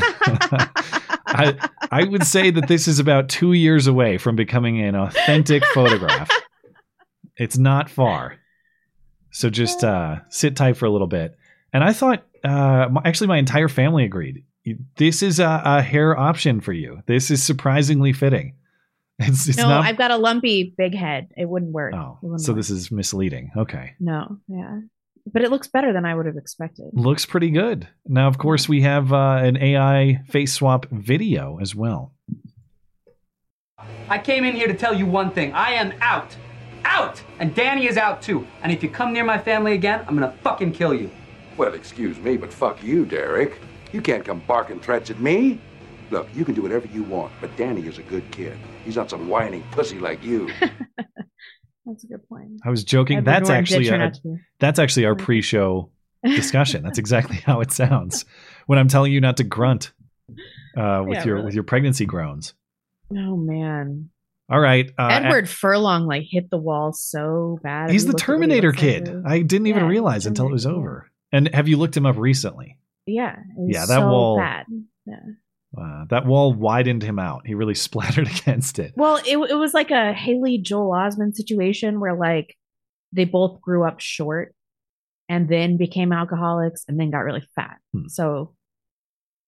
I, I would say that this is about two years away from becoming an authentic photograph. It's not far. So just uh, sit tight for a little bit. And I thought, uh, actually, my entire family agreed. This is a, a hair option for you. This is surprisingly fitting. It's, it's no, not. I've got a lumpy big head. It wouldn't work. oh, wouldn't so work. this is misleading. Okay. no, yeah, but it looks better than I would have expected. Looks pretty good. Now, of course, we have uh, an AI face swap video as well. I came in here to tell you one thing. I am out. Out! And Danny is out too. And if you come near my family again, I'm gonna fucking kill you. Well, excuse me, but fuck you, Derek. You can't come barking threats at me. Look, you can do whatever you want, but Danny is a good kid. He's not some whining pussy like you. That's a good point. I was joking. Edward that's Norton actually turn a, out to be- that's actually our pre-show discussion. that's exactly how it sounds when I'm telling you not to grunt uh, with Yeah, your really. with your pregnancy groans. Oh man, All right, uh, Edward Furlong like hit the wall so bad. He's the you looked at what he Terminator like kid. now? I didn't even realize until it was over. And have you looked him up recently? Yeah, Yeah, that so wall- bad. Yeah. Uh, that wall widened him out. He really splattered against it. Well, it it was like a Haley Joel Osment situation where like they both grew up short and then became alcoholics and then got really fat. Hmm. So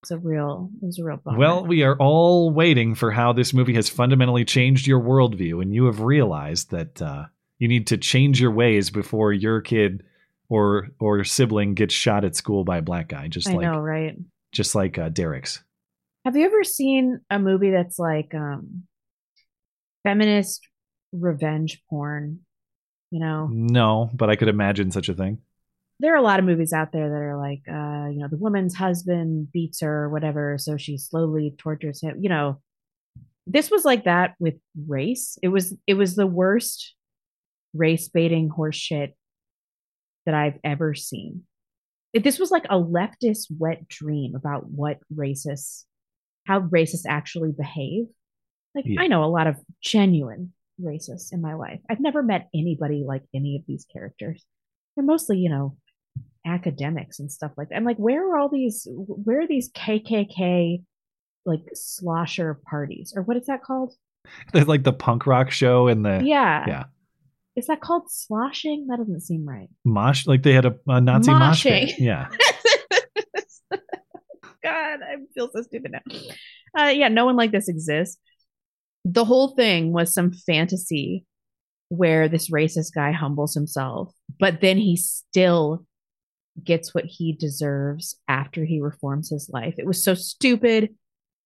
it's a real it was a real bummer. Well, we are all waiting for how this movie has fundamentally changed your worldview, and you have realized that uh, you need to change your ways before your kid or or sibling gets shot at school by a black guy, just I like know, right? just like uh, Derek's. Have you ever seen a movie that's like um feminist revenge porn? You know, No, but I could imagine such a thing. there are a lot of movies out there that are like, uh, you know, the woman's husband beats her or whatever, so she slowly tortures him. You know, this was like that with race. It was it was the worst race baiting horse shit that I've ever seen. If this was like a leftist wet dream about what racists, how racists actually behave. Like Yeah. I know a lot of genuine racists in my life. I've never met anybody like any of these characters. They're mostly, you know, academics and stuff like that. I'm like, where are all these? Where are these KKK like slosher parties or what is that called? There's like the punk rock show and the Yeah. yeah Is that called sloshing? That doesn't seem right. mosh like they had a, a Nazi mosh pit. Yeah, God, I feel so stupid now. Uh, yeah, no one like this exists. The whole thing was some fantasy where this racist guy humbles himself, but then he still gets what he deserves after he reforms his life. It was so stupid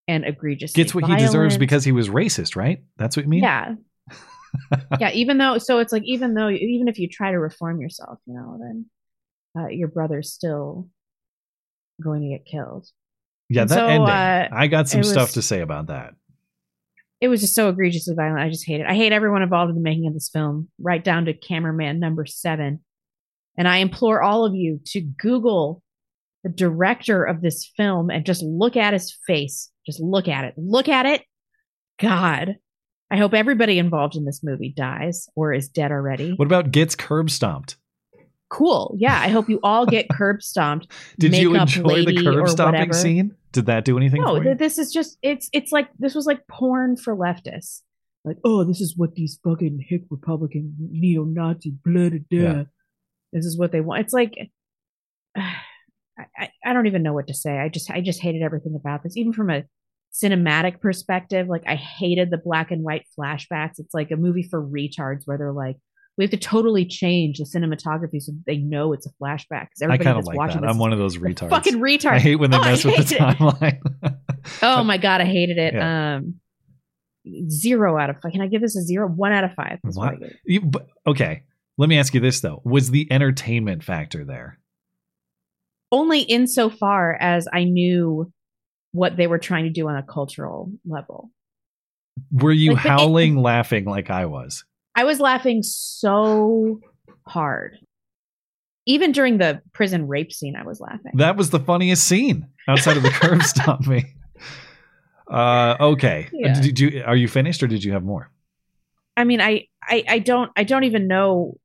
and egregious. gets what he deserves because he was racist, right? That's what you mean. Yeah. yeah, even though so it's like even though even if you try to reform yourself, you know, then uh, your brother's still going to get killed. yeah. And That so, ending, uh, I got some stuff was- to say about that. it was just so egregiously violent. I just hate it. I hate everyone involved in the making of this film, right down to cameraman number seven. And I implore all of you to Google the director of this film and just look at his face. Just look at it. Look at it. God. I hope everybody involved in this movie dies or is dead already. What about gets curb stomped? Cool. Yeah. I hope you all get curb stomped. Did you enjoy the curb stomping whatever. scene? Did that do anything No, for you? th- this is just it's it's like this was like porn for leftists. Like, oh, this is what these fucking hick Republican neo Nazi blah blah blah. Yeah. This is what they want. It's like I, I I don't even know what to say. I just I just hated everything about this, even from a cinematic perspective. Like I hated the black and white flashbacks. It's like a movie for retards where they're like. We have to totally change the cinematography so they know it's a flashback. Because I everybody of that's like watching that. this I'm one of those retards. Fucking retard. I hate when they Oh, mess with the it. timeline. Oh my god, I hated it. Yeah. Um, zero out of five. Can I give this a zero? One out of five. What? You- but- okay, let me ask you this though: Was the entertainment factor there? Only insofar as I knew what they were trying to do on a cultural level. Were you Like, but it- howling, laughing like I was? I was laughing so hard. Even during the prison rape scene, I was laughing. That was the funniest scene outside of the curb stomping. Uh, okay. Yeah. Did you are you finished or did you have more? I mean, I, I, I don't, I don't even know.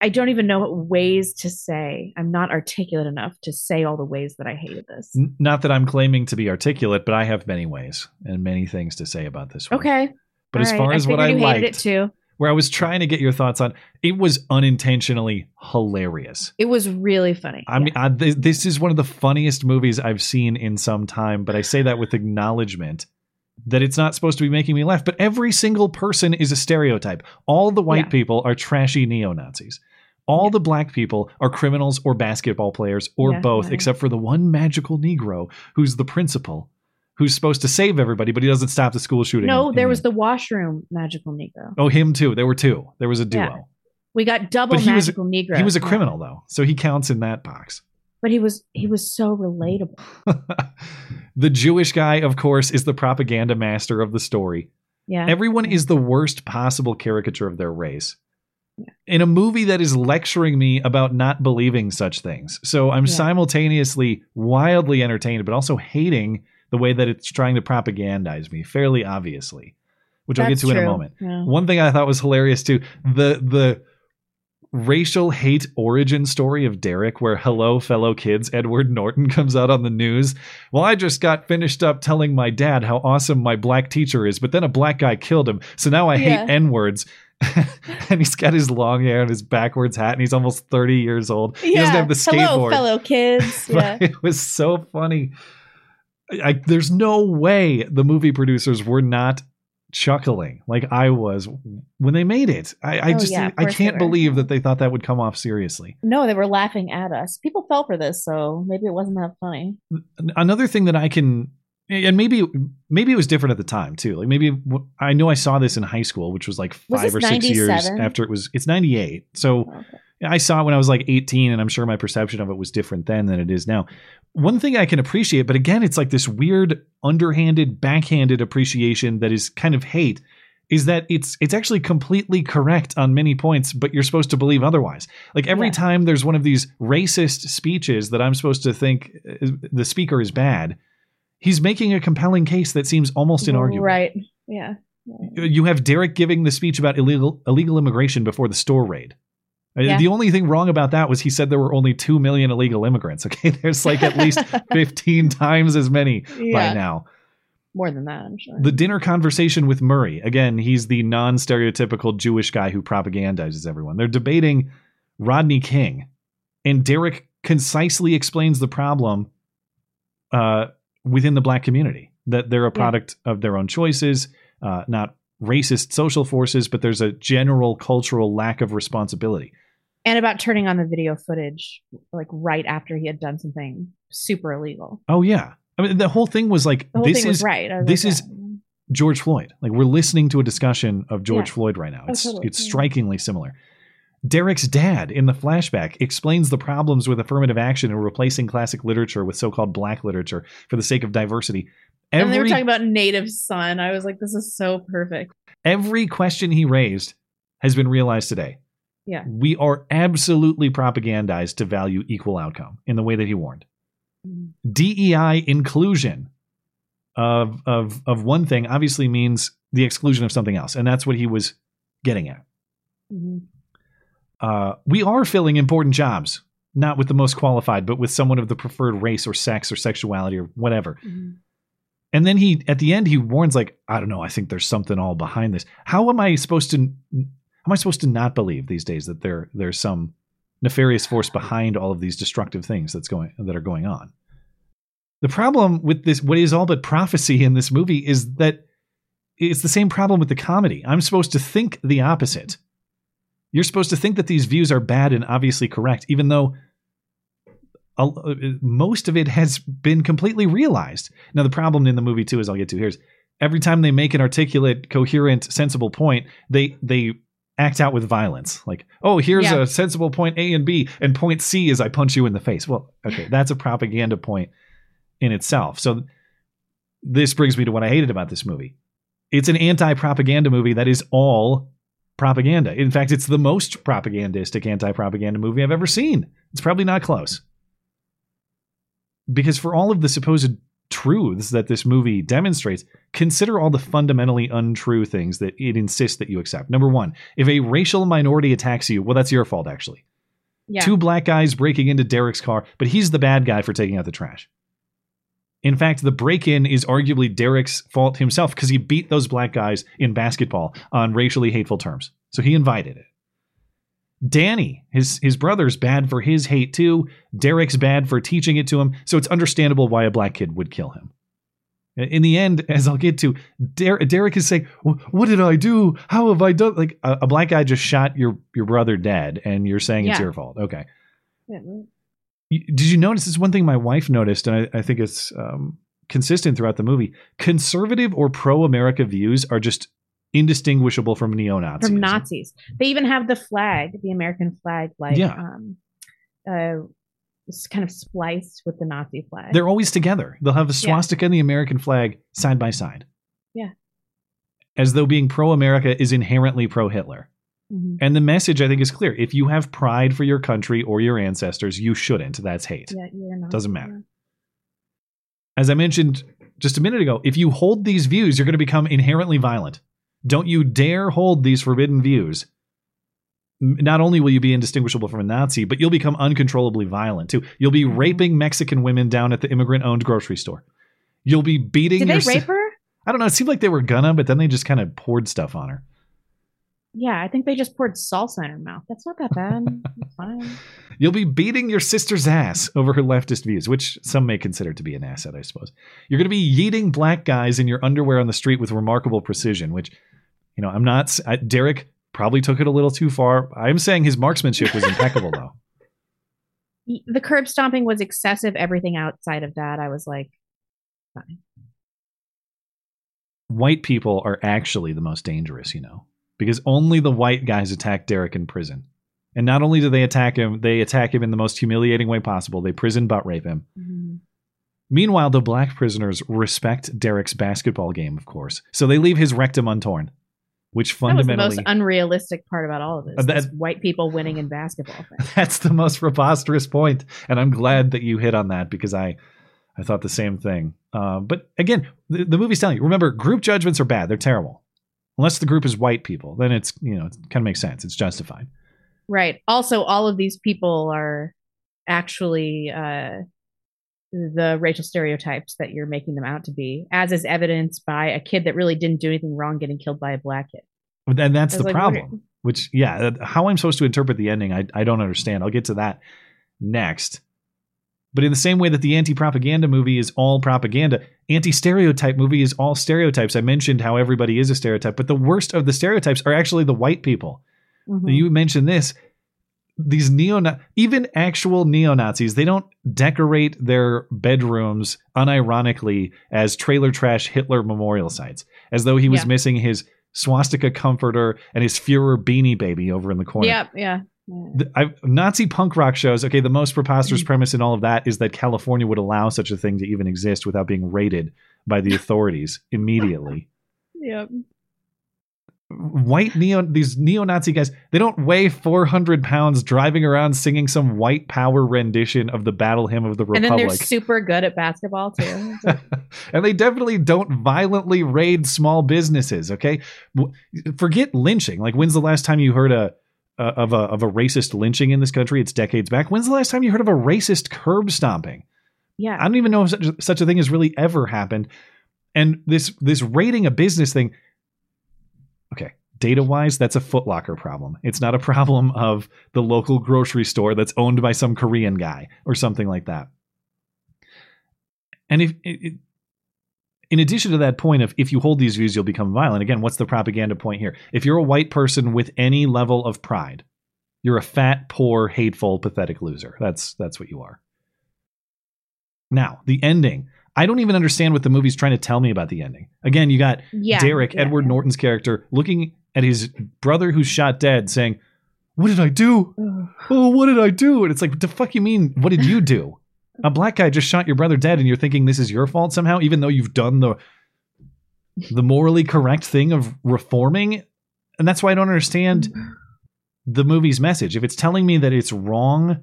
I don't even know what ways to say. I'm not articulate enough to say all the ways that I hated this. Not that I'm claiming to be articulate, but I have many ways and many things to say about this one. Okay. But All as right. far as what I liked, it too. where I was trying to get your thoughts on, it was unintentionally hilarious. It was really funny. I mean, I, th- this is one of the funniest movies I've seen in some time, but I say that with acknowledgement that it's not supposed to be making me laugh. But every single person is a stereotype. All the white Yeah. people are trashy neo Nazis. All the black people are criminals or basketball players or Yeah, both, yeah. except for the one magical Negro who's the principal, who's supposed to save everybody, but he doesn't stop the school shooting. No, there was the washroom magical Negro. Oh, him too. There were two. There was a duo. Yeah. We got double But he was magical Negro. he was a criminal though, so he counts in that box. But he was he was so relatable. The Jewish guy, of course, is the propaganda master of the story. Yeah. Everyone is the worst possible caricature of their race. In a movie that is lecturing me about not believing such things. So I'm Yeah. simultaneously wildly entertained, but also hating the way that it's trying to propagandize me, fairly obviously, which I'll get That's to in a moment. Yeah. One thing I thought was hilarious too the the racial hate origin story of Derek, where hello, fellow kids, Edward Norton comes out on the news. Well, I just got finished up telling my dad how awesome my black teacher is, but then a black guy killed him. So now I Yeah. hate N words. and he's got his long hair and his backwards hat, and he's almost 30 years old. He doesn't have the skateboard. Hello, fellow kids. Yeah. It was so funny. I- there's no way the movie producers were not chuckling like I was when they made it. I, I Oh, just yeah, I can't believe that they thought that would come off seriously. No, they were laughing at us. People fell for this, so maybe it wasn't that funny. Another thing that I can and maybe maybe it was different at the time too. Like maybe I know I saw this in high school, which was like five this or six years after it was. It's ninety eight, so oh, I saw it when I was like eighteen, and I'm sure my perception of it was different then than it is now. One thing I can appreciate, but again, it's like this weird underhanded, backhanded appreciation that is kind of hate. Is that it's it's actually completely correct on many points, but you're supposed to believe otherwise. Like every Yeah. time there's one of these racist speeches that I'm supposed to think uh, the speaker is bad, he's making a compelling case that seems almost inarguable. Right. Yeah. You have Derek giving the speech about illegal illegal immigration before the store raid. Uh, Yeah. The only thing wrong about that was he said there were only 2 million illegal immigrants. Okay, there's like at least 15 times as many by now. More than that, I'm sure. The dinner conversation with Murray. Again, he's the non stereotypical Jewish guy who propagandizes everyone. They're debating Rodney King, and Derek concisely explains the problem uh, within the black community that they're a product of their own choices, uh, not racist social forces, but there's a general cultural lack of responsibility. And about turning on the video footage like right after he had done something super illegal. Oh yeah, I mean the whole thing was like this is right. This like, is George Floyd. Like we're listening to a discussion of George Yeah. Floyd right now. Oh, It's totally. it's strikingly similar. Derek's dad in the flashback explains the problems with affirmative action and replacing classic literature with so-called black literature for the sake of diversity. and they were talking about native son. I was like, this is so perfect. every question he raised has been realized today. Yeah. We are absolutely propagandized to value equal outcome in the way that he warned. Mm-hmm. DEI inclusion of of of one thing obviously means the exclusion of something else, and that's what he was getting at. Mm-hmm. Uh, we are filling important jobs, not with the most qualified, but with someone of the preferred race or sex or sexuality or whatever. Mm-hmm. And then he, at the end, he warns like, I don't know, I think there's something all behind this. How am I supposed to? Am I supposed to not believe these days that there there's some nefarious force behind all of these destructive things that's going that are going on? The problem with this, what is all but prophecy in this movie, is that it's the same problem with the comedy. I'm supposed to think the opposite. You're supposed to think that these views are bad and obviously correct, even though most of it has been completely realized. Now, the problem in the movie too, as I'll get to here, is every time they make an articulate, coherent, sensible point, they they act out with violence. Like, oh, here's Yeah. a sensible point A and B, and point C is I punch you in the face. Well, okay, that's a propaganda point in itself. So this brings me to what I hated about this movie. It's an anti-propaganda movie that is all propaganda. In fact, it's the most propagandistic anti-propaganda movie I've ever seen. It's probably not close. Because for all of the supposed truths that this movie demonstrates, consider all the fundamentally untrue things that it insists that you accept. Number 1, if a racial minority attacks you, well that's your fault actually. Yeah. Two black guys breaking into Derek's car, but he's the bad guy for taking out the trash. In fact, the break in is arguably Derek's fault himself because he beat those black guys in basketball on racially hateful terms. So he invited it. Danny, his, his brother's bad for his hate too. Derek's bad for teaching it to him. So it's understandable why a black kid would kill him. In the end, as I'll get to, Der- Derek is saying, "What did I do? How have I done?" Like a, a black guy just shot your your brother dead, and you're saying it's your fault. Okay. Yeah. Did you notice this is one thing my wife noticed, and I, I think it's um, consistent throughout the movie? Conservative or pro America views are just indistinguishable from neo Nazis. from Nazis. They even have the flag, the American flag, like Yeah. um, uh, it's kind of spliced with the Nazi flag. They're always together. They'll have the swastika and the American flag side by side, yeah. as though being pro America is inherently pro Hitler. Mhm. And the message, I think, is clear. If you have pride for your country or your ancestors, you shouldn't. That's hate. Yeah, you're not. Doesn't matter. As I mentioned just a minute ago, if you hold these views, you're going to become inherently violent. Don't you dare hold these forbidden views. Not only will you be indistinguishable from a Nazi, but you'll become uncontrollably violent too. You'll be Mm-hmm. raping Mexican women down at the immigrant owned grocery store. You'll be beating Did your they rape her? I don't know. It seemed like they were gonna, but then they just kind of poured stuff on her. Yeah, I think they just poured salsa in her mouth. That's not that bad. Fine. You'll be beating your sister's ass over her leftist views, which some may consider to be an asset, I suppose. You're going to be yeeting black guys in your underwear on the street with remarkable precision, which, you know, I'm not. s- I, Derek probably took it a little too far. I'm saying his marksmanship was impeccable, though. The curb stomping was excessive. Everything outside of that, I was like, fine. White people are actually the most dangerous, you know, because only the white guys attack Derek in prison. And not only do they attack him, they attack him in the most humiliating way possible. They prison butt rape him. Meanwhile, the black prisoners respect Derek's basketball game, of course, so they leave his rectum untorn, which That was the most unrealistic part about all of this. Uh, that- white people winning in basketball. Thing. that's the most preposterous point, and I'm glad that you hit on that because I I thought the same thing. Uh, but again, the, the movie's telling you. Remember, group judgments are bad; they're terrible. Unless the group is white people, then it's you know it kind of makes sense. It's justified. Right. Also, all of these people are actually uh, the racial stereotypes that you're making them out to be, as is evidenced by a kid that really didn't do anything wrong getting killed by a black kid. And that's the like, problem. Which, yeah, how I'm supposed to interpret the ending, I, I don't understand. I'll get to that next. But in the same way that the anti propaganda movie is all propaganda, anti stereotype movie is all stereotypes. I mentioned how everybody is a stereotype, but the worst of the stereotypes are actually the white people. Mhm. You mentioned this. These neo even actual neo Nazis, they don't decorate their bedrooms unironically as trailer trash Hitler memorial sites, as though he was Yeah. missing his swastika comforter and his Fuhrer beanie baby over in the corner. Yep, yeah. I, Nazi punk rock shows. Okay, the most preposterous Mm-hmm. premise in all of that is that California would allow such a thing to even exist without being raided by the authorities immediately. Yep. White neo, these neo-Nazi guys, they don't weigh 400 pounds driving around singing some white power rendition of the battle hymn of the And then they're Republic. super good at basketball too. And they definitely don't violently raid small businesses. Okay, forget lynching. Like, when's the last time you heard a uh, of a of a racist lynching in this country? It's decades back. When's the last time you heard of a racist curb stomping? yeah. I don't even know if such, such a thing has really ever happened. And this this raiding a business thing. Okay, data wise, that's a Footlocker problem. It's not a problem of the local grocery store that's owned by some Korean guy or something like that. And if it- in addition to that point of if you hold these views, you'll become violent. Again, what's the propaganda point here? If you're a white person with any level of pride, you're a fat, poor, hateful, pathetic loser. That's that's what you are. Now, the ending. I don't even understand what the movie's trying to tell me about the ending. Again, you got Yeah, Derek, yeah, Edward Norton's character, looking at his brother who's shot dead, saying, What did I do? Oh, what did I do? And it's like, what the fuck you mean? What did you do? A black guy just shot your brother dead, and you're thinking this is your fault somehow, even though you've done the the morally correct thing of reforming. And that's why I don't understand the movie's message. If it's telling me that it's wrong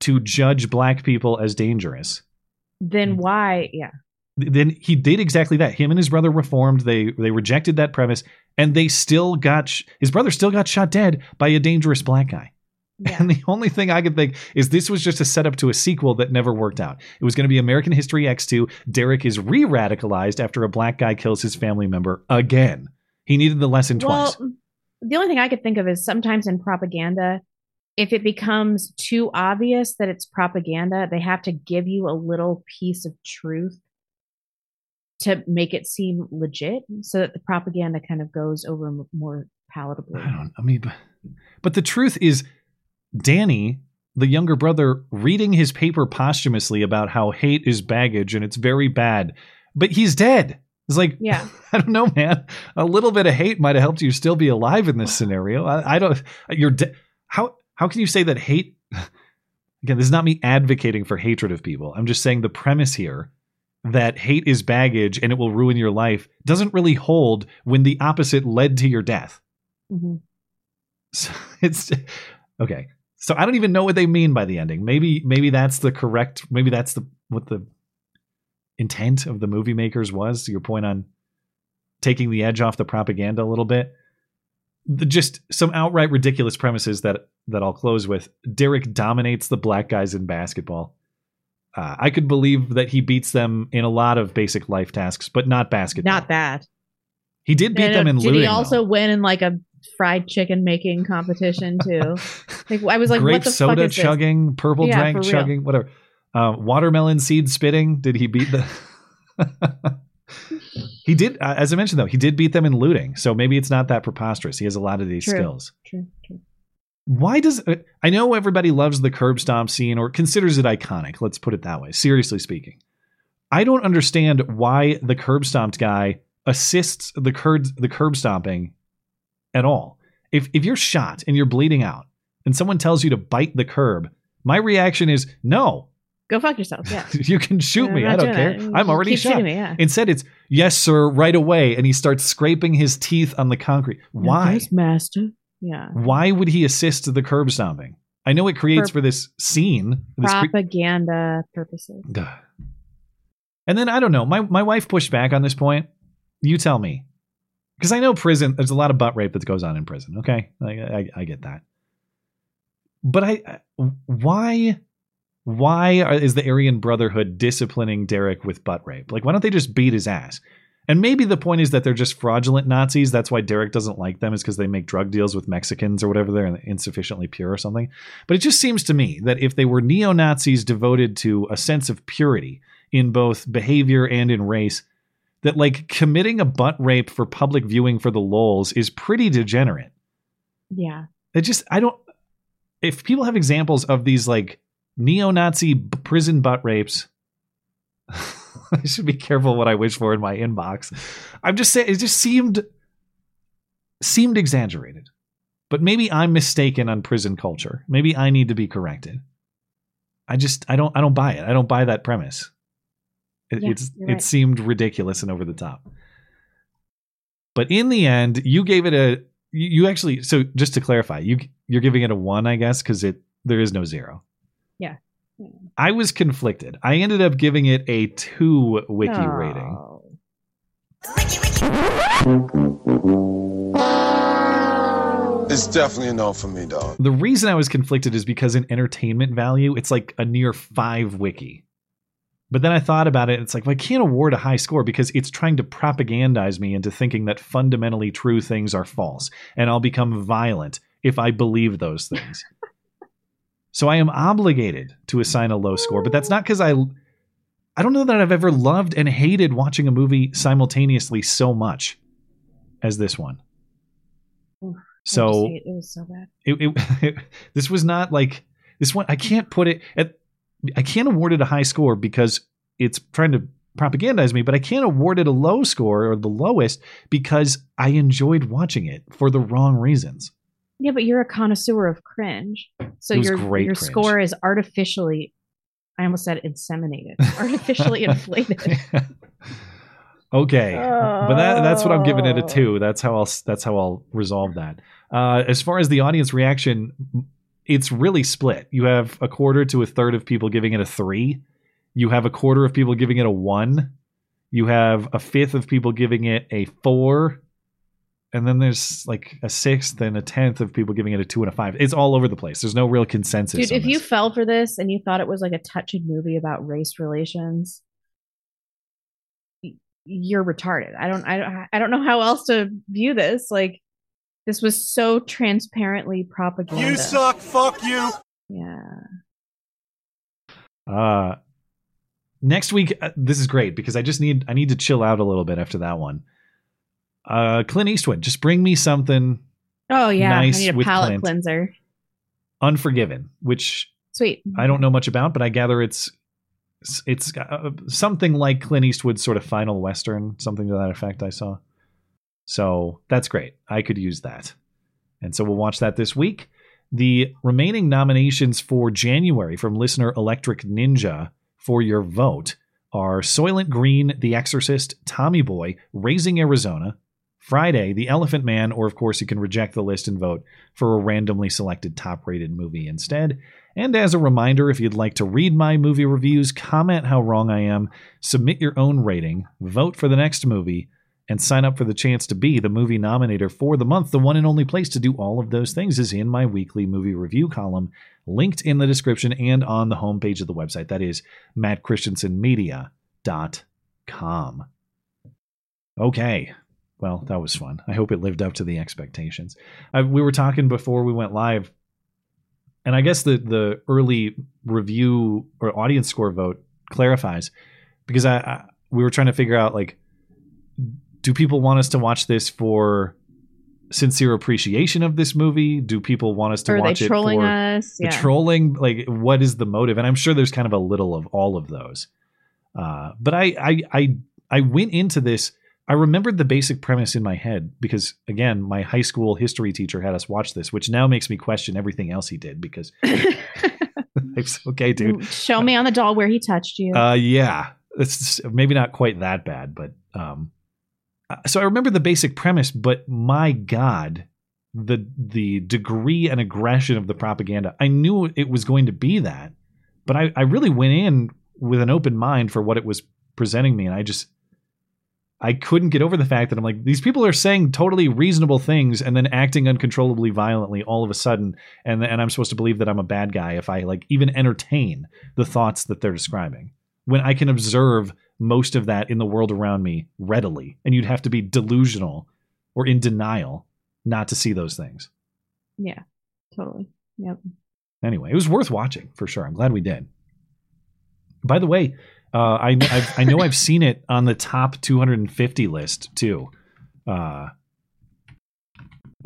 to judge black people as dangerous, then Mm. why? Yeah. then he did exactly that. Him and his brother reformed. They they rejected that premise, and they still got sh- his brother still got shot dead by a dangerous black guy. And the only thing I could think is this was just a setup to a sequel that never worked out. It was going to be American History X2. Derek is re-radicalized after a black guy kills his family member again. He needed the lesson Well, twice. the only thing I could think of is sometimes in propaganda, if it becomes too obvious that it's propaganda, they have to give you a little piece of truth to make it seem legit so that the propaganda kind of goes over more palatably. I don't. I mean, but, but the truth is, Danny, the younger brother, reading his paper posthumously about how hate is baggage and it's very bad, but he's dead. It's like, Yeah. I don't know, man. A little bit of hate might have helped you still be alive in this scenario. I, I don't. You're de- how how can you say that hate? Again, this is not me advocating for hatred of people. I'm just saying the premise here that hate is baggage and it will ruin your life doesn't really hold when the opposite led to your death. Mhm. So it's okay. So I don't even know what they mean by the ending. Maybe maybe that's the correct. Maybe that's the what the intent of the movie makers was. To your point on taking the edge off the propaganda a little bit. The, just some outright ridiculous premises that that I'll close with. Derek dominates the black guys in basketball. Uh, I could believe that he beats them in a lot of basic life tasks, but not basketball. Not that. He did beat And, them uh, in Did looting. he though. also win in like a fried chicken making competition too? like I was like, grape what the soda fuck is this? chugging, purple Yeah, drank chugging, whatever. Uh, watermelon seed spitting. Did he beat the? he did, uh, as I mentioned though, he did beat them in looting. So maybe it's not that preposterous. He has a lot of these True. skills. True, true. Why does uh, I know everybody loves the curb stomp scene or considers it iconic? Let's put it that way. Seriously speaking, I don't understand why the curb stomped guy assists the curb the curb stomping at all. If if you're shot and you're bleeding out and someone tells you to bite the curb, my reaction is no. Go fuck yourself. Yeah. You can shoot me. I don't care. I'm already shot. me, yeah. Instead, it's yes, sir, right away, and he starts scraping his teeth on the concrete. Why? Yes, master. Yeah. Why would he assist the curb stomping? I know it creates For for, this scene. This cre- Propaganda purposes. And then I don't know. My my wife pushed back on this point. You tell me, because I know prison. There's a lot of butt rape that goes on in prison. Okay, I, I, I get that. But I, why, why are, is the Aryan Brotherhood disciplining Derek with butt rape? Like, why don't they just beat his ass? And maybe the point is that they're just fraudulent Nazis. That's why Derek doesn't like them, is because they make drug deals with Mexicans or whatever. They're insufficiently pure or something. But it just seems to me that if they were neo Nazis devoted to a sense of purity in both behavior and in race, that like committing a butt rape for public viewing for the lols is pretty degenerate. Yeah. It just, I don't, if people have examples of these like neo Nazi b- prison butt rapes, I should be careful what I wish for in my inbox. I'm just saying, it just seemed, seemed exaggerated. But maybe I'm mistaken on prison culture. Maybe I need to be corrected. I just, I don't, I don't buy it. I don't buy that premise. It, Yeah, it's, you're it seemed ridiculous and over the top. But in the end, you gave it a you, you actually so just to clarify, you you're giving it a 1, I guess, cuz it there is no 0. Yeah. I was conflicted. I ended up giving it a 2 wiki Oh. rating. It's definitely a no for me, dog. The reason I was conflicted is because in entertainment value, it's like a near 5 wiki. But then I thought about it. It's like, well, I can't award a high score because it's trying to propagandize me into thinking that fundamentally true things are false, and I'll become violent if I believe those things. so I am obligated to assign a low score, but that's not because I. I don't know that I've ever loved and hated watching a movie simultaneously so much as this one. Oof, So it was so bad. it, it, this was not like this one. I can't put it at. I can't award it a high score because it's trying to propagandize me, but I can't award it a low score or the lowest because I enjoyed watching it for the wrong reasons. Yeah, but you're a connoisseur of cringe. So your your cringe. score is artificially I almost said inseminated. Artificially inflated. Okay, but that, that's what I'm giving it a two. That's how I'll that's how I'll resolve that. Uh, as far as the audience reaction, it's really split. You have a quarter to a third of people giving it a three. You have a quarter of people giving it a one. You have a fifth of people giving it a four. And then there's like a sixth and a tenth of people giving it a two and a five. It's all over the place. There's no real consensus. Dude, if you fell for this and you thought it was like a touching movie about race relations, you're retarded. I don't I don't I don't know how else to view this. Like this was so transparently propaganda. You suck. Fuck you. Yeah. Uh next week uh, this is great because I just need I need to chill out a little bit after that one. Uh Clint Eastwood, just bring me something Oh yeah, Nice I need a with palate Clint. cleanser. Unforgiven, which Sweet. I don't know much about, but I gather it's it's uh, something like Clint Eastwood's sort of final western, something to that effect I saw. So that's great. I could use that. And so we'll watch that this week. The remaining nominations for January from listener Electric Ninja for your vote are Soylent Green, The Exorcist, Tommy Boy, Raising Arizona, Friday, The Elephant Man, or of course you can reject the list and vote for a randomly selected top rated movie instead. And as a reminder, if you'd like to read my movie reviews, comment how wrong I am, submit your own rating, vote for the next movie, and sign up for the chance to be the movie nominator for the month, the one and only place to do all of those things is in my weekly movie review column, linked in the description and on the homepage of the website. That is mattchristiansenmedia.com. Okay. Well, that was fun. I hope it lived up to the expectations. I, we were talking before we went live, and I guess the the early review or audience score vote clarifies because I, I we were trying to figure out like do people want us to watch this for sincere appreciation of this movie? Do people want us to Or are they watch it for us? Yeah. trolling? Like, what is the motive? And I'm sure there's kind of a little of all of those. Uh, but I, I, I, I went into this. I remembered the basic premise in my head because, again, my high school history teacher had us watch this, which now makes me question everything else he did because it's okay, dude. Show me on the doll where he touched you. Uh, yeah, it's maybe not quite that bad, but um, Uh, so I remember the basic premise, but my God, the the degree and aggression of the propaganda. I knew it was going to be that, but I I really went in with an open mind for what it was presenting me, and I just I couldn't get over the fact that I'm like, these people are saying totally reasonable things and then acting uncontrollably violently all of a sudden. And, and I'm supposed to believe that I'm a bad guy if I like even entertain the thoughts that they're describing when I can observe most of that in the world around me readily. And you'd have to be delusional or in denial not to see those things. Yeah, totally. Yep. Anyway, it was worth watching for sure. I'm glad we did. By the way, uh, I I've, I know I've seen it on the top 250 list too. Uh,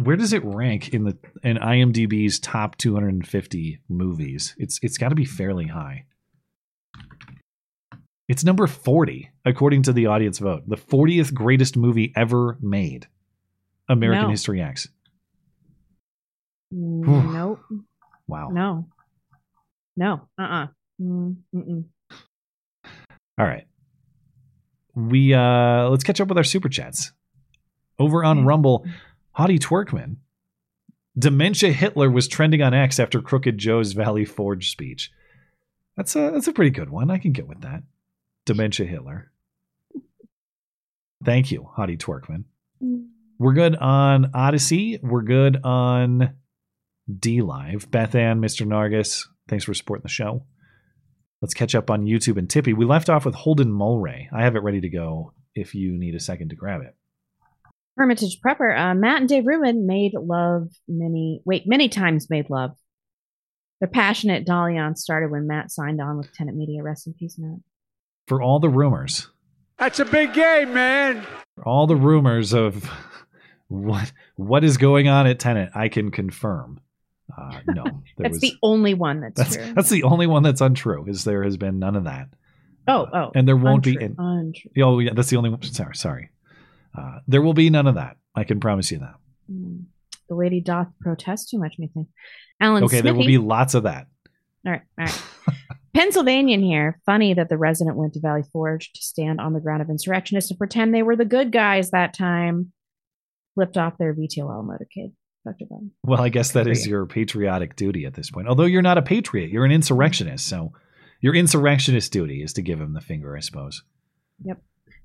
where does it rank in the in IMDb's top 250 movies? It's it's got to be fairly high. It's number 40 according to the audience vote. The 40th greatest movie ever made. American No. History X. Mm, nope. Wow. No. No. Uh. uh Mm, mm-mm. All right. We uh let's catch up with our super chats. Over on Rumble, Hottie Twerkman. Dementia Hitler was trending on X after Crooked Joe's Valley Forge speech. That's a that's a pretty good one. I can get with that. Dementia Hitler. Thank you, Hottie Twerkman. We're good on Odysee. We're good on DLive. Beth Ann, Mr. Nargis, thanks for supporting the show. Let's catch up on YouTube and Tippy. We left off with Holden Mulray. I have it ready to go if you need a second to grab it. Hermitage Prepper. Uh, Matt and Dave Rubin made love many. Wait, many times made love. Their passionate Dalian started when Matt signed on with Tenet Media. Rest in peace, Matt. For all the rumors, That's a big game, man. all the rumors of what what is going on at Tenet, I can confirm. Uh, no, there That's was the only one that's, that's true. that's the only one that's untrue. Is there has been none of that, oh, oh, and there won't untrue, be. In, untrue. oh yeah, that's the only one. Sorry, sorry. Uh, there will be none of that. I can promise you that. Mm. The lady doth protest too much, me think. Alan okay, there will be lots of that. All right, all right. Pennsylvanian here. Funny that the resident went to Valley Forge to stand on the ground of insurrectionists and pretend they were the good guys that time. Flipped off their VTOL motorcade. Dr. Ben. Well, I guess that is you. your patriotic duty at this point. Although you're not a patriot, you're an insurrectionist. So your insurrectionist duty is to give him the finger, I suppose. Yep.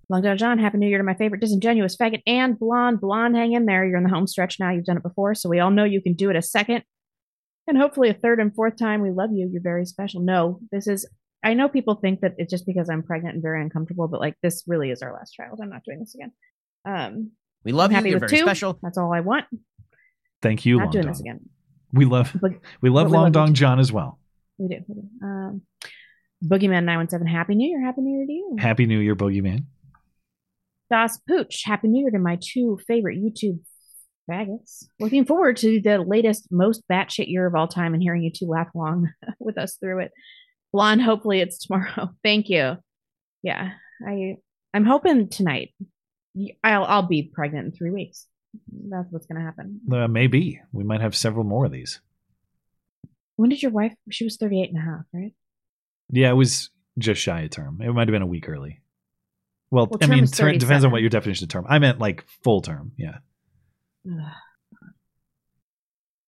Long John John, Happy New Year to my favorite disingenuous faggot and blonde. Blonde, hang in there. You're in the home stretch now. You've done it before, so we all know you can do it a second and hopefully a third and fourth time. We love you. You're very special. No, this is. I know people think that it's just because I'm pregnant and very uncomfortable, but like this really is our last child. I'm not doing this again. Um, We love I'm you. happy You're with very two. special. That's all I want. Thank you, not doing Dong. this again. We love But- we love but we Long love Dong. John as well. We do. We do. Um, Boogeyman nine one seven. Happy New Year. Happy New Year to you. Happy New Year, Boogeyman. Das Pooch, Happy New Year to my two favorite YouTube faggots. Looking forward to the latest, most batshit year of all time and hearing you two laugh along with us through it. Blonde, hopefully it's tomorrow. Thank you. Yeah, I I'm hoping tonight. I'll I'll be pregnant in three weeks. That's what's gonna happen. Uh, maybe we might have several more of these. When did your wife? She was 38 and a half, right? Yeah, it was just shy of term. It might have been a week early. Well, Well, I mean, ter- it depends on what your definition of term. I meant like full term. Yeah. Ugh.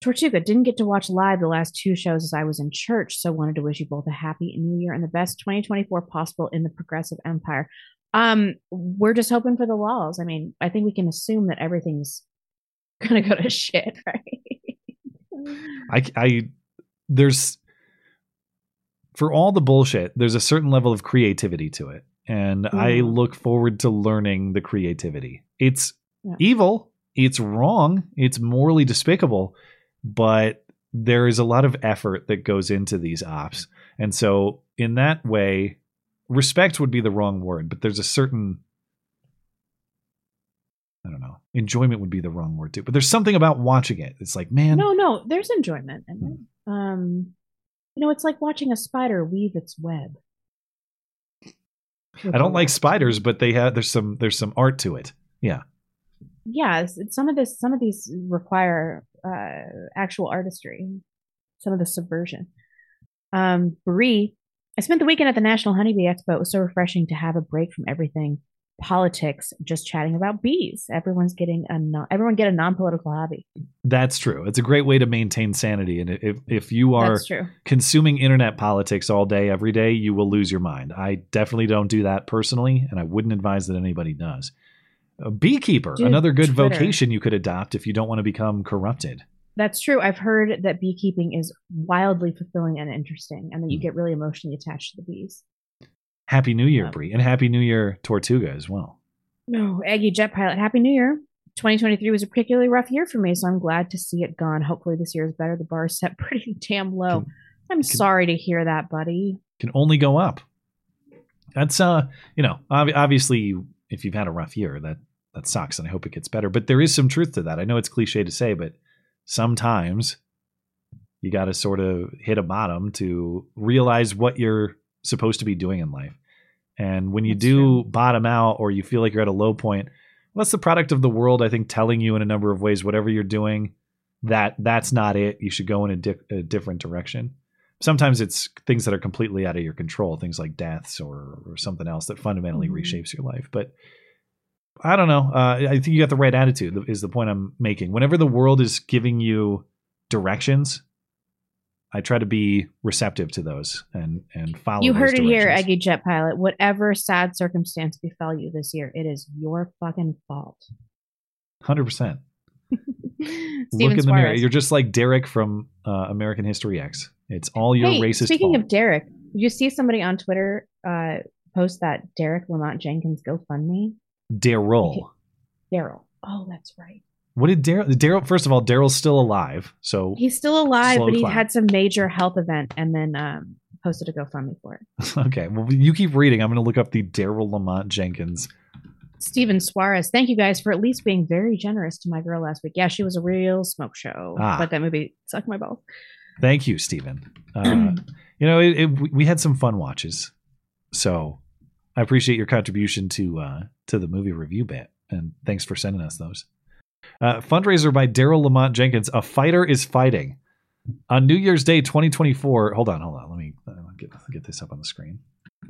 Tortuga didn't get to watch live the last two shows as I was in church, so wanted to wish you both a happy new year and the best 2024 possible in the progressive empire. Um, we're just hoping for the walls. I mean, I think we can assume that everything's gonna go to shit, right? I, I, there's, for all the bullshit, there's a certain level of creativity to it. And I Mhm. look forward to learning the creativity. It's Yeah. evil, it's wrong, it's morally despicable, but there is a lot of effort that goes into these ops. And so, in that way, respect would be the wrong word, but there's a certain I don't know. Enjoyment would be the wrong word too. But there's something about watching it. It's like, man, no, no, there's enjoyment in it. Um, you know, it's like watching a spider weave its web. I don't like spiders, but they have there's some there's some art to it. Yeah. Yeah it's, it's- some of this some of these require uh actual artistry some of the subversion um Bree, i spent the weekend at the national honeybee expo it was so refreshing to have a break from everything politics just chatting about bees everyone's getting a non- everyone get a non-political hobby That's true. It's a great way to maintain sanity. And if if you are consuming internet politics all day, every day, you will lose your mind. I definitely don't do that personally, and I wouldn't advise that anybody does. A beekeeper, Dude, another good Twitter. vocation you could adopt if you don't want to become corrupted. That's true. I've heard that beekeeping is wildly fulfilling and interesting, and that Hmm. you get really emotionally attached to the bees. Happy New Year, Bree, and Happy New Year, Tortuga, as well. No, Aggie Jet Pilot, Happy New Year. 2023 was a particularly rough year for me, so I'm glad to see it gone. Hopefully, this year is better. The bar is set pretty damn low. I'm sorry to hear that, buddy. Can only go up. That's uh, you know, ob- obviously, if you've had a rough year, that that sucks, and I hope it gets better. But there is some truth to that. I know it's cliche to say, but sometimes you got to sort of hit a bottom to realize what you're supposed to be doing in life. And when you do bottom out or you feel like you're at a low point, well, that's the product of the world, I think, telling you in a number of ways, whatever you're doing, that that's not it. You should go in a, di- a different direction. Sometimes it's things that are completely out of your control, things like deaths or, or something else that fundamentally Mhm. reshapes your life. But I don't know. Uh, I think you got the right attitude. Is the point I'm making. Whenever the world is giving you directions, I try to be receptive to those and and follow. You heard it here. Aggie Jet Pilot. Whatever sad circumstance befell you this year, it is your fucking fault. Hundred percent. Look in the mirror. You're just like Derek from uh, American History X. It's all your hey, racist speaking fault. of Derek, did you see somebody on Twitter uh, post that Derek Lamont Jenkins GoFundMe? Daryl. Daryl. Oh, that's right. What did Daryl? Daryl. First of all, Daryl's still alive. So He's still alive, but he climb. had some major health event and then um, posted a GoFundMe for it. okay. Well, you keep reading. I'm going to look up the Daryl Lamont Jenkins. Steven Suarez, thank you guys for at least being very generous to my girl last week. Yeah, she was a real smoke show, Ah. but that movie sucked my balls. Thank you, Stephen. Uh, you know, it, it, we had some fun watches, so I appreciate your contribution to uh, to the movie review bit, and thanks for sending us those. Uh, fundraiser by Daryl Lamont Jenkins. A fighter is fighting on New Year's Day, 2024. Hold on, hold on. Let me uh, get get this up on the screen.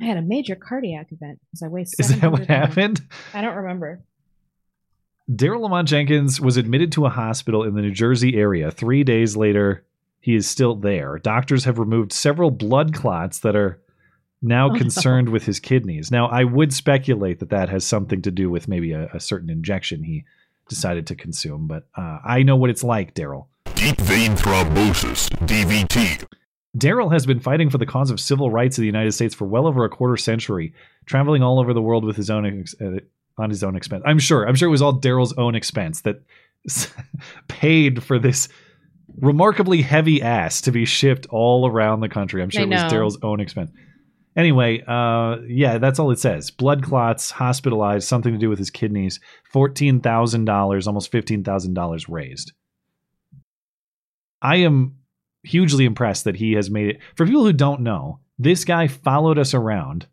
I had a major cardiac event because I weighed. Is that what happened? I don't remember. Daryl Lamont Jenkins was admitted to a hospital in the New Jersey area. Three days later, he is still there. Doctors have removed several blood clots that are now Oh, concerned with his kidneys. Now, I would speculate that that has something to do with maybe a, a certain injection he decided to consume, but uh, I know what it's like, Daryl. Deep vein thrombosis, DVT. Daryl has been fighting for the cause of civil rights in the United States for well over a quarter century, traveling all over the world with his own ex- uh, on his own expense. I'm sure. I'm sure it was all Daryl's own expense that paid for this remarkably heavy ass to be shipped all around the country. I'm sure I it was. Daryl's own expense. Anyway, uh, yeah, that's all it says. Blood clots, hospitalized, something to do with his kidneys. Fourteen thousand dollars, almost fifteen thousand dollars raised. I am hugely impressed that he has made it. For people who don't know, this guy followed us around,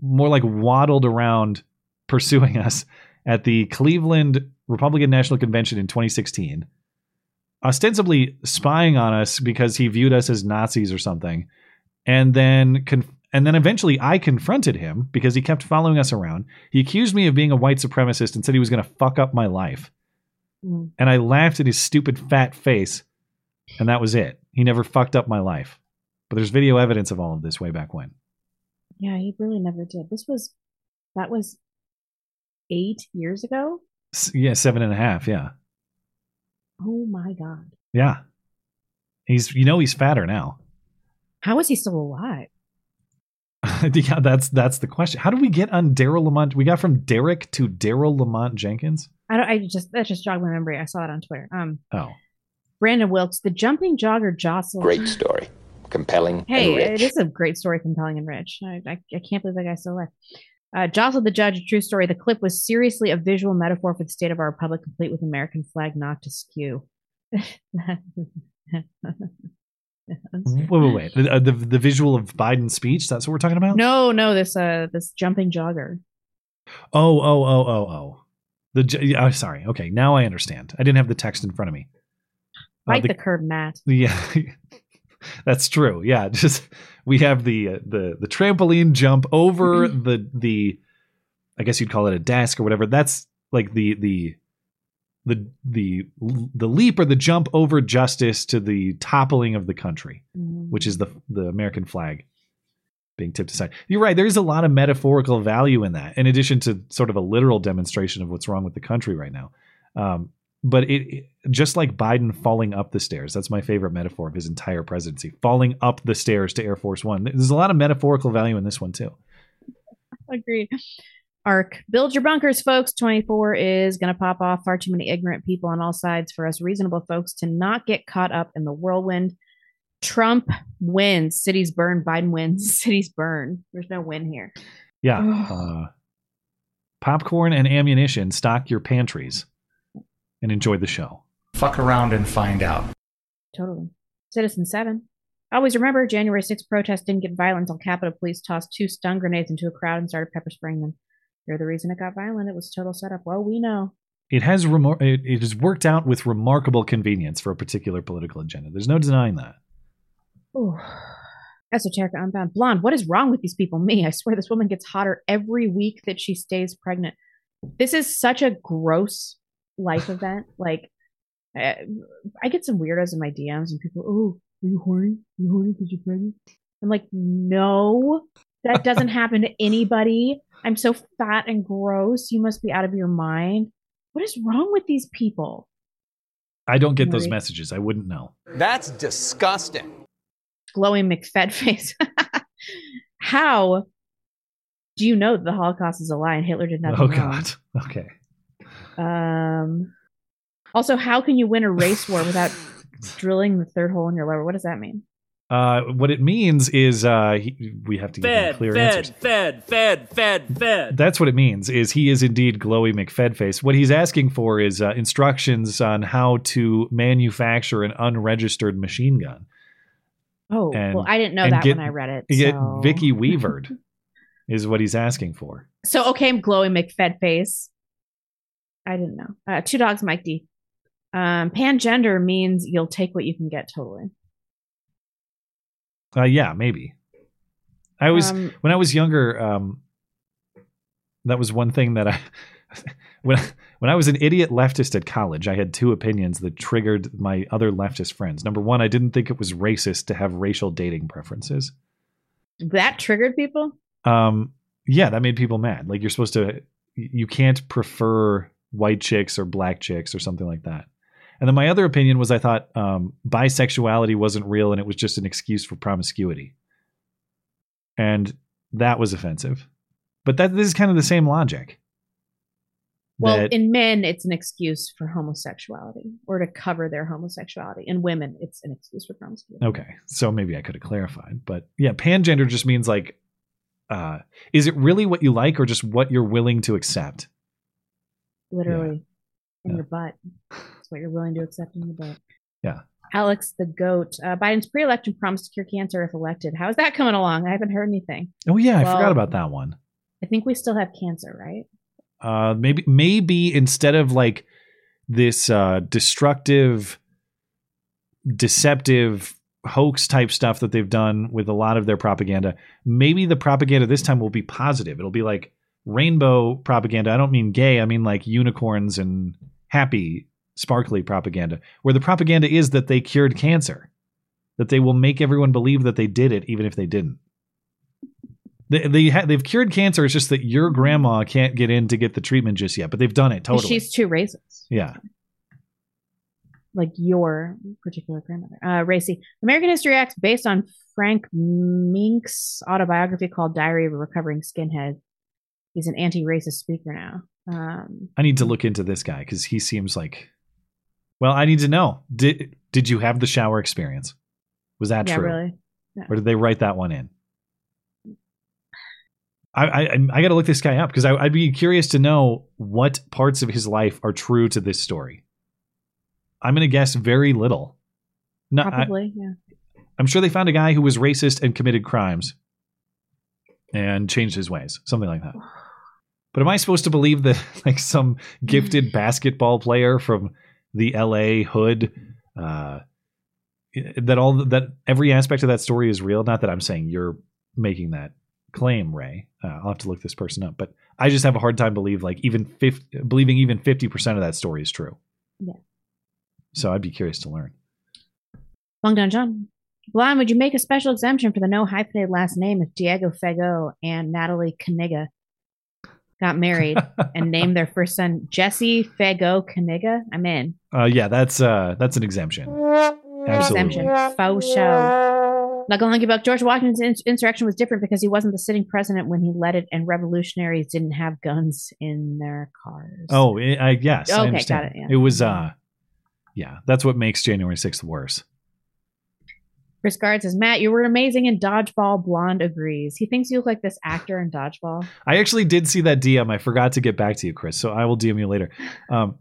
more like waddled around, pursuing us at the Cleveland Republican National Convention in 2016, ostensibly spying on us because he viewed us as Nazis or something, and then and then eventually I confronted him because he kept following us around. He accused me of being a white supremacist and said he was going to fuck up my life. Mm. And I laughed at his stupid fat face, and that was it. He never fucked up my life. But there's video evidence of all of this way back when. Yeah, he really never did. This was that was eight years ago. S- yeah, seven and a half. Yeah, Oh my god, yeah. He's you know he's fatter now. how is he still alive? yeah, that's that's the question. How do we get on Daryl Lamont? We got from Derek to Daryl Lamont Jenkins. I don't. I just that just jogged my memory. I saw that on Twitter. Um, Oh, Brandon Wilkes, the jumping jogger jostled. Great story. Compelling Hey, and rich. it is a great story, compelling and rich. I, I, I can't believe that guy's still alive. Uh, jostled the judge, a true story. The clip was seriously a visual metaphor for the state of our republic, complete with American flag not to skew. Wait, wait, wait. The, uh, the the visual of Biden's speech. That's what we're talking about. no, no, this uh, this jumping jogger. Oh, oh, oh, oh, oh. The oh, sorry. Okay, now I understand. I didn't have the text in front of me. Uh, Bite the- the curb, Matt. Yeah, that's true. Yeah, just we have the uh, the the trampoline jump over the the, I guess you'd call it a desk or whatever. That's like the the the the the leap or the jump over justice to the toppling of the country, Mm. which is the the American flag. being tipped aside. You're right. There's a lot of metaphorical value in that, in addition to sort of a literal demonstration of what's wrong with the country right now. Um, but it, it just like Biden falling up the stairs. That's my favorite metaphor of his entire presidency. Falling up the stairs to Air Force One. There's a lot of metaphorical value in this one too. Agreed. Arc, build your bunkers, folks. 24 is going to pop off. Far too many ignorant people on all sides for us reasonable folks to not get caught up in the whirlwind. Trump wins. Cities burn. Biden wins. Cities burn. There's no win here. Yeah. uh, popcorn and ammunition. Stock your pantries and enjoy the show. Fuck around and find out. Totally. Citizen 7. Always remember, January 6th protest didn't get violent until Capitol Police tossed two stun grenades into a crowd and started pepper spraying them. You're the reason it got violent. It was total setup. Well, we know. It has remor- it, it has worked out with remarkable convenience for a particular political agenda. There's no denying that. Ooh. Esoterica Unbound. Blonde, what is wrong with these people? Me, I swear this woman gets hotter every week that she stays pregnant. This is such a gross life event. Like, I, I get some weirdos in my DMs and people, oh, are you horny? Are you horny because you're pregnant? I'm like, no, that doesn't happen to anybody. I'm so fat and gross. You must be out of your mind. What is wrong with these people? I don't get those messages. I wouldn't know. That's disgusting. glowing McFed face. How do you know that the Holocaust is a lie and Hitler did nothing Oh wrong? God. Okay. Um. Also, how can you win a race war without drilling the third hole in your liver? What does that mean? Uh, what it means is uh, he, we have to give him clear fed, answers. fed, fed, fed, fed. That's what it means. Is he is indeed glowy McFedface. What he's asking for is uh, instructions on how to manufacture an unregistered machine gun. Oh, And- well, I didn't know that get- when I read it. Get so. Vicky Weavered is what he's asking for. So okay, I'm Glowy McFed face. I didn't know. Uh, two dogs, Mike D. Um, pangender means you'll take what you can get. Totally. Uh, yeah, maybe. I was Um, when I was younger. Um, that was one thing that I when when I was an idiot leftist at college. I had two opinions that triggered my other leftist friends. Number one, I didn't think it was racist to have racial dating preferences. That triggered people. Um, yeah, that made people mad. Like you're supposed to, you can't prefer white chicks or black chicks or something like that. And then my other opinion was I thought um, bisexuality wasn't real and it was just an excuse for promiscuity. And that was offensive. But that this is kind of the same logic. Well, That- in men, it's an excuse for homosexuality or to cover their homosexuality. In women, it's an excuse for promiscuity. Okay, so maybe I could have clarified, but yeah, pangender just means like, uh, is it really what you like or just what you're willing to accept? Literally, in your butt. What you're willing to accept in the butt. Yeah. Alex the goat. Uh, Biden's pre-election promise to cure cancer if elected. How is that coming along? I haven't heard anything. Oh yeah, I Well, forgot about that one. I think we still have cancer, right? Uh, maybe maybe instead of like this uh, destructive, deceptive hoax type stuff that they've done with a lot of their propaganda, maybe the propaganda this time will be positive. It'll be like rainbow propaganda. I don't mean gay. I mean like unicorns and happy, sparkly propaganda, where the propaganda is that they cured cancer, that they will make everyone believe that they did it, even if they didn't. They, they ha- they've cured cancer. It's just that your grandma can't get in to get the treatment just yet, but they've done it totally. She's too racist. yeah. like your particular grandmother. Uh, racy. American History X, based on Frank Meeink's autobiography called Diary of a Recovering Skinhead. He's an anti-racist speaker now. Um, I need to look into this guy because he seems like. Well, I need to know. Did did you have the shower experience? Was that yeah, true? really. Yeah. Or did they write that one in? I I, I got to look this guy up because I'd be curious to know what parts of his life are true to this story. I'm going to guess very little. No, I- Probably, yeah. I'm sure they found a guy who was racist and committed crimes and changed his ways, something like that. But am I supposed to believe that like some gifted basketball player from the LA hood uh, that all that every aspect of that story is real? Not that I'm saying you're making that claim, Ray. Uh, I'll have to look this person up, but I just have a hard time believe like even 50, believing even 50% of that story is true. Yeah. So I'd be curious to learn. Long Don John. Blonde, would you make a special exemption for the no hyphenated last name if Diego Fagot and Natalie Knigga got married and named their first son Jesse Fagot Knigga? I'm in. Uh, yeah, that's uh, that's an exemption. Absolutely. Exemption. Faux show. Hunky Buck. George Washington's insurrection was different because he wasn't the sitting president when he led it, and revolutionaries didn't have guns in their cars. Oh, I, I yes, I Okay, understand. got it, yeah. It was uh, yeah, that's what makes January sixth worse. Chris Guard says, Matt, you were amazing in Dodgeball. Blonde agrees. He thinks you look like this actor in Dodgeball. I actually did see that DM. I forgot to get back to you, Chris. So I will DM you later. Um,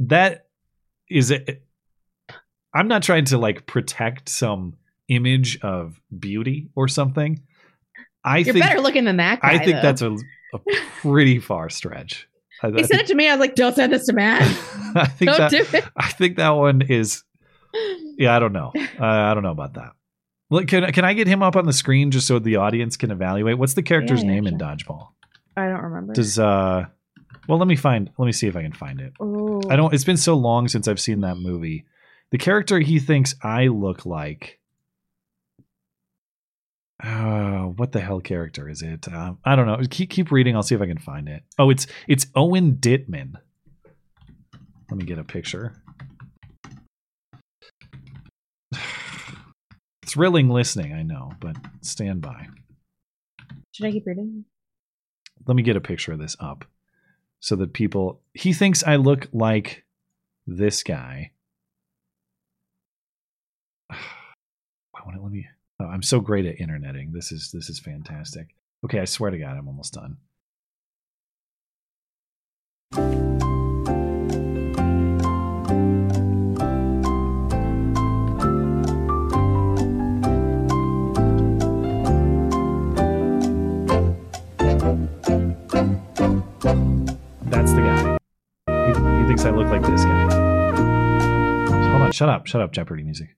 that is it. I'm not trying to like protect some image of beauty or something. I You're think better looking than that guy. I think though. that's a, a pretty far stretch. I, He I sent think, it to me. I was like, don't send this to Matt. I think don't that do it. I think that one is. Yeah, I don't know. Uh, I don't know about that. Look, can can I get him up on the screen just so the audience can evaluate? What's the character's Yeah, name in Dodgeball? I don't remember. Does uh well let me find let me see if I can find it. Ooh. I don't it's been so long since I've seen that movie. The character he thinks I look like uh, what the hell character is it? Um, I don't know. Keep keep reading. I'll see if I can find it. Oh, it's it's Owen Dittman. Let me get a picture. Thrilling listening, I know, but stand by. Should I keep reading? let me get a picture of this up so that people he thinks I look like this guy. I want to let me oh, I'm so great at interneting. This is this is fantastic. Okay, I swear to God, I'm almost done. That's the guy. He, he thinks I look like this guy. Hold on, shut up, shut up, Jeopardy music.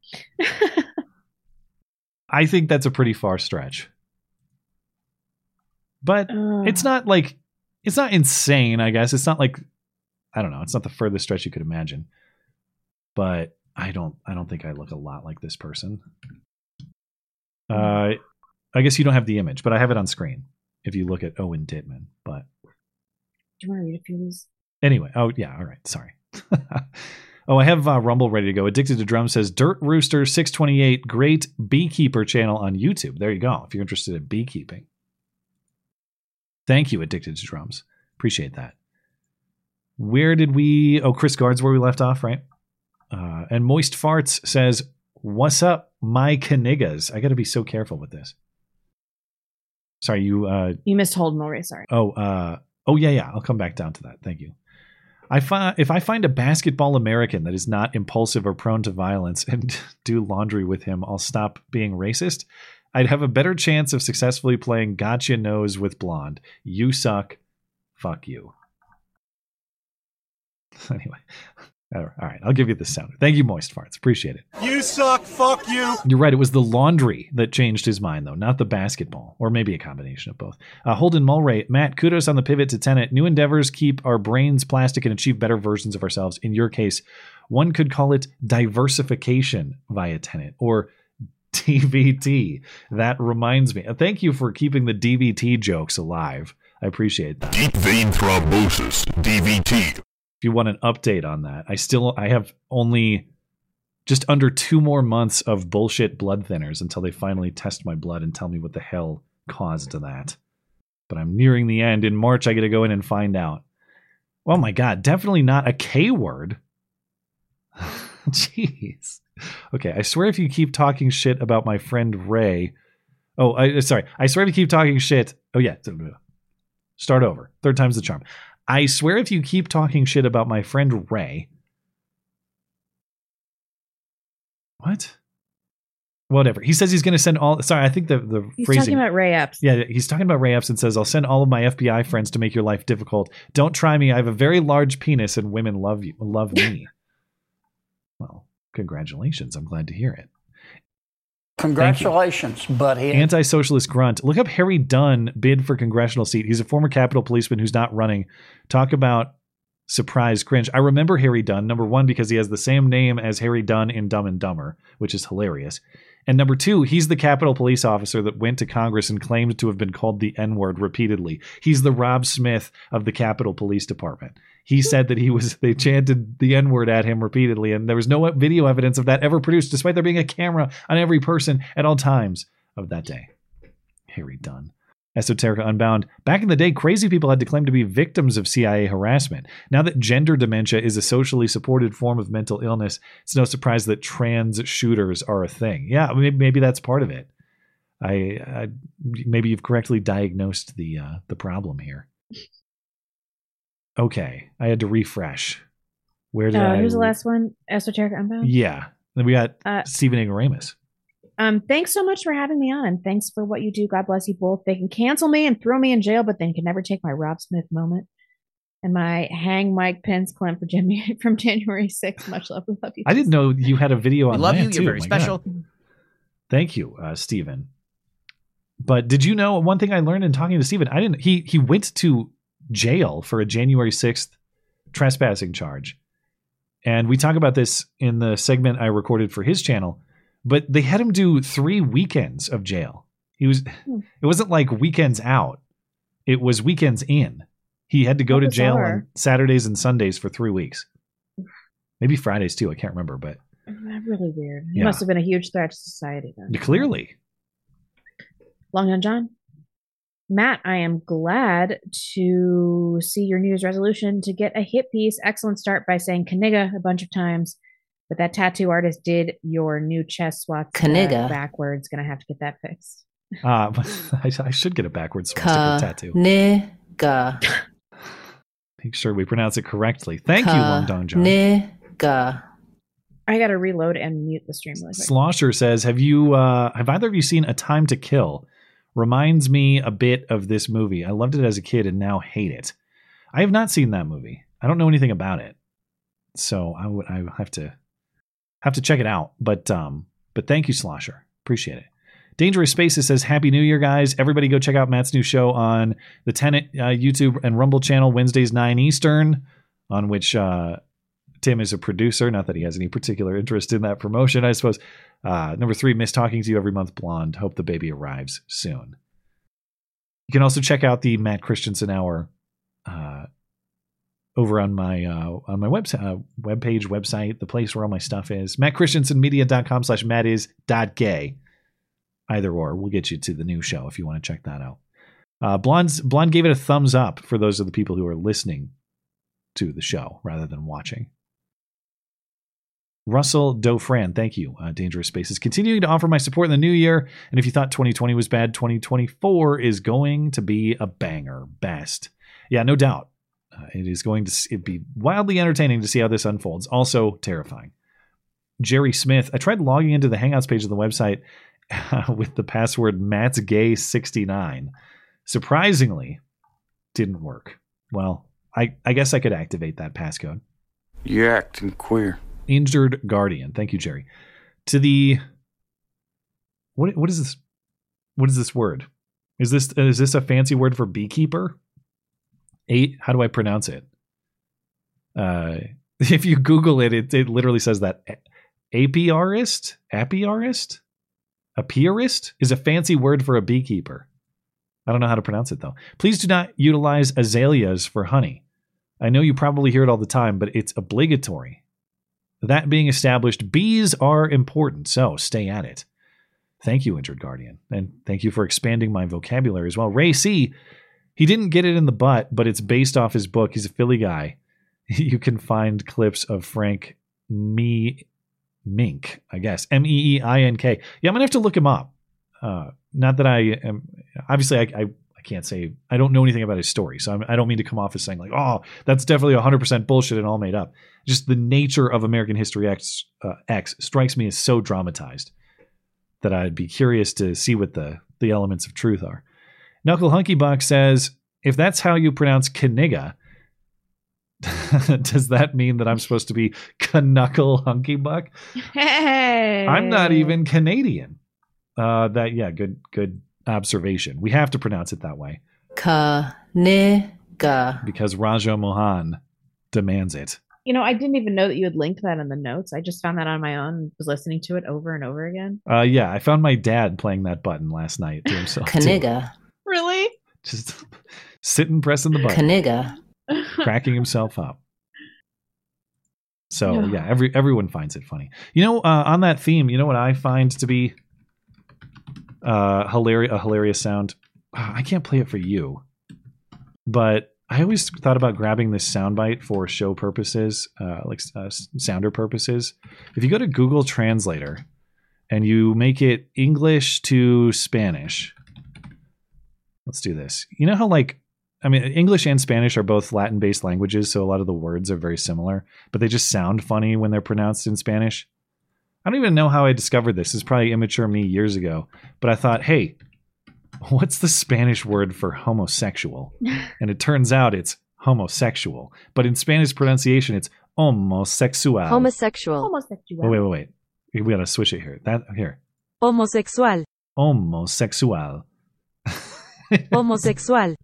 I think that's a pretty far stretch. But it's not like it's not insane, I guess. It's not like I don't know, it's not the furthest stretch you could imagine. But I don't I don't think I look a lot like this person. Uh I guess you don't have the image, but I have it on screen if you look at Owen Dittman. But you want to read a few of these? Anyway, oh yeah, all right, sorry. oh, I have uh, Rumble ready to go. Addicted to Drum says Dirt Rooster six twenty eight, great beekeeper channel on YouTube. There you go. If you're interested in beekeeping, thank you, Addicted to Drums. Appreciate that. Where did we? Oh, Chris Guards, where we left off, right? Uh, and Moist Farts says, "What's up, my Kniggas?" I got to be so careful with this. Sorry, you. Uh, You missed Hold Mulray. Sorry. Oh, uh, oh yeah, yeah. I'll come back down to that. Thank you. I find if I find a basketball American that is not impulsive or prone to violence and do laundry with him, I'll stop being racist. I'd have a better chance of successfully playing gotcha nose with blonde. You suck. Fuck you. Anyway, all right, I'll give you the sound. Thank you, Moist Farts. Appreciate it. You suck. Fuck you. You're right. It was the laundry that changed his mind, though, not the basketball, or maybe a combination of both. Uh, Holden Mulray, Matt, kudos on the pivot to Tenet. New endeavors keep our brains plastic and achieve better versions of ourselves. In your case, one could call it diversification via Tenet or DVT. That reminds me. Uh, Thank you for keeping the DVT jokes alive. I appreciate that. Deep vein thrombosis, DVT. You want an update on that, I still I have only just under two more months of bullshit blood thinners until they finally test my blood and tell me what the hell caused that. But I'm nearing the end. In March, I get to go in and find out. Oh my god, definitely not a K word. Jeez. Okay, I swear if you keep talking shit about my friend Ray. Oh, I, sorry. I swear if you keep talking shit. Oh, yeah. Start over. Third time's the charm. I swear if you keep talking shit about my friend Ray. What? Whatever. He says he's going to send all. Sorry, I think the the He's phrasing. talking about Ray Epps. Yeah, he's talking about Ray Epps and says, I'll send all of my FBI friends to make your life difficult. Don't try me. I have a very large penis and women love you love me. well, congratulations. I'm glad to hear it. Congratulations, buddy. Anti socialist grunt. Look up Harry Dunn bid for congressional seat. He's a former Capitol policeman who's not running. Talk about surprise cringe. I remember Harry Dunn, number one, because he has the same name as Harry Dunn in Dumb and Dumber, which is hilarious. And number two, he's the Capitol police officer that went to Congress and claimed to have been called the N word repeatedly. He's the Rob Smith of the Capitol Police Department. He said that he was, they chanted the N word at him repeatedly, and there was no video evidence of that ever produced, despite there being a camera on every person at all times of that day. Harry Dunn. Esoterica Unbound. Back in the day, crazy people had to claim to be victims of CIA harassment. Now that gender dementia is a socially supported form of mental illness, it's no surprise that trans shooters are a thing. Yeah, maybe, that's part of it. I, I, maybe you've correctly diagnosed the uh, the problem here. Okay, I had to refresh. Where did Uh, I? who's the last one? Esoterica Unbound. Yeah, then we got Uh, Stephen Ignoramus. Um, thanks so much for having me on, and thanks for what you do. God bless you both. They can cancel me and throw me in jail, but they can never take my Rob Smith moment and my hang Mike Pence Clem for January from January 6th. Much love. We love you. I didn't know you had a video We on love you. too. You're very My God. special. Thank you, uh, Stephen. But did you know one thing I learned in talking to Stephen? I didn't. He he went to jail for a January sixth trespassing charge, and we talk about this in the segment I recorded for his channel. But they had him do three weekends of jail. He was. Hmm. It wasn't like weekends out. It was weekends in. He had to go How to jail on. Saturdays and Sundays for three weeks. Maybe Fridays too. I can't remember, but Really weird. He Yeah. must have been a huge threat to society then. clearly. Long John John. Matt, I am glad to see your New Year's resolution to get a hit piece. Excellent start by saying Knigga a bunch of times. But that tattoo artist did your new chest swats uh, Knigga. backwards. Gonna have to get that fixed. Uh, I, I should get a backwards swastika tattoo. Nigga. Make sure we pronounce it correctly. Thank you, Long Dong John. Nigga. I gotta reload and mute the stream really. Slosher says, "Have you? Uh, have either of you seen A Time to Kill? Reminds me a bit of this movie. I loved it as a kid and now hate it. I have not seen that movie. I don't know anything about it, so I would I have to have to check it out. But um, but thank you, Slosher. Appreciate it. Dangerous Spaces says, Happy New Year, guys. Everybody go check out Matt's new show on the Tenet uh, YouTube and Rumble channel, Wednesdays, 9 Eastern, on which uh, Tim is a producer. Not that he has any particular interest in that promotion, I suppose. Uh, number three, Miss Talking to You Every Month Blonde. Hope the baby arrives soon. You can also check out the Matt Christiansen Hour uh, over on my uh, on my website, uh, webpage, website, the place where all my stuff is. MattChristiansenMedia.com slash Matt is dot gay. Either or, we'll get you to the new show if you want to check that out. Uh, Blonde's, Blonde gave it a thumbs up for those of the people who are listening to the show rather than watching. Russell Dofran, thank you. Uh, Dangerous Spaces continuing to offer my support in the new year. And if you thought 2020 was bad, 2024 is going to be a banger. Best, yeah, no doubt. Uh, it is going to be wildly entertaining to see how this unfolds. Also terrifying. Jerry Smith. I tried logging into the Hangouts page of the website with the password Matt's Gay 69. Surprisingly, didn't work. Well, I, I guess I could activate that passcode. You're acting queer. Injured Guardian. Thank you, Jerry. To the what what is this? What is this word? Is this is this a fancy word for beekeeper? Eight. How do I pronounce it? Uh, if you Google it, it, it literally says that apiarist, apiarist, apiarist is a fancy word for a beekeeper. I don't know how to pronounce it though. Please do not utilize azaleas for honey. I know you probably hear it all the time, but it's obligatory. That being established, bees are important, so stay at it. Thank you, Injured Guardian. And thank you for expanding my vocabulary as well. Ray C., he didn't get it in the butt, but it's based off his book. He's a Philly guy. You can find clips of Frank Me Mink, I guess. M E E I N K. Yeah, I'm going to have to look him up. Uh, not that I am, obviously, I, I, I can't say, I don't know anything about his story. So I'm, I don't mean to come off as saying, like, oh, that's definitely 100% bullshit and all made up. Just the nature of American History X, uh, X strikes me as so dramatized that I'd be curious to see what the, the elements of truth are. Knuckle Hunky Buck says, if that's how you pronounce Knigga, does that mean that I'm supposed to be Knuckle Hunky Buck? Hey, I'm not even Canadian. Uh, that yeah, good good observation. We have to pronounce it that way Knigga. because Raja Mohan demands it. You know, I didn't even know that you had linked that in the notes. I just found that on my own. Was listening to it over and over again. Uh, yeah, I found my dad playing that button last night to himself. too. Knigga. Really? Just sitting pressing the button. Knigga. cracking himself up. So Yeah. yeah, every everyone finds it funny. You know, uh, on that theme, you know what I find to be uh, hilarious a hilarious sound. Ah, I can't play it for you, but I always thought about grabbing this soundbite for show purposes, uh, like uh, sounder purposes. If you go to Google Translator and you make it English to Spanish, let's do this. You know how like I mean, English and Spanish are both Latin based languages, so a lot of the words are very similar, but they just sound funny when they're pronounced in Spanish. I don't even know how I discovered this. It's probably immature me years ago, but I thought, hey, what's the Spanish word for homosexual? And it turns out it's homosexual, but in Spanish pronunciation, it's homosexual. Homosexual. Homosexual. Oh, wait, wait, wait. We gotta switch it here. That here. Homosexual. Homosexual. Homosexual.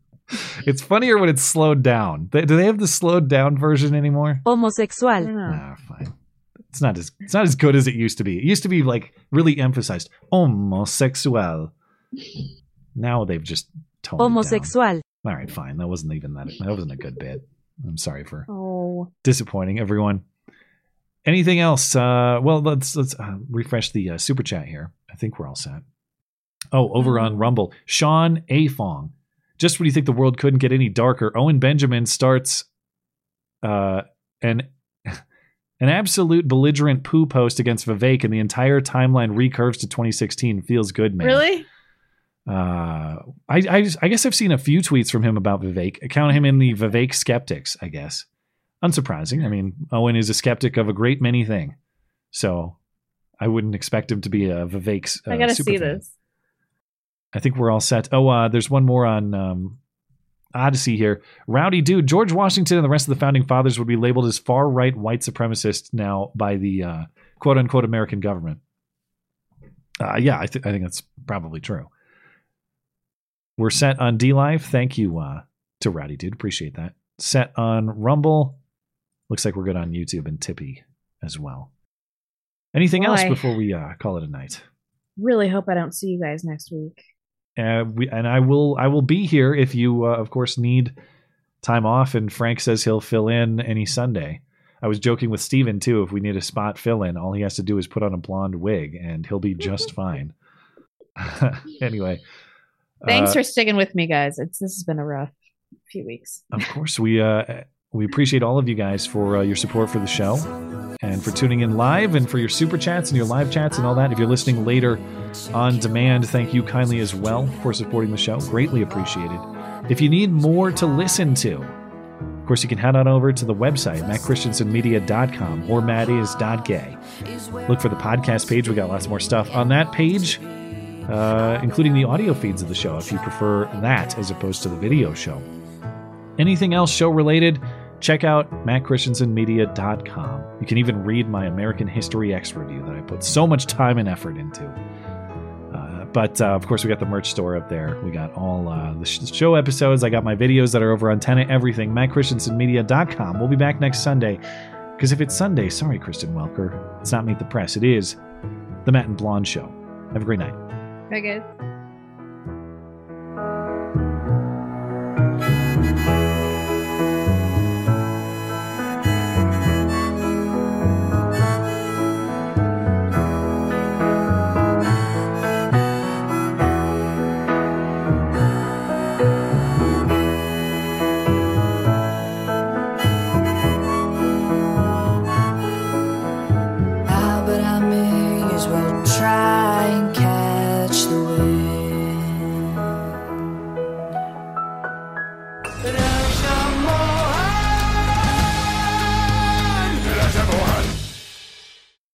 It's funnier when it's slowed down. Do they have the slowed down version anymore? Homosexual. Nah, fine. It's not as it's not as good as it used to be. It used to be like really emphasized homosexual. Now they've just toned. Homosexual. All right, fine. That wasn't even that. That wasn't a good bit. I'm sorry for Oh. disappointing everyone. Anything else? Uh, well, let's let's uh, refresh the uh, super chat here. I think we're all set. Oh, over on Rumble, Sean Afong. Just when you think the world couldn't get any darker, Owen Benjamin starts uh, an an absolute belligerent poo post against Vivek, and the entire timeline recurves to 2016. Feels good, man. Really? Uh, I, I, just- I guess I've seen a few tweets from him about Vivek. Count him in the Vivek skeptics, I guess. Unsurprising. I mean, Owen is a skeptic of a great many thing, so I wouldn't expect him to be a Vivek. Uh, I gotta super see fan. this. I think we're all set. Oh, uh, there's one more on um, Odysee here. Rowdy dude, George Washington and the rest of the founding fathers would be labeled as far right white supremacists now by the uh, quote unquote American government. Uh, yeah, I, th- I think that's probably true. We're set on DLive. Thank you uh, to Rowdy dude. Appreciate that. Set on Rumble. Looks like we're good on YouTube and Tippy as well. Anything else before we uh, call it a night? Really hope I don't see you guys next week. Uh, we, and I will I will be here if you uh, of course need time off. And Frank says he'll fill in any Sunday. I was joking with Stephen too. If we need a spot fill in, all he has to do is put on a blonde wig, and he'll be just fine. anyway, Thanks uh, for sticking with me, guys. It's this has been a rough few weeks. Of course, we uh, we appreciate all of you guys for uh, your support for the show and for tuning in live and for your super chats and your live chats and all that. If you're listening later on demand, thank you kindly as well for supporting the show. Greatly appreciated. If you need more to listen to, of course, you can head on over to the website, mattchristiansenmedia.com or mattis.gay. Look for the podcast page. We got lots more stuff on that page, uh, including the audio feeds of the show if you prefer that as opposed to the video show. Anything else show related, check out mattchristiansenmedia.com. You can even read my American History X review that I put so much time and effort into. Uh, but uh, of course, we got the merch store up there. We got all uh, the sh- show episodes. I got my videos that are over on Tenet Everything, mattchristiansenmedia.com. We'll be back next Sunday. Because if it's Sunday, sorry, Kristen Welker, it's not Meet the Press. It is the Matt and Blonde Show. Have a great night. Bye, guys.